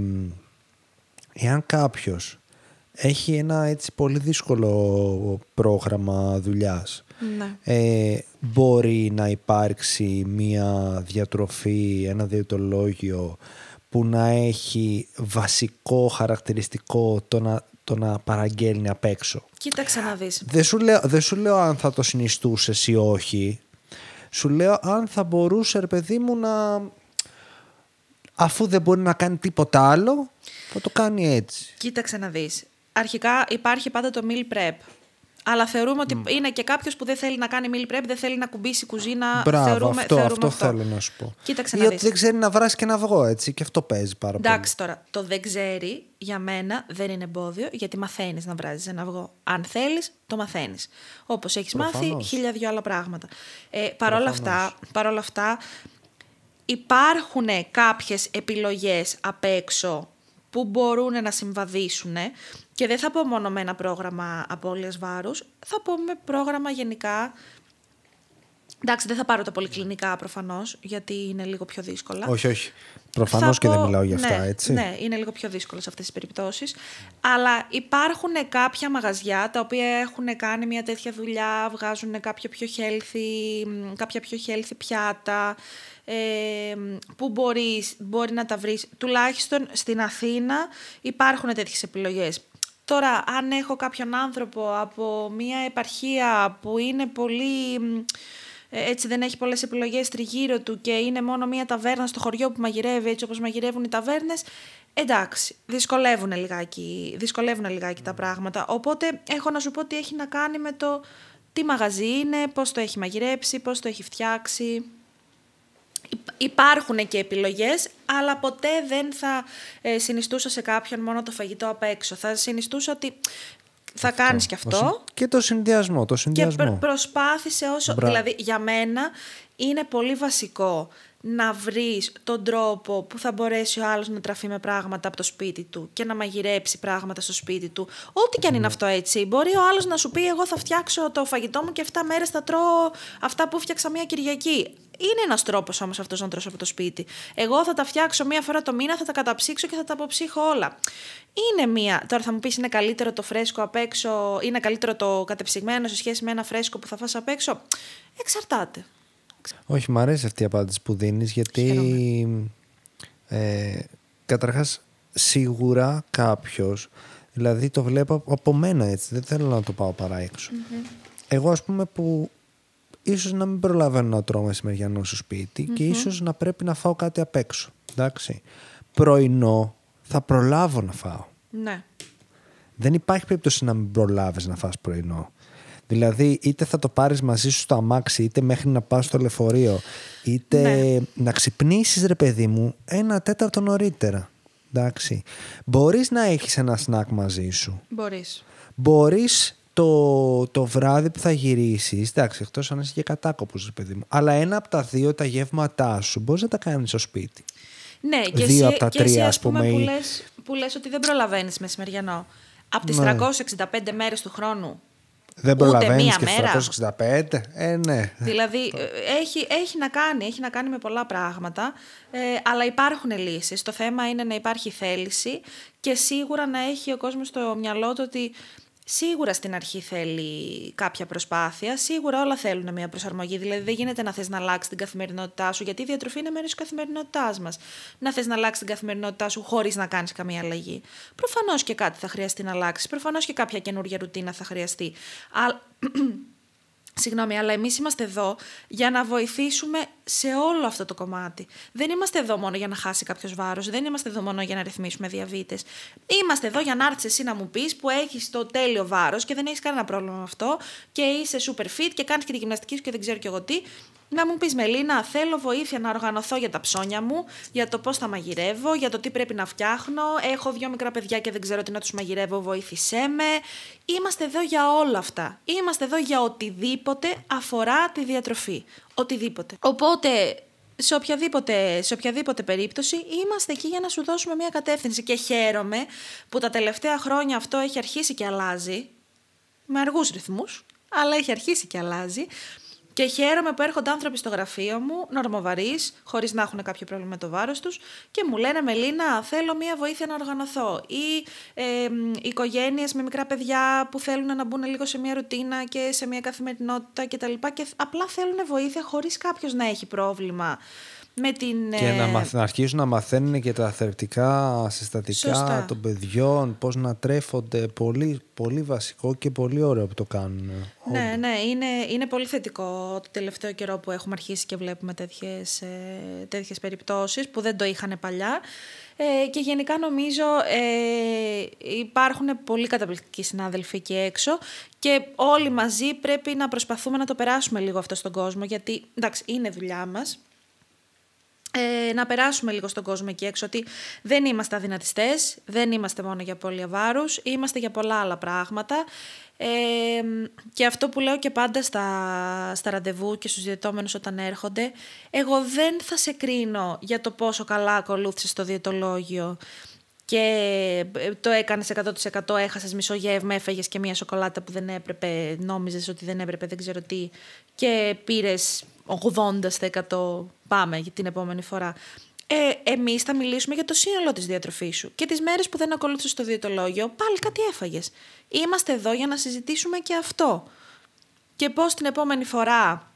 εάν κάποιος έχει ένα έτσι πολύ δύσκολο πρόγραμμα δουλειάς ναι. ε, μπορεί να υπάρξει μία διατροφή, ένα διαιτολόγιο που να έχει βασικό χαρακτηριστικό το να, το να παραγγέλνει απ' έξω. Κοίταξε να δεις. Δεν σου, λέω, δεν σου λέω αν θα το συνιστούσες ή όχι. Σου λέω αν θα μπορούσε, ρε παιδί μου, να... Αφού δεν μπορεί να κάνει τίποτα άλλο, θα το κάνει έτσι. Κοίταξε να δεις. Αρχικά υπάρχει πάντα το meal prep. Αλλά θεωρούμε ότι είναι και κάποιος που δεν θέλει να κάνει meal prep, δεν θέλει να κουμπίσει κουζίνα. Μπράβο, θεωρούμε, αυτό, θεωρούμε αυτό, αυτό θέλω να σου πω. Κοίταξε Ή να ότι δεις. δεν ξέρει να βράσει και να βγω, έτσι. Και αυτό παίζει πάρα πολύ. Εντάξει τώρα, το δεν ξέρει για μένα δεν είναι εμπόδιο γιατί μαθαίνεις να βράζεις ένα αυγό. Αν θέλεις, το μαθαίνεις. Όπως έχεις μάθει Προφανώς. χίλια δυο άλλα πράγματα. Ε, παρόλα, αυτά, παρόλα αυτά, υπάρχουν κάποιες επιλογές απ' έξω που μπορούν να συμβαδίσουν και δεν θα πω μόνο με ένα πρόγραμμα απώλειας βάρους, θα πω με πρόγραμμα γενικά Εντάξει, δεν θα πάρω τα πολυκλινικά προφανώς, γιατί είναι λίγο πιο δύσκολα. Όχι, όχι. Προφανώς Θα και δεν πω- μιλάω για αυτά, ναι, έτσι. Ναι, είναι λίγο πιο δύσκολο σε αυτές τις περιπτώσεις. Αλλά υπάρχουν κάποια μαγαζιά τα οποία έχουν κάνει μια τέτοια δουλειά, βγάζουν κάποια πιο healthy, μ, κάποια πιο healthy πιάτα, ε, που μπορείς, μπορεί να τα βρεις. Τουλάχιστον στην Αθήνα υπάρχουν τέτοιες επιλογές. Τώρα, αν έχω κάποιον άνθρωπο από μια επαρχία που είναι πολύ... μ, ε, έτσι δεν έχει πολλές επιλογές τριγύρω του και είναι μόνο μία ταβέρνα στο χωριό που μαγειρεύει έτσι όπως μαγειρεύουν οι ταβέρνες, εντάξει, δυσκολεύουν λιγάκι, δυσκολεύουν λιγάκι τα πράγματα. Οπότε έχω να σου πω τι έχει να κάνει με το τι μαγαζί είναι, πώς το έχει μαγειρέψει, πώς το έχει φτιάξει. Υπ- Υπάρχουν και επιλογές, αλλά ποτέ δεν θα ε, συνιστούσα σε κάποιον μόνο το φαγητό απ' έξω. Θα συνιστούσα ότι θα κάνεις και Ο αυτό συν- Και το συνδυασμό. Το και συνδυασμό. προ- προσπάθησε όσο... Μπράβο. Δηλαδή, για μένα είναι πολύ βασικό να βρεις τον τρόπο που θα μπορέσει ο άλλος να τραφεί με πράγματα από το σπίτι του και να μαγειρέψει πράγματα στο σπίτι του. Ό,τι και αν Ναι. είναι αυτό έτσι. Μπορεί ο άλλος να σου πει εγώ θα φτιάξω το φαγητό μου και 7 μέρες θα τρώω αυτά που φτιάξα μια Κυριακή. Είναι ένας τρόπος όμως αυτός να τρως από το σπίτι. Εγώ θα τα φτιάξω μία φορά το μήνα, θα τα καταψύξω και θα τα αποψύχω όλα. Είναι μία. Τώρα θα μου πεις είναι καλύτερο το φρέσκο απ' έξω, είναι καλύτερο το κατεψυγμένο σε σχέση με ένα φρέσκο που θα φας απ' έξω. Εξαρτάται. Όχι, μου αρέσει αυτή η απάντηση που δίνεις, γιατί. Ε, Καταρχάς, σίγουρα κάποιος. Δηλαδή το βλέπω από- από μένα έτσι. Δεν θέλω να το πάω παρά έξω. Εγώ, ας πούμε, που ίσως να μην προλαβαίνω να τρώω μεσημεριανό στο σπιτι και ίσως να πρέπει να φάω κάτι απ' έξω. Εντάξει. Πρωινό θα προλάβω να φάω. Ναι. Δεν υπάρχει περίπτωση να μην προλάβεις να φας πρωινό. Δηλαδή, είτε θα το πάρεις μαζί σου στο αμάξι, είτε μέχρι να πας στο λεωφορείο, είτε Ναι. να ξυπνήσεις, ρε παιδί μου, ένα τέταρτο νωρίτερα. Εντάξει. Μπορείς να έχεις ένα σνακ μαζί σου. Μπορείς. Μπορείς το, το βράδυ που θα γυρίσεις, εντάξει, εκτός αν είσαι και κατάκοπος, ρε παιδί μου, αλλά ένα από τα δύο τα γεύματά σου μπορείς να τα κάνεις στο σπίτι. Ναι, και Δύο εσύ, από τα και εσύ, τρία, ας ας πούμε, πούμε, που ή- λες, που λες ότι δεν προλαβαίνεις μεσημεριανό. Από τις Ναι. 365 μέρες του χρόνου. Δεν Ούτε προλαβαίνεις μία και στις μέρα. 365. Ε, ναι. Δηλαδή, ε, έχει, έχει, να κάνει, έχει να κάνει με πολλά πράγματα, ε, αλλά υπάρχουν λύσεις. Το θέμα είναι να υπάρχει θέληση και σίγουρα να έχει ο κόσμος στο μυαλό του ότι σίγουρα στην αρχή θέλει κάποια προσπάθεια, σίγουρα όλα θέλουν μια προσαρμογή. Δηλαδή, δεν γίνεται να θες να αλλάξεις την καθημερινότητά σου, γιατί η διατροφή είναι μέρος της καθημερινότητάς μας. Να θες να αλλάξεις την καθημερινότητά σου χωρίς να κάνεις καμία αλλαγή. Προφανώς και κάτι θα χρειαστεί να αλλάξεις, προφανώς και κάποια καινούργια ρουτίνα θα χρειαστεί. Αλλά Συγγνώμη, αλλά εμείς είμαστε εδώ για να βοηθήσουμε σε όλο αυτό το κομμάτι. Δεν είμαστε εδώ μόνο για να χάσει κάποιος βάρος, δεν είμαστε εδώ μόνο για να ρυθμίσουμε διαβήτες. Είμαστε εδώ για να έρθεις εσύ να μου πεις που έχεις το τέλειο βάρος και δεν έχεις κανένα πρόβλημα με αυτό και είσαι super fit και κάνεις και τη γυμναστική σου και δεν ξέρω κι εγώ τι να μου πεις Μελίνα, θέλω βοήθεια να οργανωθώ για τα ψώνια μου, για το πώς θα μαγειρεύω, για το τι πρέπει να φτιάχνω, έχω δύο μικρά παιδιά και δεν ξέρω τι να τους μαγειρεύω, βοήθησέ με. Είμαστε εδώ για όλα αυτά. Είμαστε εδώ για οτιδήποτε αφορά τη διατροφή. Οτιδήποτε. Οπότε σε οποιαδήποτε, σε οποιαδήποτε περίπτωση είμαστε εκεί για να σου δώσουμε μια κατεύθυνση και χαίρομαι που τα τελευταία χρόνια αυτό έχει αρχίσει και αλλάζει με αργούς ρυθμούς αλλά έχει αρχίσει και αλλάζει και χαίρομαι που έρχονται άνθρωποι στο γραφείο μου, νορμοβαρείς, χωρίς να έχουν κάποιο πρόβλημα με το βάρος τους, και μου λένε Μελίνα, θέλω μία βοήθεια να οργανωθώ. Ή ε, οικογένειες με μικρά παιδιά που θέλουν να μπουν λίγο σε μία ρουτίνα και σε μία καθημερινότητα κτλ. Και, και απλά θέλουν βοήθεια χωρίς κάποιος να έχει πρόβλημα με την... Και να, ε, μαθ, να αρχίσουν να μαθαίνουν και τα θεραπευτικά συστατικά των παιδιών, πώς να τρέφονται. Πολύ, πολύ βασικό και πολύ ωραίο που το κάνουν. Ναι, ναι, είναι, είναι πολύ θετικό το τελευταίο καιρό που έχουμε αρχίσει και βλέπουμε τέτοιες, ε, τέτοιες περιπτώσεις που δεν το είχαν παλιά. Ε, και γενικά νομίζω ε, υπάρχουν πολύ καταπληκτικοί συνάδελφοι εκεί έξω και όλοι μαζί πρέπει να προσπαθούμε να το περάσουμε λίγο αυτό στον κόσμο γιατί εντάξει είναι δουλειά μας ε, να περάσουμε λίγο στον κόσμο εκεί έξω ότι δεν είμαστε αδυνατιστές, δεν είμαστε μόνο για πολύ βάρους, είμαστε για πολλά άλλα πράγματα. Ε, και αυτό που λέω και πάντα στα, στα ραντεβού και στους διαιτώμενους όταν έρχονται, εγώ δεν θα σε κρίνω για το πόσο καλά ακολούθησες το διαιτολόγιο και ε, το έκανες 100% έχασες μισό γεύμα, έφαγες και μια σοκολάτα που δεν έπρεπε, νόμιζες ότι δεν έπρεπε, δεν ξέρω τι και πήρες 80% πάμε για την επόμενη φορά. Ε, Εμείς θα μιλήσουμε για το σύνολο της διατροφής σου. Και τις μέρες που δεν ακολούθησες το διαιτολόγιο, πάλι κάτι έφαγες. Είμαστε εδώ για να συζητήσουμε και αυτό. Και πώς την επόμενη φορά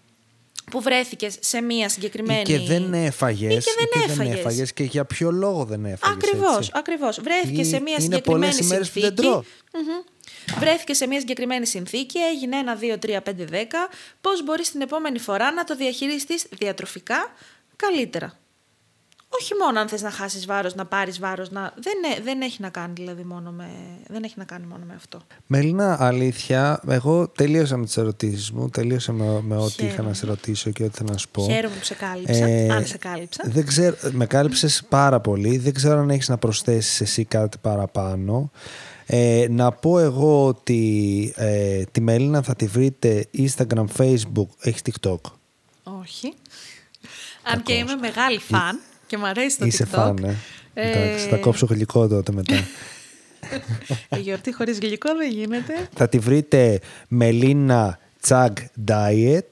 που βρέθηκες σε μία συγκεκριμένη. Ή και δεν έφαγες. Ή και δεν έφαγες. Και για ποιο λόγο δεν έφαγες. Ακριβώς, ακριβώς. Βρέθηκε σε μία συγκεκριμένη συνθήκη. Είναι πολλέ που δεν Βρέθηκε σε μια συγκεκριμένη συνθήκη, έγινε 1, 2, 3, 5, 10. Πώς μπορείς την επόμενη φορά να το διαχειριστείς διατροφικά καλύτερα; Όχι μόνο αν θες να χάσεις βάρος, να πάρεις βάρος, να... δεν, δεν, έχει να κάνει δηλαδή μόνο με... δεν έχει να κάνει μόνο με αυτό. Μελίνα, αλήθεια, εγώ τελείωσα με τις ερωτήσεις μου, τελείωσα με, με ό,τι είχα να σε ρωτήσω και ό,τι θέλω να σου πω. Χαίρομαι που σε κάλυψα, ε, αν σε κάλυψα. Δεν ξέρω, με κάλυψες πάρα πολύ, δεν ξέρω αν έχεις να προσθέσεις εσύ κάτι παραπάνω. Ε, να πω εγώ ότι ε, τη Μελίνα θα τη βρείτε Instagram, Facebook, έχεις TikTok; Όχι. Αν και είμαι μεγάλη φαν και μου αρέσει το Είσαι TikTok. Είσαι φαν, ε. Εντάξει, θα κόψω γλυκό τότε μετά. Η γιορτή χωρίς γλυκό δεν γίνεται. θα τη βρείτε Μελίνα Τσαγ Diet,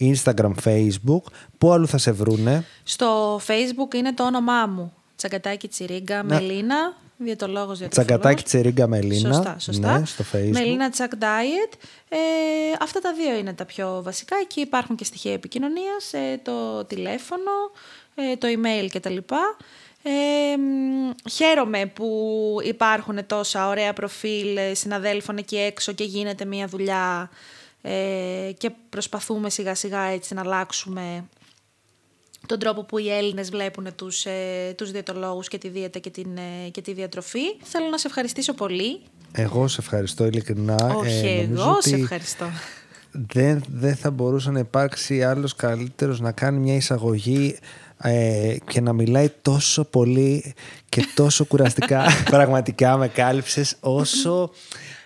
Instagram, Facebook. Πού αλλού θα σε βρούνε; Στο Facebook είναι το όνομά μου. Τσαγκατάκι Τσιρίγκα, Μελίνα. Διαιτολόγος, Τσαγκατάκι Τσερίγκα Μελίνα. Σωστά, σωστά. Ναι, στο Facebook. Μελίνα Τσακ Diet. Ε, αυτά τα δύο είναι τα πιο βασικά. Εκεί υπάρχουν και στοιχεία επικοινωνίας, ε, το τηλέφωνο, ε, το email κτλ. Ε, χαίρομαι που υπάρχουν τόσα ωραία προφίλ συναδέλφων εκεί έξω και γίνεται μια δουλειά ε, και προσπαθούμε σιγά σιγά έτσι να αλλάξουμε τον τρόπο που οι Έλληνες βλέπουν τους, ε, τους διαιτολόγους και τη δίαιτα και, την, ε, και τη διατροφή. Θέλω να σε ευχαριστήσω πολύ. Εγώ σε ευχαριστώ ειλικρινά. Όχι, ε, εγώ σε ευχαριστώ. Δεν, δεν θα μπορούσε να υπάρξει άλλος καλύτερος να κάνει μια εισαγωγή ε, και να μιλάει τόσο πολύ και τόσο κουραστικά. Πραγματικά με κάλυψες όσο...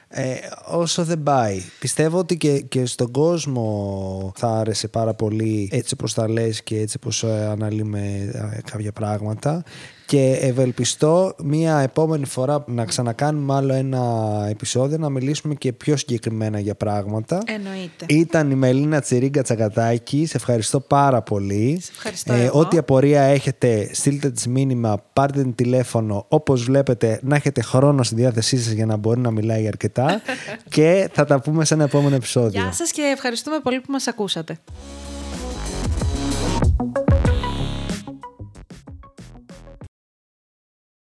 Ε, όσο δεν πάει. Πιστεύω ότι και, και στον κόσμο θα άρεσε πάρα πολύ έτσι όπως τα λες και έτσι όπως ε, αναλύουμε ε, κάποια πράγματα και ευελπιστώ μία επόμενη φορά να ξανακάνουμε άλλο ένα επεισόδιο να μιλήσουμε και πιο συγκεκριμένα για πράγματα. Εννοείται. Ήταν η Μελίνα Τσιρίγκα Τσακατάκη. Σε ευχαριστώ πάρα πολύ. Σε ευχαριστώ ε, ό,τι απορία έχετε, στείλτε της μήνυμα, πάρτε την τηλέφωνο. Όπως βλέπετε, να έχετε χρόνο στη διάθεσή σας για να μπορεί να μιλάει αρκετά. και θα τα πούμε σε ένα επόμενο επεισόδιο. Γεια σας και ευχαριστούμε πολύ που μας ακούσατε.